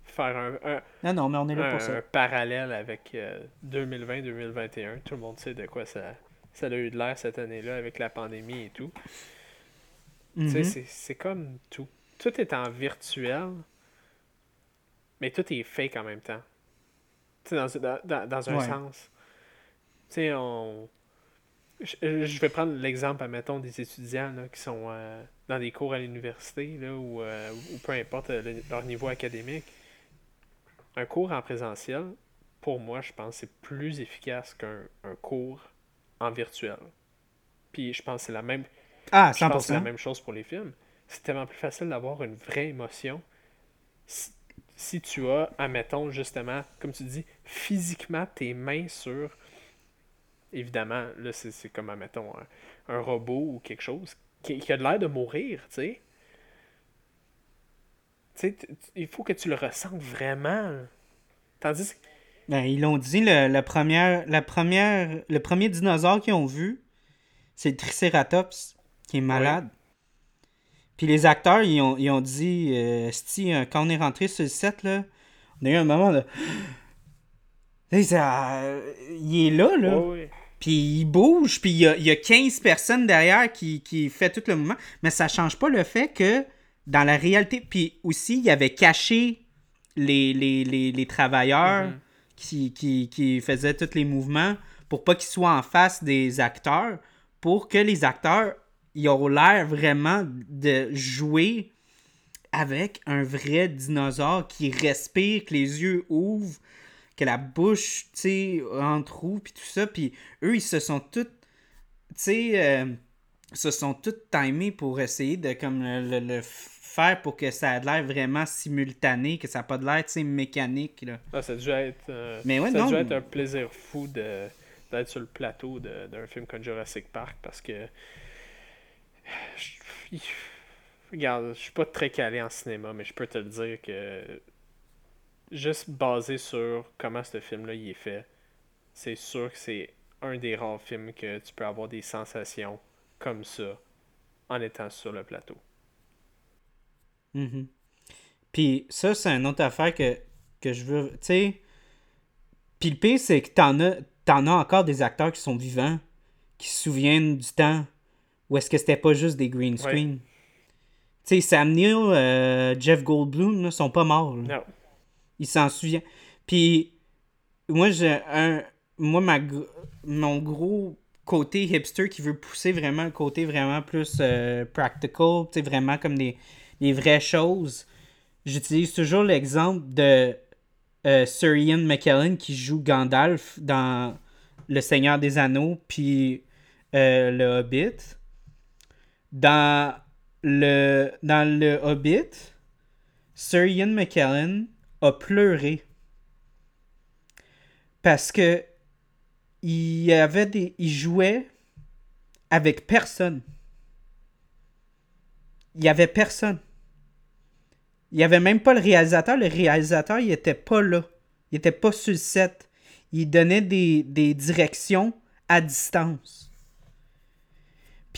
faire un, un, Non, non, mais on est là un- pour ça. un parallèle avec 2020-2021. Tout le monde sait de quoi ça, ça a eu de l'air cette année-là avec la pandémie et tout. Tu sais, Mhm. c'est- c'est comme tout. Tout est en virtuel, mais tout est fake en même temps. Tu sais, dans, dans, dans- un Ouais. sens. Tu sais, on... Je, je vais prendre l'exemple, admettons, des étudiants là, qui sont euh, dans des cours à l'université, là, ou, euh, ou peu importe euh, le- leur niveau académique. Un cours en présentiel, pour moi, je pense c'est plus efficace qu'un un cours en virtuel. Puis je pense que c'est la même Ah, je pense que c'est la 100%. même chose pour les films. C'est tellement plus facile d'avoir une vraie émotion si, tu as, admettons, justement, comme tu dis, physiquement tes mains sur. Évidemment, là, c'est comme, admettons, un, un robot ou quelque chose qui, qui a de l'air de mourir, tu sais. Tu sais, il faut que tu le ressentes vraiment. Tandis que. Ben, ils l'ont dit, le, la première, la première, le premier dinosaure qu'ils ont vu, c'est le Triceratops, qui est malade. Puis les acteurs, ils ont, ils ont dit, euh, Sti, euh, quand on est rentré sur le set, là, on a eu un moment de... Ça- il est là, là. Puis il bouge, puis il y a, il y a 15 personnes derrière qui, qui fait tout le mouvement. Mais ça change pas le fait que dans la réalité, puis aussi, il avait caché les, les, les, les travailleurs Mhm. qui, qui, qui faisaient tous les mouvements pour pas qu'ils soient en face des acteurs, pour que les acteurs ils ont l'air vraiment de jouer avec un vrai dinosaure qui respire, que les yeux ouvrent, que la bouche, tu sais, entroue, puis tout ça. Puis eux, ils se sont tous, tu sais, euh, se sont tous timés pour essayer de comme le, le- le faire pour que ça ait l'air vraiment simultané, que ça n'a pas de l'air, tu sais, mécanique, là. Ah, ça a dû être, euh, Mais ouais, ça a dû non. être un plaisir fou de, d'être sur le plateau de- d'un film comme Jurassic Park parce que. Je- Regarde, je suis pas très calé en cinéma, mais je peux te le dire que. Juste basé sur comment ce film-là il est fait, c'est sûr que c'est un des rares films que tu peux avoir des sensations comme ça en étant sur le plateau. Mhm. Puis ça, c'est une autre affaire que, que je veux. Tu sais. Puis le pire, c'est que t'en as, t'en as encore des acteurs qui sont vivants, qui se souviennent du temps où est-ce que c'était pas juste des green screen. Tu sais, Sam Neill, euh, Jeff Goldblum, là, sont pas morts. là. Non. Il s'en souvient. Puis, moi, j'ai un. Moi, ma, mon gros côté hipster qui veut pousser vraiment le côté vraiment plus euh, practical, tu sais, vraiment comme des, des vraies choses. J'utilise toujours l'exemple de euh, Sir Ian McKellen qui joue Gandalf dans Le Seigneur des Anneaux, puis euh, Le Hobbit. Dans le, dans le Hobbit, Sir Ian McKellen a pleuré parce que il y avait des il jouait avec personne il y avait personne. Il n'y avait même pas le réalisateur. Le réalisateur, il était pas là. Il était pas sur le set. Il donnait des, des directions à distance.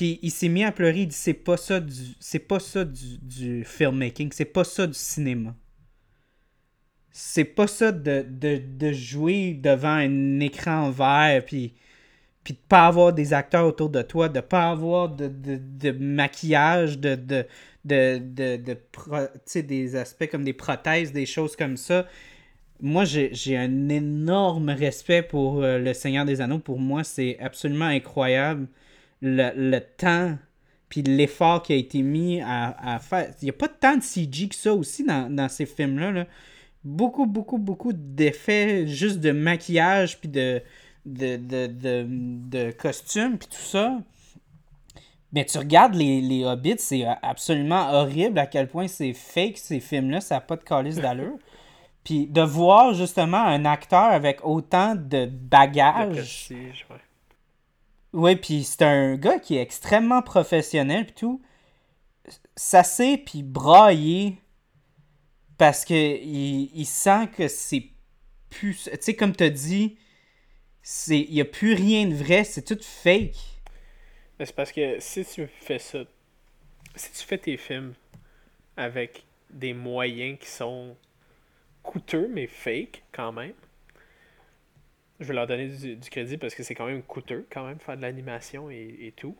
Puis il s'est mis à pleurer. Il dit c'est pas ça du c'est pas ça du, filmmaking. C'est pas ça du cinéma. C'est pas ça de, de, de jouer devant un écran vert. Puis puis de pas avoir des acteurs autour de toi, de pas avoir de, de, de maquillage, de, de, de, des aspects comme des prothèses, des choses comme ça. Moi, j'ai j'ai un énorme respect pour euh, Le Seigneur des Anneaux. Pour moi, c'est absolument incroyable le, le temps puis l'effort qui a été mis à, à faire. Il n'y a pas tant de CG que ça aussi dans, dans ces films-là. là. Beaucoup, beaucoup, beaucoup d'effets juste de maquillage puis de, de, de, de, de costumes puis tout ça. Mais tu regardes les, les Hobbits, c'est absolument horrible à quel point c'est fake ces films-là, ça n'a pas de calice d'allure. Puis de voir justement un acteur avec autant de bagages. prestige, ouais. Oui, puis c'est un gars qui est extrêmement professionnel puis tout. S'asseoir puis brailler parce que il, il sent que c'est plus... Tu sais, comme t'as dit, il y a plus rien de vrai, c'est tout fake. Mais c'est parce que si tu fais ça, si tu fais tes films avec des moyens qui sont coûteux mais fake quand même, je vais leur donner du, du crédit parce que c'est quand même coûteux quand même faire de l'animation et, et tout.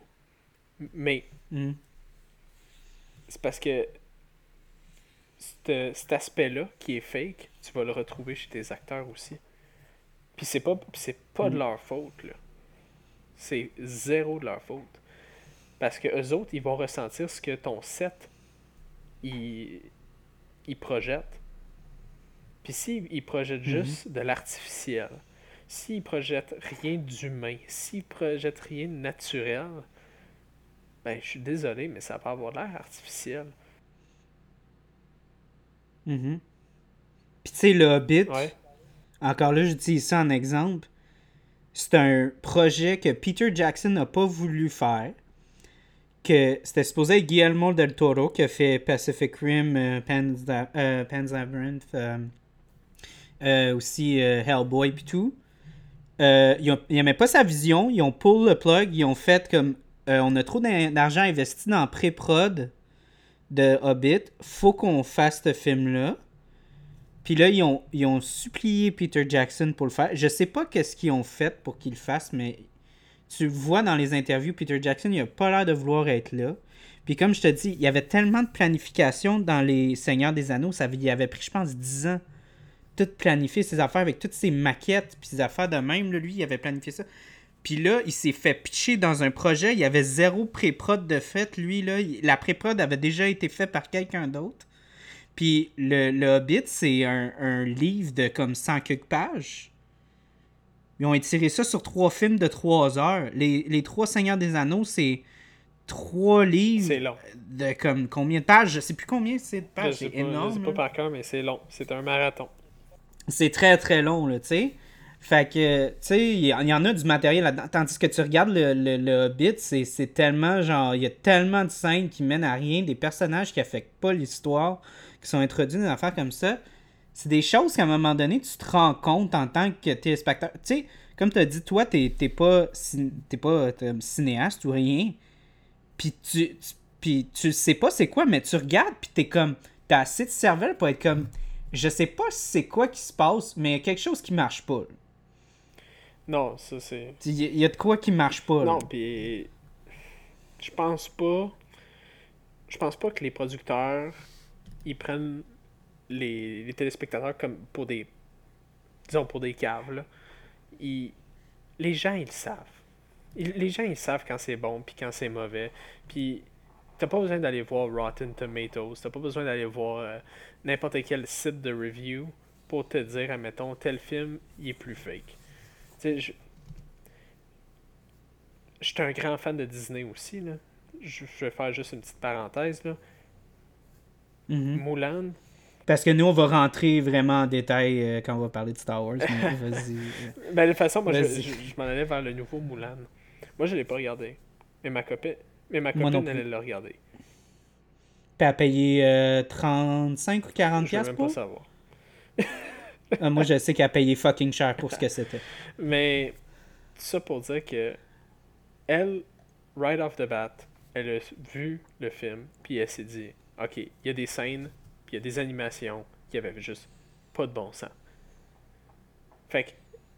Mais Mm. c'est parce que cet, aspect-là qui est fake, tu vas le retrouver chez tes acteurs aussi. Puis c'est pas, c'est pas de Mm. leur faute, là. C'est zéro de leur faute. Parce que eux autres, ils vont ressentir ce que ton set, il, il projette. Puis s'ils ils projettent juste de l'artificiel, s'ils projettent rien d'humain, s'ils projettent rien de naturel, ben je suis désolé, mais ça va pas avoir l'air artificiel. Puis tu sais, le Hobbit, Ouais. encore là, j'utilise ça en exemple. C'est un projet que Peter Jackson n'a pas voulu faire. Que c'était supposé être Guillermo del Toro qui a fait Pacific Rim, euh, Pan's, euh, Pan's Labyrinth, euh, aussi euh, Hellboy puis tout. Euh, ils n'aimaient pas sa vision, ils ont pull le plug, ils ont fait comme euh, on a trop d'argent investi dans pré-prod de Hobbit, faut qu'on fasse ce film-là. Puis là, ils ont, ils ont supplié Peter Jackson pour le faire. Je sais pas qu'est-ce qu'ils ont fait pour qu'il le fasse, mais tu vois dans les interviews, Peter Jackson, il a pas l'air de vouloir être là. Puis comme je te dis, il y avait tellement de planification dans Les Seigneurs des Anneaux, ça il avait pris, je pense, 10 ans. Tout planifier ses affaires avec toutes ses maquettes, puis ses affaires de même. là, lui, il avait planifié ça. Puis là, il s'est fait pitcher dans un projet. Il y avait zéro pré-prod de fait. Lui, là, la pré-prod avait déjà été faite par quelqu'un d'autre. Puis le, le Hobbit, c'est un, un livre de comme 100 quelques pages. Ils ont étiré ça sur trois films de trois heures. Les, les trois Seigneurs des Anneaux, c'est trois livres C'est long. de comme combien de pages? Je sais plus combien c'est de pages. C'est pas, je énorme. sais pas par cœur, mais c'est long. C'est un marathon. C'est très très long, là, tu sais. Fait que, tu sais, il y, en a du matériel là-dedans. Tandis que tu regardes le, le, Hobbit, c'est tellement, genre, il y a tellement de scènes qui mènent à rien, des personnages qui affectent pas l'histoire, qui sont introduits dans des affaires comme ça. C'est des choses qu'à un moment donné, tu te rends compte en tant que téléspectateur. Tu sais, comme tu as dit, toi, t'es pas, pas cinéaste ou rien. Puis tu, tu, puis tu sais pas c'est quoi, mais tu regardes, puis t'es comme, t'as assez de cervelle pour être comme, je sais pas c'est quoi qui se passe, mais il y a quelque chose qui marche pas. là. Non, ça c'est. Il y, a- il y a de quoi qui marche pas. là. Non, puis je pense pas. Je pense pas que les producteurs ils prennent les, les téléspectateurs comme pour des disons pour des caves là. Ils- les gens ils le savent. Ils- les gens ils savent quand c'est bon puis quand c'est mauvais. Puis t'as pas besoin d'aller voir Rotten Tomatoes, t'as pas besoin d'aller voir euh, n'importe quel site de review pour te dire admettons tel film il est plus fake. Tu sais, suis un grand fan de Disney aussi. Là. Je, vais faire juste une petite parenthèse. Là. Mhm. Mulan, Parce que nous, on va rentrer vraiment en détail euh, quand on va parler de Star Wars. Mais vas-y. ben, de toute façon, moi, je, je, je m'en allais vers le nouveau Mulan. Moi, je l'ai pas regardé. Mais ma copine, mais ma copine elle l'a regardé. puis à payer euh, 35 ou 40 Je veux même pas savoir. Euh, moi, je sais qu'elle a payé fucking cher pour ce que c'était. Mais ça pour dire que elle, right off the bat, elle a vu le film, puis elle s'est dit, ok, il y a des scènes, puis il y a des animations qui avaient juste pas de bon sens. Fait que,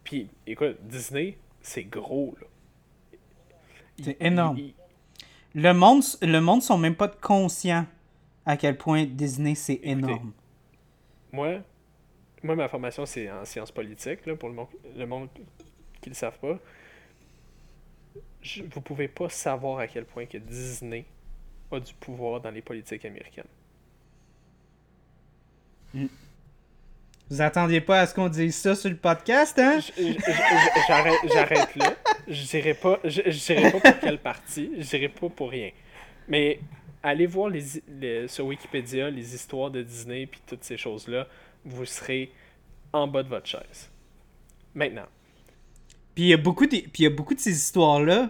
puis écoute, Disney, c'est gros là. C'est énorme. Le monde, le monde sont même pas conscients à quel point Disney c'est énorme. Moi, moi, ma formation, c'est en sciences politiques, là, pour le monde, le monde qui ne le savent pas. Je- vous pouvez pas savoir à quel point que Disney a du pouvoir dans les politiques américaines. Vous attendiez pas à ce qu'on dise ça sur le podcast, hein? J'arrête là. Je dirais pas, je, je dirais pas pour quelle partie, je dirais pas pour rien. Mais allez voir les, les- sur Wikipédia les histoires de Disney puis toutes ces choses-là, vous serez en bas de votre chaise. Maintenant. Puis il y a beaucoup de, puis y a beaucoup de ces histoires-là.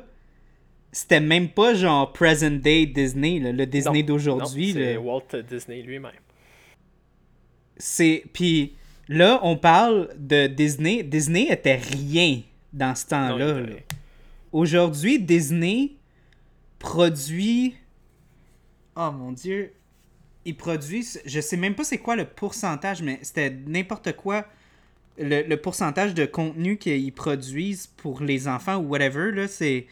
C'était même pas genre present day Disney, là, le Disney d'aujourd'hui. C'est. Walt Disney lui-même. C'est puis là on parle de Disney. Disney était rien dans ce temps-là. Aujourd'hui, Disney produit. Oh mon dieu. Ils produisent. Je sais même pas c'est quoi le pourcentage, mais c'était n'importe quoi. Le, le pourcentage de contenu qu'ils produisent pour les enfants ou whatever, là, c'est.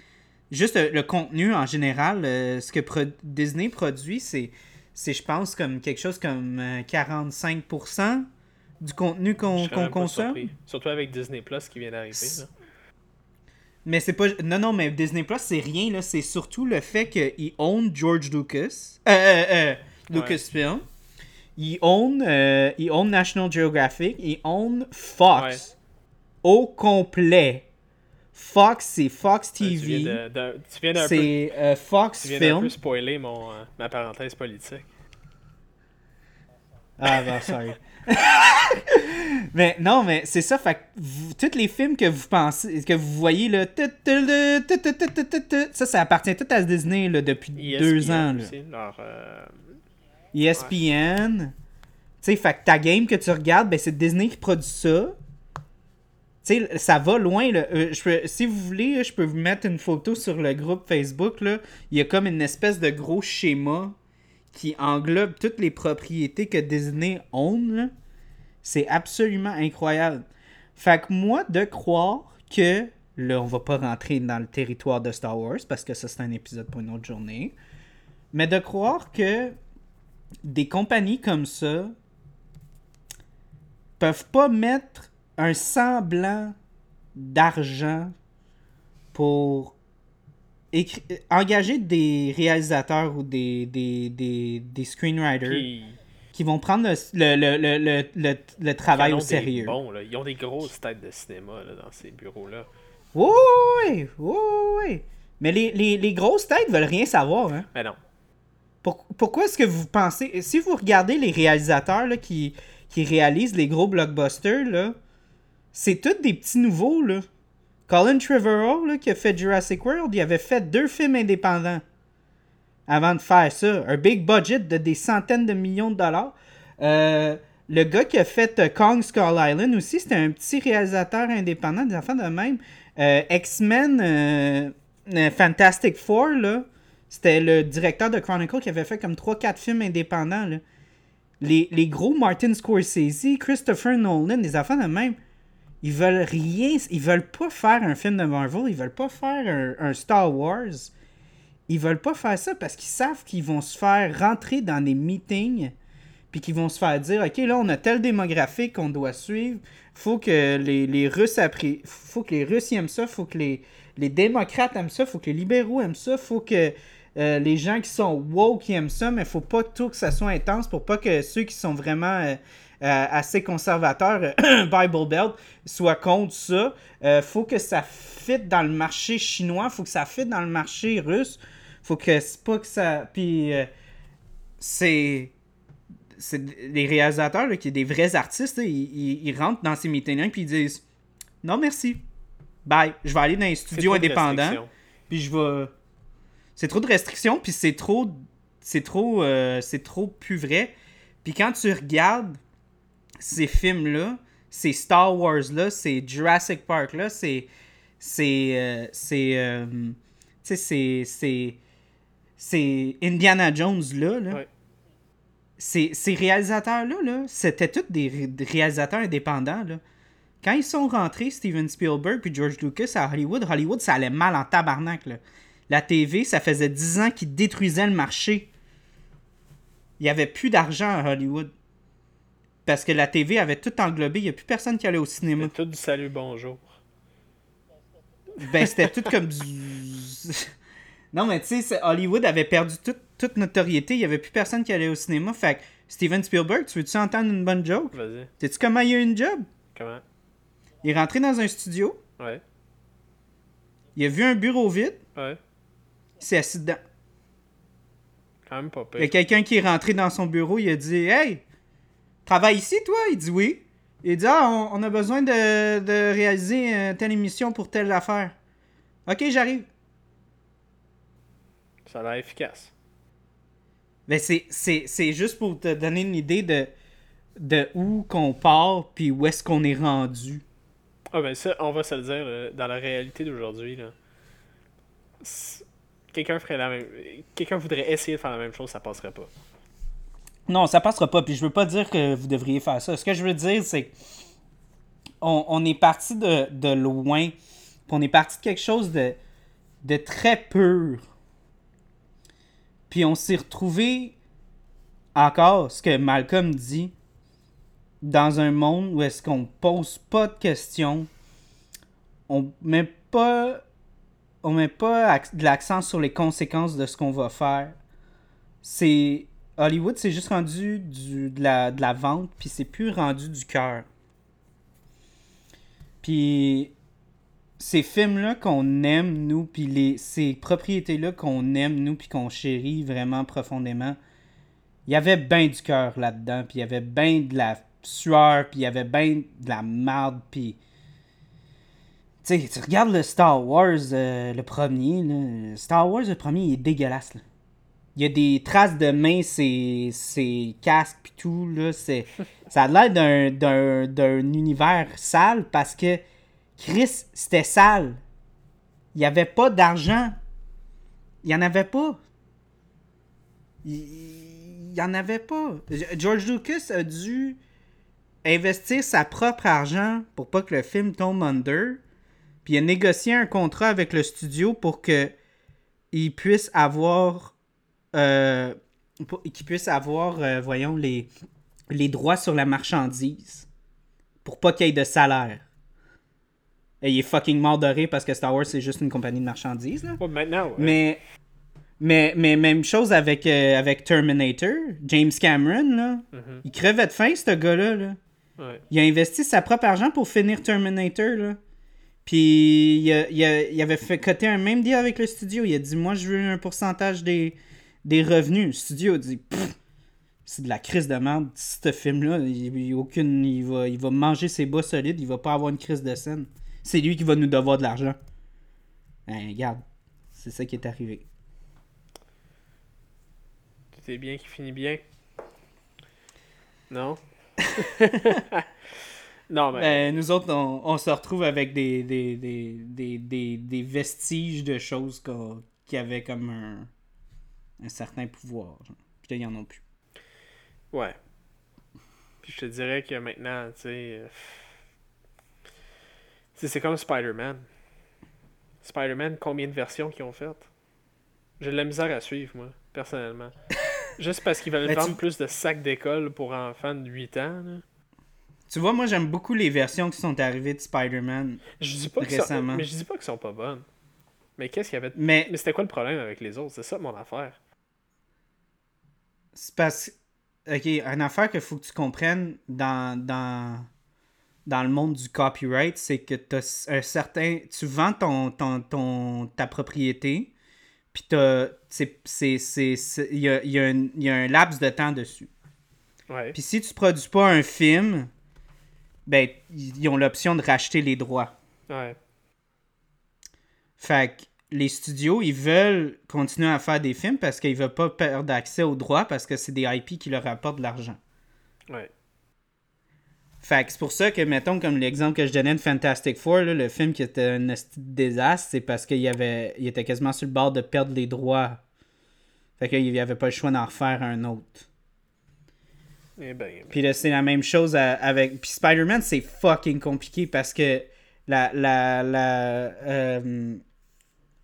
Juste le, le contenu en général. euh, ce que pro- Disney produit, c'est. C'est, je pense, comme quelque chose comme euh, 45% du contenu qu'on pas consomme. surpris. Surtout avec Disney Plus qui vient d'arriver. Mais c'est pas. Non, non, mais Disney Plus, c'est rien, là. C'est surtout le fait qu'il own George Lucas. Euh, euh, euh, Lucasfilm. Il own, euh, il own National Geographic. Il own Fox. Au complet. Fox, c'est Fox TV. tu viens d'un peu, C'est euh, Fox tu viens Film. peu spoiler mon, ma parenthèse politique. Ah, bah, sorry. mais non, mais c'est ça. Fait que tous les films que vous pensez, que vous voyez, là, ça, ça appartient tout à Disney là, depuis deux ans. Là. ESPN. Tu sais, fait que ta game que tu regardes, ben, c'est Disney qui produit ça. Tu sais, ça va loin. Là. Euh, je peux, si vous voulez, je peux vous mettre une photo sur le groupe Facebook. Là. Il y a comme une espèce de gros schéma qui englobe toutes les propriétés que Disney own. C'est absolument incroyable. Fait que moi, de croire que. Là, on va pas rentrer dans le territoire de Star Wars parce que ça, c'est un épisode pour une autre journée. Mais de croire que des compagnies comme ça peuvent pas mettre un semblant d'argent pour écri- engager des réalisateurs ou des, des, des, des screenwriters qui vont prendre le, le, le, le, travail au sérieux. bons, là. Ils ont des grosses têtes de cinéma là, dans ces bureaux-là. Oui, oui, oui, oui. Mais les, les, les grosses têtes veulent rien savoir. Hein. Mais non. Pour- pourquoi est-ce que vous pensez. Si vous regardez les réalisateurs là, qui, qui réalisent les gros blockbusters, là, c'est tous des petits nouveaux. Là. Colin Trevorrow, là, qui a fait Jurassic World, il avait fait deux films indépendants avant de faire ça. Un big budget de des centaines de millions de dollars. Euh, le gars qui a fait euh, Kong Skull Island aussi, c'était un petit réalisateur indépendant, des enfants de même. Euh, X-Men Fantastic Four, là, c'était le directeur de Chronicle qui avait fait comme 3-4 films indépendants. Les, les gros Martin Scorsese, Christopher Nolan, des enfants de même, ils veulent rien, ils veulent pas faire un film de Marvel, ils veulent pas faire un, Star Wars. Ils veulent pas faire ça parce qu'ils savent qu'ils vont se faire rentrer dans des meetings puis qu'ils vont se faire dire OK, là, on a tel démographique qu'on doit suivre. Faut que les, les Russes appré- faut que les Russes aiment ça, faut que les, les démocrates aiment ça, faut que les libéraux aiment ça, faut que euh, les gens qui sont woke qui aiment ça, mais faut pas tout que ça soit intense pour pas que ceux qui sont vraiment euh, assez conservateurs, euh, Bible Belt, soient contre ça. Euh, faut que ça fit dans le marché chinois, faut que ça fit dans le marché russe. Faut que c'est pas que ça. Puis euh, c'est. C'est les réalisateurs, là, qui sont des vrais artistes, là, ils, ils- ils rentrent dans ces meetings-là puis ils disent Non, merci. Bye. Je vais aller dans un studio indépendant. Puis je vais. C'est trop de restrictions, puis c'est trop c'est trop, euh, c'est trop plus vrai. Puis quand tu regardes ces films-là, ces Star Wars-là, ces Jurassic Park-là, c'est. C'est. euh, c'est. euh, tu sais, c'est. C'est. C'est Indiana Jones-là. Là. Ouais. Ces, ces réalisateurs-là, là, c'était tous des, ré- des réalisateurs indépendants. Là. Quand ils sont rentrés, Steven Spielberg puis George Lucas à Hollywood, Hollywood, ça allait mal en tabarnak. Là. La TV, ça faisait 10 ans qu'ils détruisaient le marché. Il n'y avait plus d'argent à Hollywood. Parce que la TV avait tout englobé. Il n'y a plus personne qui allait au cinéma. C'est tout du salut, bonjour. Ben, c'était tout comme du. non, mais tu sais, Hollywood avait perdu toute, toute notoriété. Il n'y avait plus personne qui allait au cinéma. Fait que Steven Spielberg, tu veux-tu entendre une bonne joke? Vas-y. Sais-tu comment il a eu une job? Comment? Il est rentré dans un studio. Ouais. Il a vu un bureau vide. Ouais. Il s'est assis dedans. Quand même pas Il y a pire. quelqu'un qui est rentré dans son bureau. Il a dit Hey, travaille ici, toi? Il dit oui. Il dit Ah, on, on a besoin de, de réaliser euh, telle émission pour telle affaire. Ok, j'arrive. Ça a l'air efficace. Ben, c'est, juste pour te donner une idée de, de où qu'on part puis où est-ce qu'on est rendu. Ah ben ça, on va se le dire, là, dans la réalité d'aujourd'hui, là, quelqu'un ferait la même... Quelqu'un voudrait essayer de faire la même chose, ça passerait pas. Non, ça passera pas. Puis je veux pas dire que vous devriez faire ça. Ce que je veux dire, c'est on, est parti de, loin. On est parti de quelque chose de, de très pur. Puis on s'est retrouvé encore, ce que Malcolm dit, dans un monde où est-ce qu'on pose pas de questions, on met pas, on met pas de l'accent sur les conséquences de ce qu'on va faire. C'est Hollywood, c'est juste rendu du, de, la, de la vente, puis c'est plus rendu du cœur. Puis ces films-là qu'on aime, nous, puis les, ces propriétés-là qu'on aime, nous, puis qu'on chérit vraiment profondément, il y avait bien du cœur là-dedans, puis il y avait bien de la sueur, puis il y avait bien de la merde, puis... Tu sais, tu regardes le Star Wars, euh, le premier, là, Star Wars, le premier, il est dégueulasse, là. Il y a des traces de mains, ses, casques pis tout, là. Ça a l'air d'un univers sale parce que Chris, c'était sale. Il n'y avait pas d'argent. Il n'y en avait pas. Il n'y en avait pas. George Lucas a dû investir sa propre argent pour pas que le film tombe under. Puis il a négocié un contrat avec le studio pour que il puisse avoir euh, pour- qu'il puisse avoir euh, voyons les les droits sur la marchandise pour pas qu'il y ait de salaire. Et il est fucking mort de rire parce que Star Wars c'est juste une compagnie de marchandises là. Ouais, maintenant, ouais. Mais, mais, mais même chose avec, euh, avec Terminator. James Cameron, là. Mhm. Il crevait de faim, ce gars-là. Là. Ouais. Il a investi sa propre argent pour finir Terminator, là. Puis il, a- il a- il avait fait coter un même deal avec le studio. Il a dit Moi, je veux un pourcentage des, des revenus. Le studio dit Pfff, C'est de la crise de merde. Ce film-là, il, il- aucune, il, va, il va manger ses bas solides. Il va pas avoir une crise de scène. C'est lui qui va nous devoir de l'argent. Ben, regarde. C'est ça qui est arrivé. Tout est bien qui finit bien. Non? non, mais... Ben, nous autres, on, on se retrouve avec des, des, des, des, des, des vestiges de choses qu'on- qui avaient comme un, un certain pouvoir. genre. Puis là, ils en ont plus. Ouais. Puis je te dirais que maintenant, tu sais. euh, c'est comme Spider-Man. Spider-Man, combien de versions qu'ils ont faites? J'ai de la misère à suivre, moi, personnellement. Juste parce qu'ils veulent Ben, tu- vendre plus de sacs d'école pour enfants de 8 ans. Là. Tu vois, moi, j'aime beaucoup les versions qui sont arrivées de Spider-Man. Je dis pas que ça, Récemment. mais je dis pas qu'ils sont pas bonnes. Mais qu'est-ce qu'il y avait de- Mais Mais c'était quoi le problème avec les autres? C'est ça mon affaire. C'est parce Ok, une affaire qu'il faut que tu comprennes dans, dans, dans le monde du copyright, c'est que t'as un certain. Tu vends ton, ton, ton, ta propriété, puis Il y a, y a un- il y a un laps de temps dessus. Puis si tu produis pas un film, ben, ils ont l'option de racheter les droits. Ouais. Fait que les studios, ils veulent continuer à faire des films parce qu'ils veulent pas perdre accès aux droits parce que c'est des IP qui leur apportent de l'argent. Ouais. Fait que c'est pour ça que, mettons, comme l'exemple que je donnais de Fantastic Four, là, le film qui était un désastre, c'est parce qu'il avait, il était quasiment sur le bord de perdre les droits. Fait qu'il n'y avait pas le choix d'en refaire un autre. Eh ben, ben, Puis là, c'est la même chose avec. Puis Spider-Man, c'est fucking compliqué parce que la. la, la euh,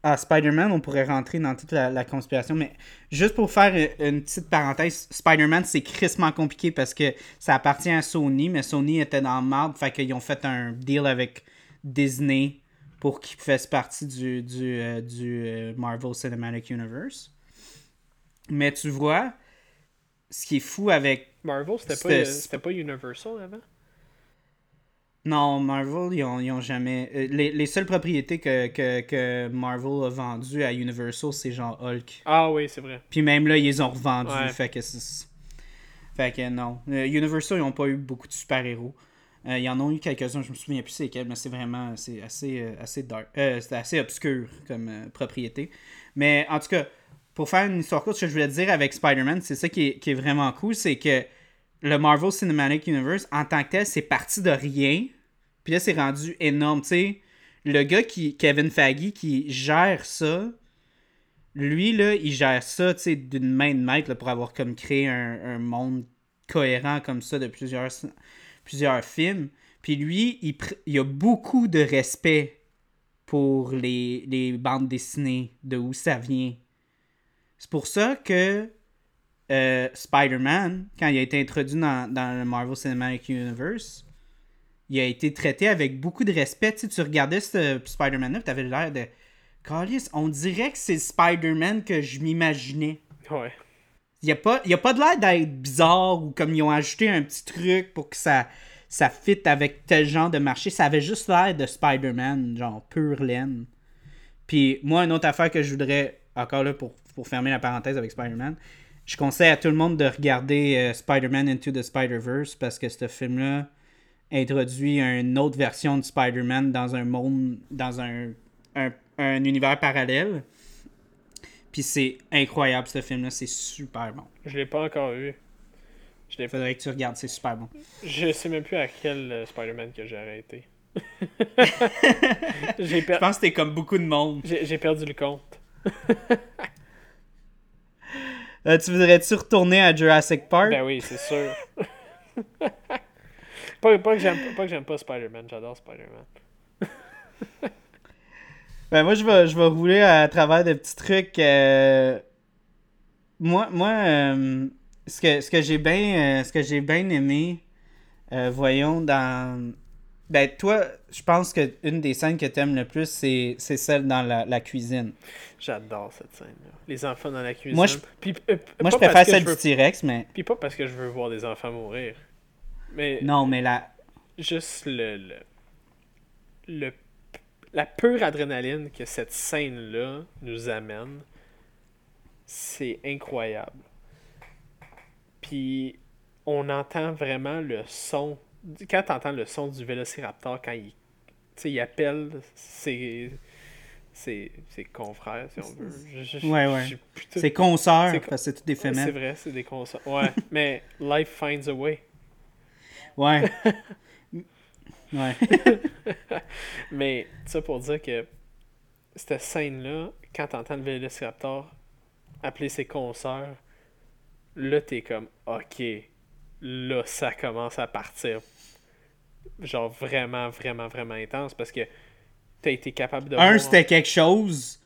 Ah, Spider-Man, on pourrait rentrer dans toute la, la conspiration, mais juste pour faire une, petite parenthèse, Spider-Man, c'est crissement compliqué parce que ça appartient à Sony, mais Sony était dans le marbre, fait qu'ils ont fait un deal avec Disney pour qu'il fasse partie du, du, euh, du euh, Marvel Cinematic Universe. Mais tu vois, ce qui est fou avec Marvel, c'était pas, euh, pas Universal avant? Non, Marvel, ils ont, ils ont jamais. euh, Les, les seules propriétés que, que, que Marvel a vendues à Universal, c'est genre Hulk. Ah oui, c'est vrai. Puis même là, ils les ont revendus. Ouais. Fait que c'est. Fait que non. Euh, Universal, ils n'ont pas eu beaucoup de super-héros. Euh, ils en ont eu quelques-uns, je me souviens plus c'est lesquels, mais c'est vraiment c'est assez, euh, assez dark. Euh, c'est assez obscur comme propriété. Mais en tout cas, pour faire une histoire courte, ce que je voulais dire avec Spider-Man, c'est ça qui est, qui est vraiment cool, c'est que le Marvel Cinematic Universe, en tant que tel, c'est parti de rien. Puis là, c'est rendu énorme. Tu sais, le gars qui, Kevin Feige, qui gère ça, lui, là, il gère ça, tu sais, d'une main de maître, pour avoir comme créé un, un monde cohérent comme ça de plusieurs, plusieurs films. Puis lui, il, il a beaucoup de respect pour les, les bandes dessinées, de où ça vient. C'est pour ça que euh, Spider-Man, quand il a été introduit dans, dans le Marvel Cinematic Universe, il a été traité avec beaucoup de respect. Tu, sais, tu regardais ce Spider-Man-là, tu avais l'air de. Calisse, on dirait que c'est le Spider-Man que je m'imaginais. Ouais. Il n'y a, pas- y a pas de l'air d'être bizarre ou comme ils ont ajouté un petit truc pour que ça, ça fit avec tel genre de marché. Ça avait juste l'air de Spider-Man, genre pure laine. Puis moi, une autre affaire que je voudrais, encore là pour, pour fermer la parenthèse avec Spider-Man, je conseille à tout le monde de regarder euh, Spider-Man Into the Spider-Verse parce que ce film-là introduit une autre version de Spider-Man dans un monde, dans un, un, un univers parallèle. Puis c'est incroyable ce film-là, c'est super bon. Je l'ai pas encore vu. Je l'ai faudrait que tu regardes, c'est super bon. Je sais même plus à quel euh, Spider-Man que j'ai arrêté. j'ai, per- Je pense que t'es comme beaucoup de monde. j'ai, j'ai perdu le compte. Euh, tu voudrais-tu retourner à Jurassic Park? Ben oui, c'est sûr. pas, pas que j'aime pas, que j'aime pas Spider-Man, j'adore Spider-Man. Ben moi, je vais, je vais rouler à travers des petits trucs. euh, Moi, moi euh, ce que, ce que j'ai bien euh, ce que j'ai bien aimé, voyons, dans... Ben toi, je pense que une des scènes que t'aimes le plus, c'est c'est celle dans la, la cuisine. J'adore cette scène-là. Les enfants dans la cuisine. Moi, je- Puis, Moi, je préfère celle je du T-Rex, mais... Puis pas parce que je veux voir des enfants mourir. Mais Non, mais la... juste le, le, le- la pure adrénaline que cette scène-là nous amène, c'est incroyable. Puis on entend vraiment le son. Quand tu entends le son du vélociraptor, quand il, il appelle ses, ses, ses confrères, si on veut. Je- je- Ouais, ouais. je- putain, C'est consoeur, C'est- parce que c'est tout des ouais, c'est femelles. vrai, c'est des consoles. Ouais, mais Life finds a way. Ouais. ouais. Mais ça pour dire que cette scène-là, quand t'entends le Vélociraptor appeler ses consoeurs, là t'es comme OK, là ça commence à partir. Genre vraiment, vraiment, vraiment intense parce que t'as été capable de. Un, c'était quelque chose.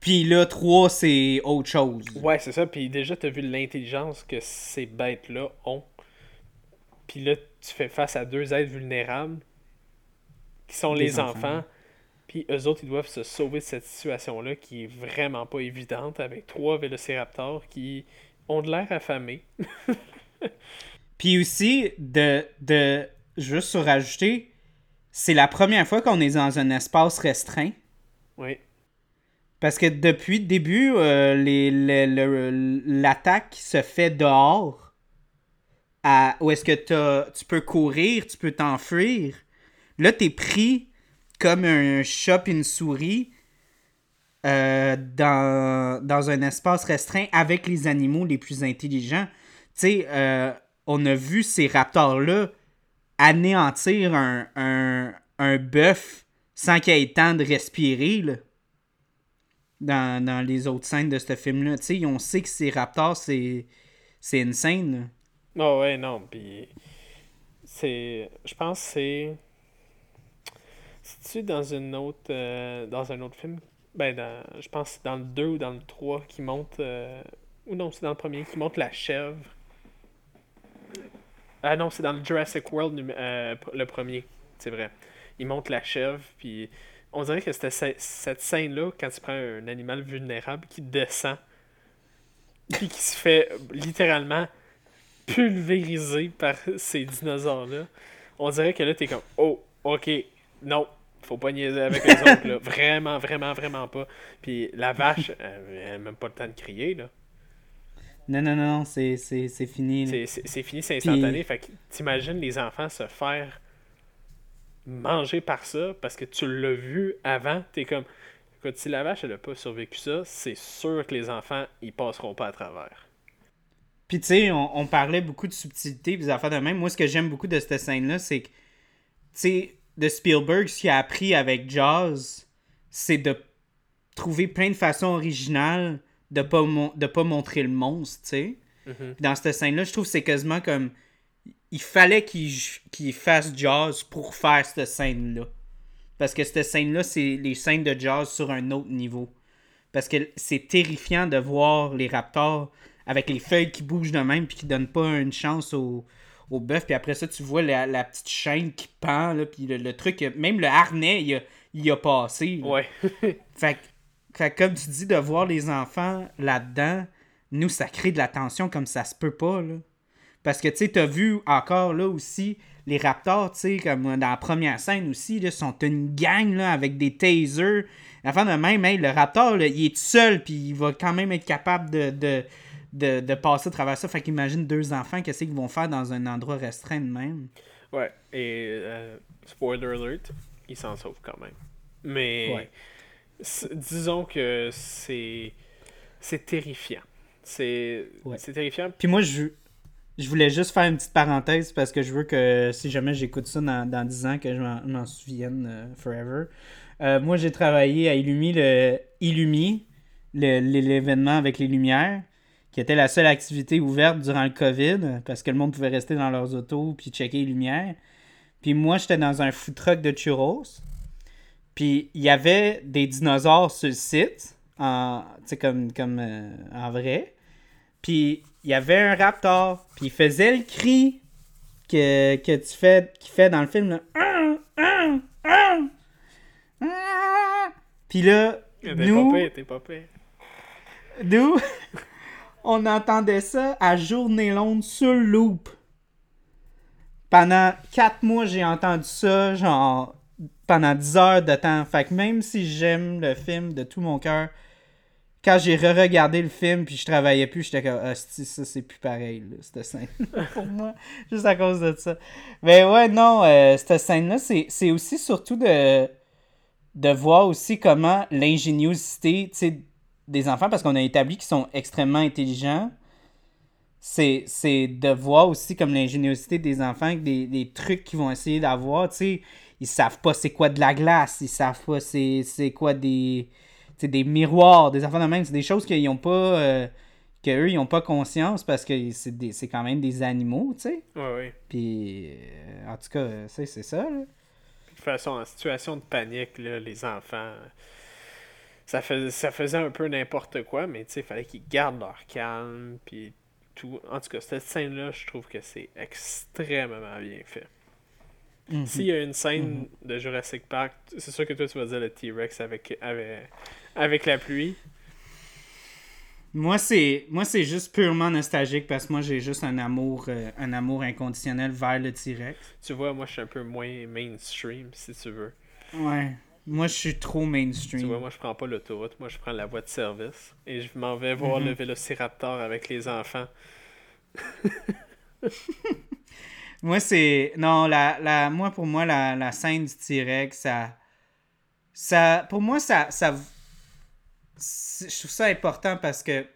Puis là, trois, c'est autre chose. Ouais, c'est ça. Puis déjà, t'as vu l'intelligence que ces bêtes-là ont. Puis là, tu fais face à deux êtres vulnérables qui sont les enfants. enfants. Puis eux autres, ils doivent se sauver de cette situation-là qui est vraiment pas évidente avec trois vélociraptors qui ont de l'air affamés. Puis aussi, de, de juste surajouter, c'est la première fois qu'on est dans un espace restreint. Oui. Parce que depuis le début, euh, les- le- le- l'attaque se fait dehors. Où est-ce que t'as- tu peux courir, tu peux t'enfuir. Là, t'es pris comme un chat et une souris euh, dans, dans un espace restreint avec les animaux les plus intelligents. Tu sais, euh, on a vu ces raptors-là anéantir un, un, un bœuf sans qu'il ait le temps de respirer, là. Dans, dans les autres scènes de ce film-là. Tu sais, on sait que ces raptors, c'est c'est insane. Oh ouais, non, puis c'est... Je pense que c'est... C'est-tu dans une autre... euh, dans un autre film? Ben, dans... je pense que c'est dans le 2 ou dans le 3 qui monte... euh, Ou non, c'est dans le premier, qui monte la chèvre. Ah non, c'est dans le Jurassic World, euh, le premier, c'est vrai. Il monte la chèvre, puis on dirait que c'était ce- cette scène-là, quand tu prends un animal vulnérable qui descend, puis qui se fait littéralement pulvérisé par ces dinosaures-là. On dirait que là, t'es comme, oh, ok, non, faut pas niaiser avec les autres, là. Vraiment, vraiment, vraiment pas. Puis la vache, elle, elle a même pas le temps de crier, là. Non, non, non, non, c'est fini. c'est fini, c'est instantané. Fait que t'imagines les enfants se faire manger par ça parce que tu l'as vu avant. T'es comme, écoute, si la vache, elle a pas survécu ça, c'est sûr que les enfants, ils passeront pas à travers. Puis tu sais, on, on parlait beaucoup de subtilité et des affaires de même. Moi, ce que j'aime beaucoup de cette scène-là, c'est que, tu sais, de Spielberg, ce qu'il a appris avec Jaws, c'est de trouver plein de façons originales de pas, mon- de pas montrer le monstre, tu sais. Mhm. Dans cette scène-là, je trouve que c'est quasiment comme... Il fallait qu'il qu'il fasse Jaws pour faire cette scène-là. Parce que cette scène-là, c'est les scènes de Jaws sur un autre niveau. Parce que c'est terrifiant de voir les raptors avec les feuilles qui bougent de même puis qui donnent pas une chance au, au bœuf. Puis après ça, tu vois la, la petite chaîne qui pend, là, puis le, le truc, même le harnais, il a, il a passé. là. Ouais. Fait, que- fait comme tu dis, de voir les enfants là-dedans, nous, ça crée de la tension comme ça se peut pas, là. Parce que, tu sais, t'as vu encore, là, aussi, les Raptors, tu sais, comme dans la première scène aussi, là, sont une gang, là, avec des tasers. Enfin, de même, hey, le Raptor, là, il est seul, puis il va quand même être capable de, de, de, de passer à travers ça. Fait qu'imagine deux enfants, qu'est-ce qu'ils vont faire dans un endroit restreint de même? Ouais, et euh, spoiler alert, il s'en sauve quand même. Mais Ouais. disons que c'est c'est terrifiant. C'est Ouais. terrifiant. Puis moi, je, je voulais juste faire une petite parenthèse parce que je veux que si jamais j'écoute ça dans, dans 10 ans, que je m'en- souvienne euh, forever. Euh, moi, j'ai travaillé à Illumi, le Illumi, l'événement avec les lumières, qui était la seule activité ouverte durant le COVID parce que le monde pouvait rester dans leurs autos puis checker les lumières. Puis moi, j'étais dans un food truck de churros. Puis il y avait des dinosaures sur le site, en, comme, comme euh, en vrai. Puis il y avait un raptor, puis il faisait le cri que, que tu fais, qu'il fait dans le film. Là. Ah, ah, ah, ah. Puis là, nous, pas pire, pas pire. nous, on entendait ça à journée longue sur loop. Pendant 4 mois, j'ai entendu ça, genre, pendant 10 heures de temps. Fait que même si j'aime le film de tout mon cœur, quand j'ai re-regardé le film puis je travaillais plus, j'étais comme, ah, ça c'est plus pareil, là, cette scène pour moi, juste à cause de ça. Mais ouais, non, euh, cette scène-là, c'est c'est aussi surtout de, de voir aussi comment l'ingéniosité, tu des enfants, parce qu'on a établi qu'ils sont extrêmement intelligents, c'est c'est de voir aussi comme l'ingéniosité des enfants, des, des trucs qu'ils vont essayer d'avoir, tu sais, ils savent pas c'est quoi de la glace, ils savent pas c'est c'est quoi des, des miroirs, des enfants de même, c'est des choses qu'ils ont pas, euh, que eux ils ont pas conscience parce que c'est des- c'est quand même des animaux, tu sais, Ouais, ouais. puis euh, en tout cas, euh, c'est c'est ça, là. De toute façon, en situation de panique, là, les enfants, ça, fais- ça faisait un peu n'importe quoi, mais tu sais, il fallait qu'ils gardent leur calme, puis tout. En tout cas, cette scène-là, je trouve que c'est extrêmement bien fait. Mhm. S'il y a une scène de Jurassic Park, c'est sûr que toi, tu vas dire le T-Rex avec, avec, avec la pluie. Moi, c'est moi c'est juste purement nostalgique parce que moi j'ai juste un amour euh, un amour inconditionnel vers le T-Rex. Tu vois, moi, je suis un peu moins mainstream, si tu veux. Ouais. Moi, je suis trop mainstream. Tu vois, moi, je prends pas l'autoroute, moi, je prends la voie de service. Et je m'en vais voir Mhm. le Vélociraptor avec les enfants. Moi, c'est. Non, la, la... moi, pour moi, la, la scène du T-Rex, ça. ça. Pour moi, ça. ça... je trouve ça important parce que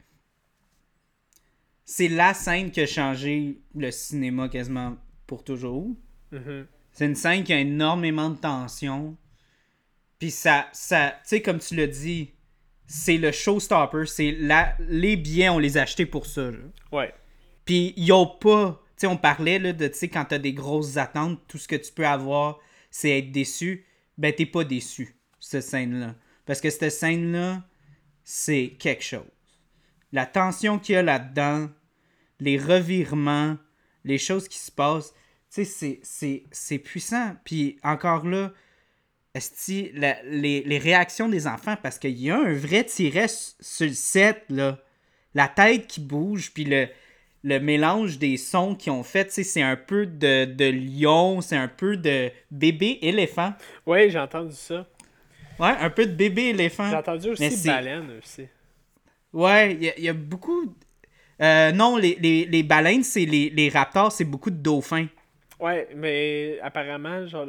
c'est la scène qui a changé le cinéma quasiment pour toujours. Mhm. C'est une scène qui a énormément de tension. Puis ça, ça tu sais, comme tu l'as dit, c'est le showstopper. C'est la, les billets, on les a achetés pour ça. là. Ouais. Puis ils ont pas. Tu sais, on parlait là, de, tu sais, quand t'as des grosses attentes, tout ce que tu peux avoir, c'est être déçu. Ben, t'es pas déçu, cette scène-là. Parce que cette scène-là, c'est quelque chose. La tension qu'il y a là-dedans, les revirements, les choses qui se passent, tu sais, c'est- c'est- c'est puissant. Puis encore là, esti, la- les, les réactions des enfants, parce qu'il y a un vrai tiret sur le set, là. La tête qui bouge, puis le, le mélange des sons qu'ils ont fait, tu sais, c'est un peu de, de lion, c'est un peu de bébé éléphant. Ouais, j'ai entendu ça. Ouais, un peu de bébé J'ai éléphant. entendu Mais aussi baleine aussi. Ouais, il y, a- il y a beaucoup. Euh, non, les, les, les baleines, c'est les, les raptors, c'est beaucoup de dauphins. Ouais, mais apparemment, genre,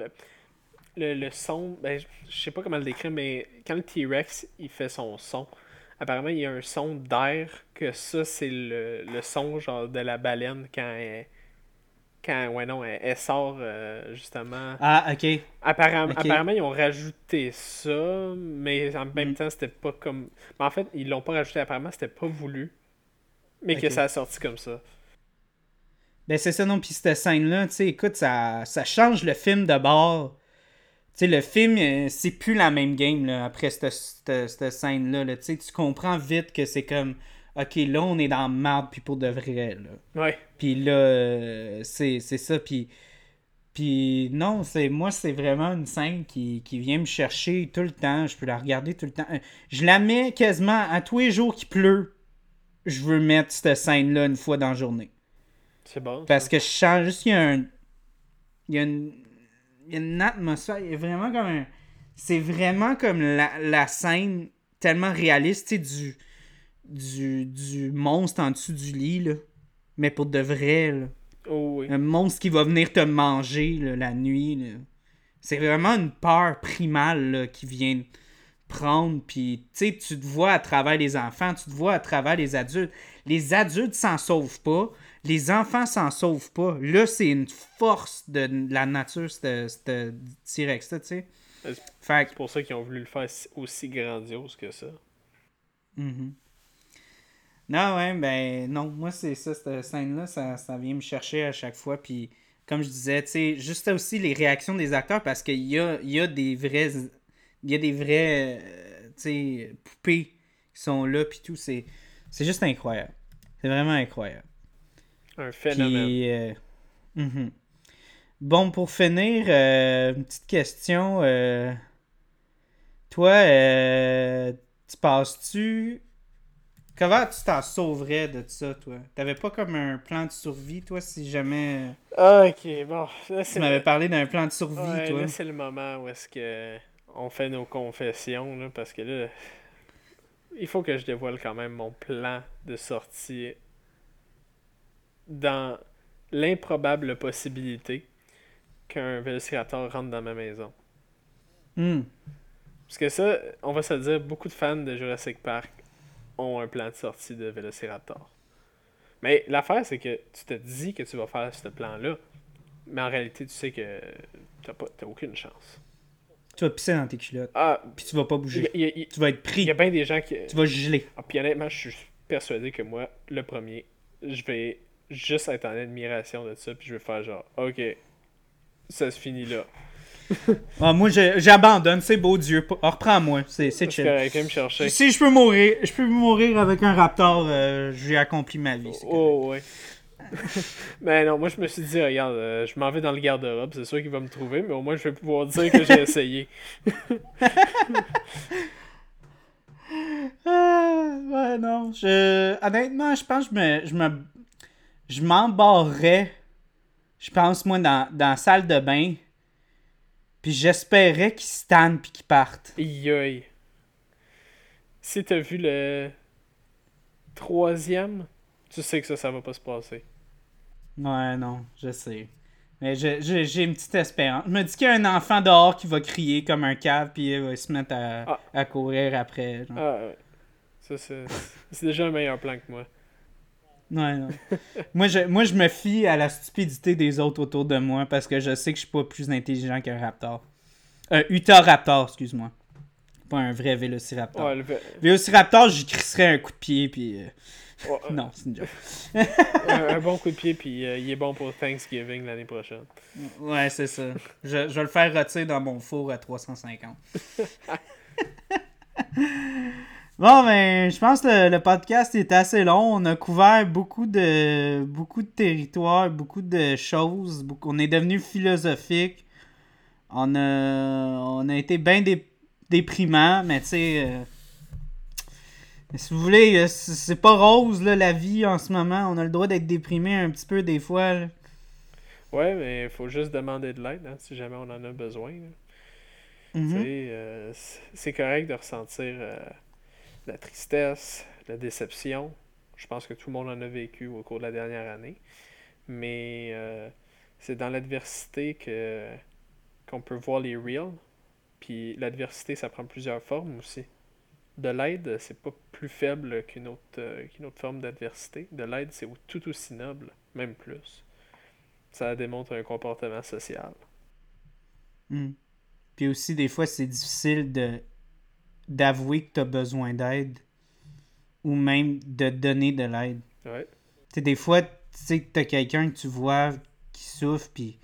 le, le, son, ben, je sais pas comment le décrire, mais quand le T-Rex, il fait son son, apparemment, il y a un son d'air, que ça, c'est le, le son, genre, de la baleine quand elle, quand, ouais, non, elle, elle sort, euh, justement. Ah, ok. Apparemment, apparemment, ils ont rajouté ça, mais en même Mm. temps, c'était pas comme... Mais en fait, ils l'ont pas rajouté, apparemment, c'était pas voulu, mais que ça a sorti comme ça. Ben c'est ça, non. Puis cette scène-là, tu sais, écoute, ça, ça change le film de bord. Tu sais, le film, euh, c'est plus la même game, là, après cette, cette, cette scène-là. là. Tu comprends vite que c'est comme, OK, là, on est dans marde, puis pour de vrai, là. Ouais. Puis là, euh, c'est c'est ça. Puis, puis non, c'est moi, c'est vraiment une scène qui, qui vient me chercher tout le temps. Je peux la regarder tout le temps. Euh, Je la mets quasiment à tous les jours qu'il pleut. Je veux mettre cette scène-là une fois dans la journée. C'est bon. Parce que je sens juste qu'il y a un. Il y a une. Il y a une atmosphère. Il y a vraiment comme un. C'est vraiment comme la, la scène tellement réaliste, tu sais, du, du. du monstre en dessous du lit, là. Mais pour de vrai, là. Oh oui. Un monstre qui va venir te manger, là, la nuit, là. C'est vraiment une peur primale, là, qui vient prendre. Puis, tu sais, tu te vois à travers les enfants, tu te vois à travers les adultes. Les adultes s'en sauvent pas. Les enfants s'en sauvent pas. Là, c'est une force de la nature, ce T-Rex-là, tu sais. C'est pour ça qu'ils ont voulu le faire si- aussi grandiose que ça. Mhm. Non, ouais, ben non, moi c'est ça, cette scène-là, ça, ça vient me chercher à chaque fois. Puis, comme je disais, tu sais, juste aussi les réactions des acteurs parce qu'il y a, il y a des vrais. Il y a des vrais, euh, tu sais, poupées qui sont là, puis tout. C'est, c'est juste incroyable. C'est vraiment incroyable. Un phénomène. Puis, euh, mhm. Bon, pour finir, euh, une petite question. euh, toi, euh, tu passes-tu. Comment tu t'en sauverais de ça, toi? T'avais pas comme un plan de survie, toi, si jamais. Ah, ok, bon. Là, Tu m'avais le... parlé d'un plan de survie, ouais, toi. là, c'est le moment où est-ce que on fait nos confessions, là, parce que là, il faut que je dévoile quand même mon plan de sortie dans l'improbable possibilité qu'un vélociraptor rentre dans ma maison. Hmm. Parce que ça, on va se le dire, beaucoup de fans de Jurassic Park ont un plan de sortie de Vélociraptor. Mais l'affaire, c'est que tu te dis que tu vas faire ce plan-là, mais en réalité, tu sais que t'as pas t'as aucune chance. Tu vas pisser dans tes culottes. Ah, Puis tu vas pas il y, bouger. a- il y a- il Tu vas être y pris. a bien des gens qui. Tu vas geler. Ah, puis honnêtement, je suis persuadé que moi, le premier, je vais juste être en admiration de ça, puis je vais faire genre, ok, ça se finit là. Ah, moi, j'abandonne. C'est beau Dieu. Ah, Reprends-moi. C'est chill. correct, viens me chercher. Si je peux mourir, je peux mourir avec un raptor, euh, j'ai accompli ma vie. Oh, ouais. mais non, moi je me suis dit, regarde, euh, je m'en vais dans le garde-robe, c'est sûr qu'il va me trouver, mais au moins je vais pouvoir dire que j'ai essayé. Ah, ouais, non. Je... Honnêtement, je pense que je me. Je me... Je m'embarrerais. Je pense, moi, dans, dans la salle de bain. Puis j'espérais qu'ils se tannent puis qu'ils partent. Aïe. Si t'as vu le troisième, tu sais que ça, ça va pas se passer. Ouais, non, je sais. Mais j'ai une petite espérance. Je me dis qu'il y a un enfant dehors qui va crier comme un cave puis il va se mettre à, Ah. à courir après. genre. Ah, ouais. Ça, c'est c'est déjà un meilleur plan que moi. Ouais, moi, je, moi, je me fie à la stupidité des autres autour de moi parce que je sais que je suis pas plus intelligent qu'un raptor. Un Utah Raptor, excuse-moi. Pas un vrai Vélociraptor. Ouais, le ve- Vélociraptor, j'y crisserais un coup de pied, puis... euh, ouais, Non, c'est une joke. un, un bon coup de pied, puis euh, il est bon pour Thanksgiving l'année prochaine. Ouais, c'est ça. Je, je vais le faire rôtir dans mon four à 350. bon, ben, je pense que le, le podcast est assez long. On a couvert beaucoup de, beaucoup de territoires, beaucoup de choses. beaucoup- on est devenu philosophique. On a, on a été bien dé- déprimant, mais tu sais. euh, si vous voulez, euh, c'est pas rose là, la vie en ce moment. On a le droit d'être déprimé un petit peu des fois. là. Ouais, mais il faut juste demander de l'aide hein, si jamais on en a besoin. Tu sais, euh, c'est correct de ressentir euh, la tristesse, la déception. Je pense que tout le monde en a vécu au cours de la dernière année. Mais euh, c'est dans l'adversité que qu'on peut voir les reals. Puis l'adversité, ça prend plusieurs formes aussi. De l'aide, c'est pas plus faible qu'une autre, euh, qu'une autre forme d'adversité. De l'aide, c'est tout aussi noble, même plus. Ça démontre un comportement social. Mm. Puis aussi, des fois, c'est difficile de d'avouer que tu as besoin d'aide ou même de donner de l'aide. Ouais. Tu des fois, tu sais que tu as quelqu'un que tu vois qui souffre, puis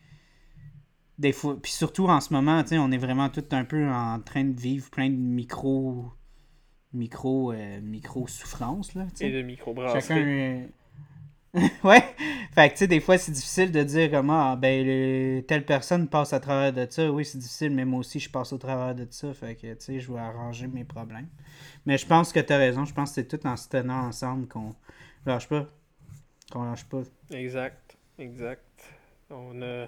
des fois, puis surtout en ce moment, tu sais, on est vraiment tout un peu en train de vivre plein de micro micro euh, micro souffrances là. Et de microbrasserie. Chacun. ouais. Fait que, tu sais, des fois, c'est difficile de dire comment, ah, ben, le- telle personne passe à travers de ça. Oui, c'est difficile, mais moi aussi, je passe au travers de ça. Fait que, tu sais, je vais arranger mes problèmes. Mais je pense que tu as raison. Je pense que c'est tout en se tenant ensemble qu'on lâche pas. Qu'on lâche pas. Exact, exact. On a,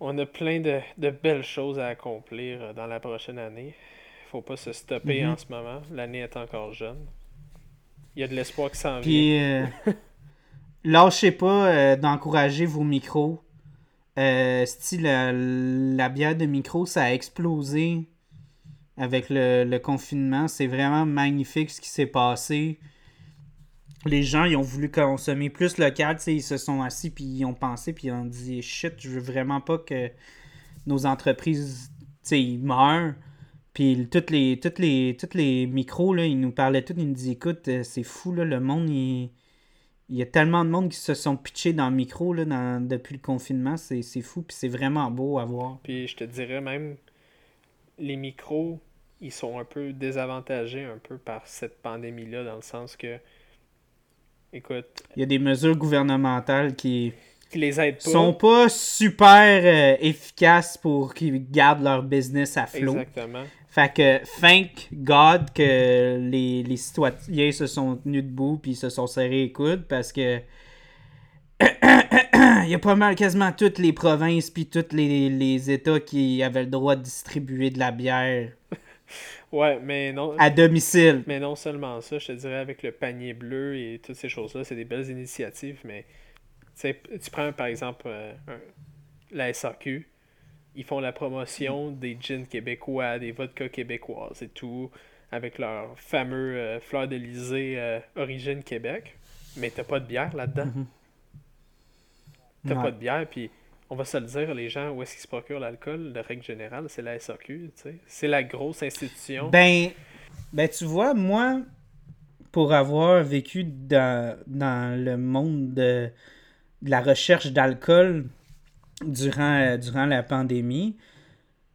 on a plein de, de belles choses à accomplir euh, dans la prochaine année. Faut pas se stopper Mhm. en ce moment. L'année est encore jeune. Il y a de l'espoir qui s'en vient. Euh, lâchez pas euh, d'encourager vos micros. Euh, style, la, bière de micro, ça a explosé avec le, confinement. C'est vraiment magnifique ce qui s'est passé. Les gens, ils ont voulu consommer plus local. Ils se sont assis, puis ils ont pensé, puis ils ont dit Shit, je veux vraiment pas que nos entreprises meurent. Puis toutes les, toutes les, toutes les micros, là, ils nous parlaient tous, ils nous disaient Écoute, euh, c'est fou, là, le monde, il, il y a tellement de monde qui se sont pitchés dans le micro là, dans- depuis le confinement. C'est c'est fou, puis c'est vraiment beau à voir. Puis je te dirais même, les micros, ils sont un peu désavantagés un peu par cette pandémie-là, dans le sens que, écoute, Il y a des mesures gouvernementales qui qui les aident pas. sont pas super euh, efficaces pour qu'ils gardent leur business à flot. Exactement. Fait que, thank God que les, les citoyens se sont tenus debout puis se sont serrés les coudes parce que il y a pas mal quasiment toutes les provinces puis tous les, les États qui avaient le droit de distribuer de la bière Ouais, mais non. à domicile. Mais non seulement ça, je te dirais avec le panier bleu et toutes ces choses-là, c'est des belles initiatives, mais tu prends par exemple euh, un- la SAQ, ils font la promotion des gins québécois, des vodkas québécoises et tout, avec leur fameux euh, fleur d'Elysée euh, Origine Québec, mais t'as pas de bière là-dedans. Mhm. T'as pas de bière, puis on va se le dire, les gens, où est-ce qu'ils se procurent l'alcool, de règle générale, c'est la SAQ. C'est la grosse institution. Ben, ben, tu vois, moi, pour avoir vécu dans, dans le monde de, de la recherche d'alcool durant, euh, durant la pandémie,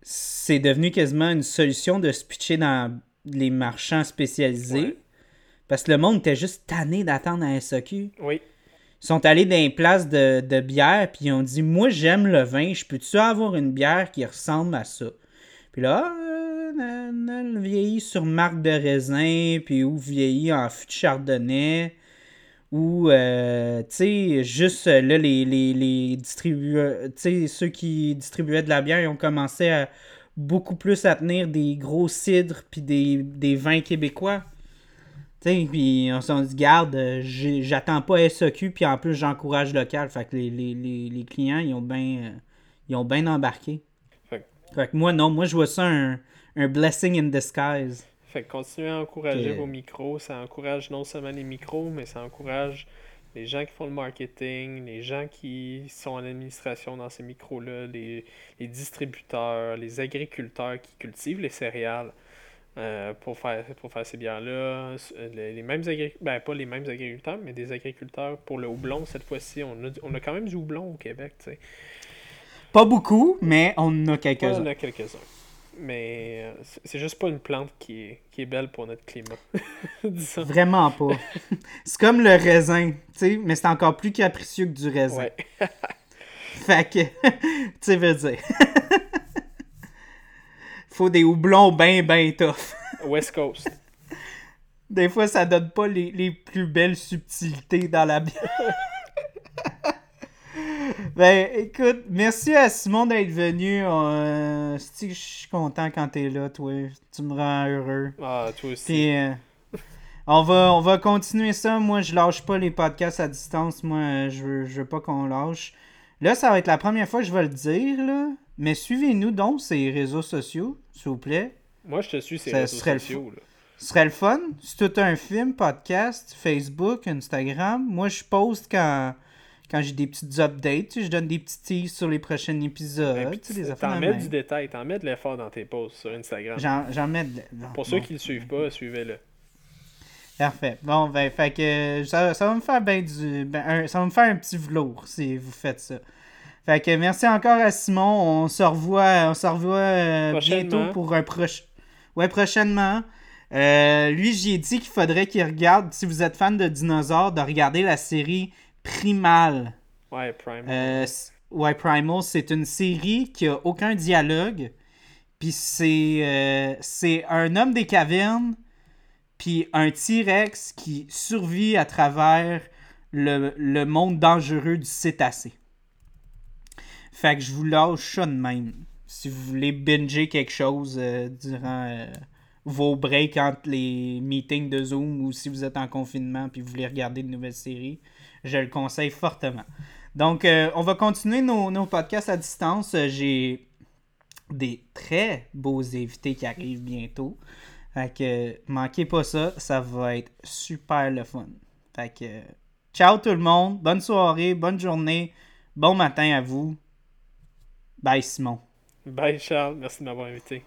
c'est devenu quasiment une solution de se pitcher dans les marchands spécialisés. Ouais. Parce que le monde était juste tanné d'attendre à SAQ. Oui, Ils sont allés dans les places de, de bière, puis ils ont dit Moi, j'aime le vin, je peux-tu avoir une bière qui ressemble à ça? Puis là, euh, na- na- le vieilli sur marque de raisin, puis ou vieilli en fût de chardonnay, ou, euh, tu sais, juste euh, là, les, les, les distribueurs, tu sais, ceux qui distribuaient de la bière, ils ont commencé à beaucoup plus à tenir des gros cidres, puis des, des vins québécois. Tu sais, puis on s'en dit, garde, euh, j'attends pas SAQ, puis en plus, j'encourage local. Fait que les, les, clients, ils ont bien ils ont bien embarqué. Fait que moi, non, moi, je vois ça un, un blessing in disguise. Fait que continuez à encourager vos micros. Ça encourage non seulement les micros, mais ça encourage les gens qui font le marketing, les gens qui sont en administration dans ces micros-là, les, les distributeurs, les agriculteurs qui cultivent les céréales euh, pour, faire, pour faire ces bières-là. S- Les, les mêmes ben pas les mêmes agriculteurs, mais des agriculteurs pour le houblon cette fois-ci. On a, on a quand même du houblon au Québec, tu sais. Pas beaucoup, mais on en a On en quelques-uns. a quelques-uns. Mais euh, c'est- c'est juste pas une plante qui est, qui est belle pour notre climat. Disons. Vraiment pas. c'est comme le raisin, tu sais, mais c'est encore plus capricieux que du raisin. Ouais. Fait que, tu sais, veux dire. Faut des houblons ben, ben tough. West Coast. Des fois, ça donne pas les, les plus belles subtilités dans la bière. ben, écoute, merci à Simon d'être venu. Euh, je suis content quand t'es là, toi. Tu me rends heureux. Ah, toi aussi. Puis, euh, on, va, on va continuer ça. Moi, je lâche pas les podcasts à distance. Moi, euh, je veux, je veux pas qu'on lâche. Là, ça va être la première fois que je vais le dire, là. Mais suivez-nous donc les réseaux sociaux, s'il vous plaît. Moi, je te suis sur Ça réseaux sociaux. Là. Ce serait le fun. C'est tout un film, podcast, Facebook, Instagram. Moi, je poste quand, quand j'ai des petites updates. tu sais, Je donne des petits teas sur les prochains épisodes. Ben, tu sais, T'en mets du détail, t'en mets de l'effort dans tes posts sur Instagram. J'en mets de... bon, Pour ceux qui le suivent pas, suivez-le. Parfait. Bon, ben, fait que ça, ça va me faire ben du. ben, un- ça va me faire un petit velours si vous faites ça. Fait que merci encore à Simon. On se revoit, on se revoit euh, bientôt pour un prochain. Ouais, prochainement. Euh, lui, j'ai dit qu'il faudrait qu'il regarde, si vous êtes fan de dinosaures, de regarder la série Primal. Ouais, Prime. Euh, ouais, Primal, c'est une série qui a aucun dialogue. Puis c'est euh, c'est un homme des cavernes, puis un T-Rex qui survit à travers le, le monde dangereux du cétacé. Fait que je vous lâche ça de même. Si vous voulez binger quelque chose euh, durant euh, vos breaks entre les meetings de Zoom ou si vous êtes en confinement puis vous voulez regarder de nouvelles séries, je le conseille fortement. Donc, euh, on va continuer nos, nos podcasts à distance. Euh, J'ai des très beaux invités qui arrivent bientôt. Fait que manquez pas ça, ça va être super le fun. Fait que ciao tout le monde, bonne soirée, bonne journée, bon matin à vous. Bye Simon. Bye Charles, merci de m'avoir invité.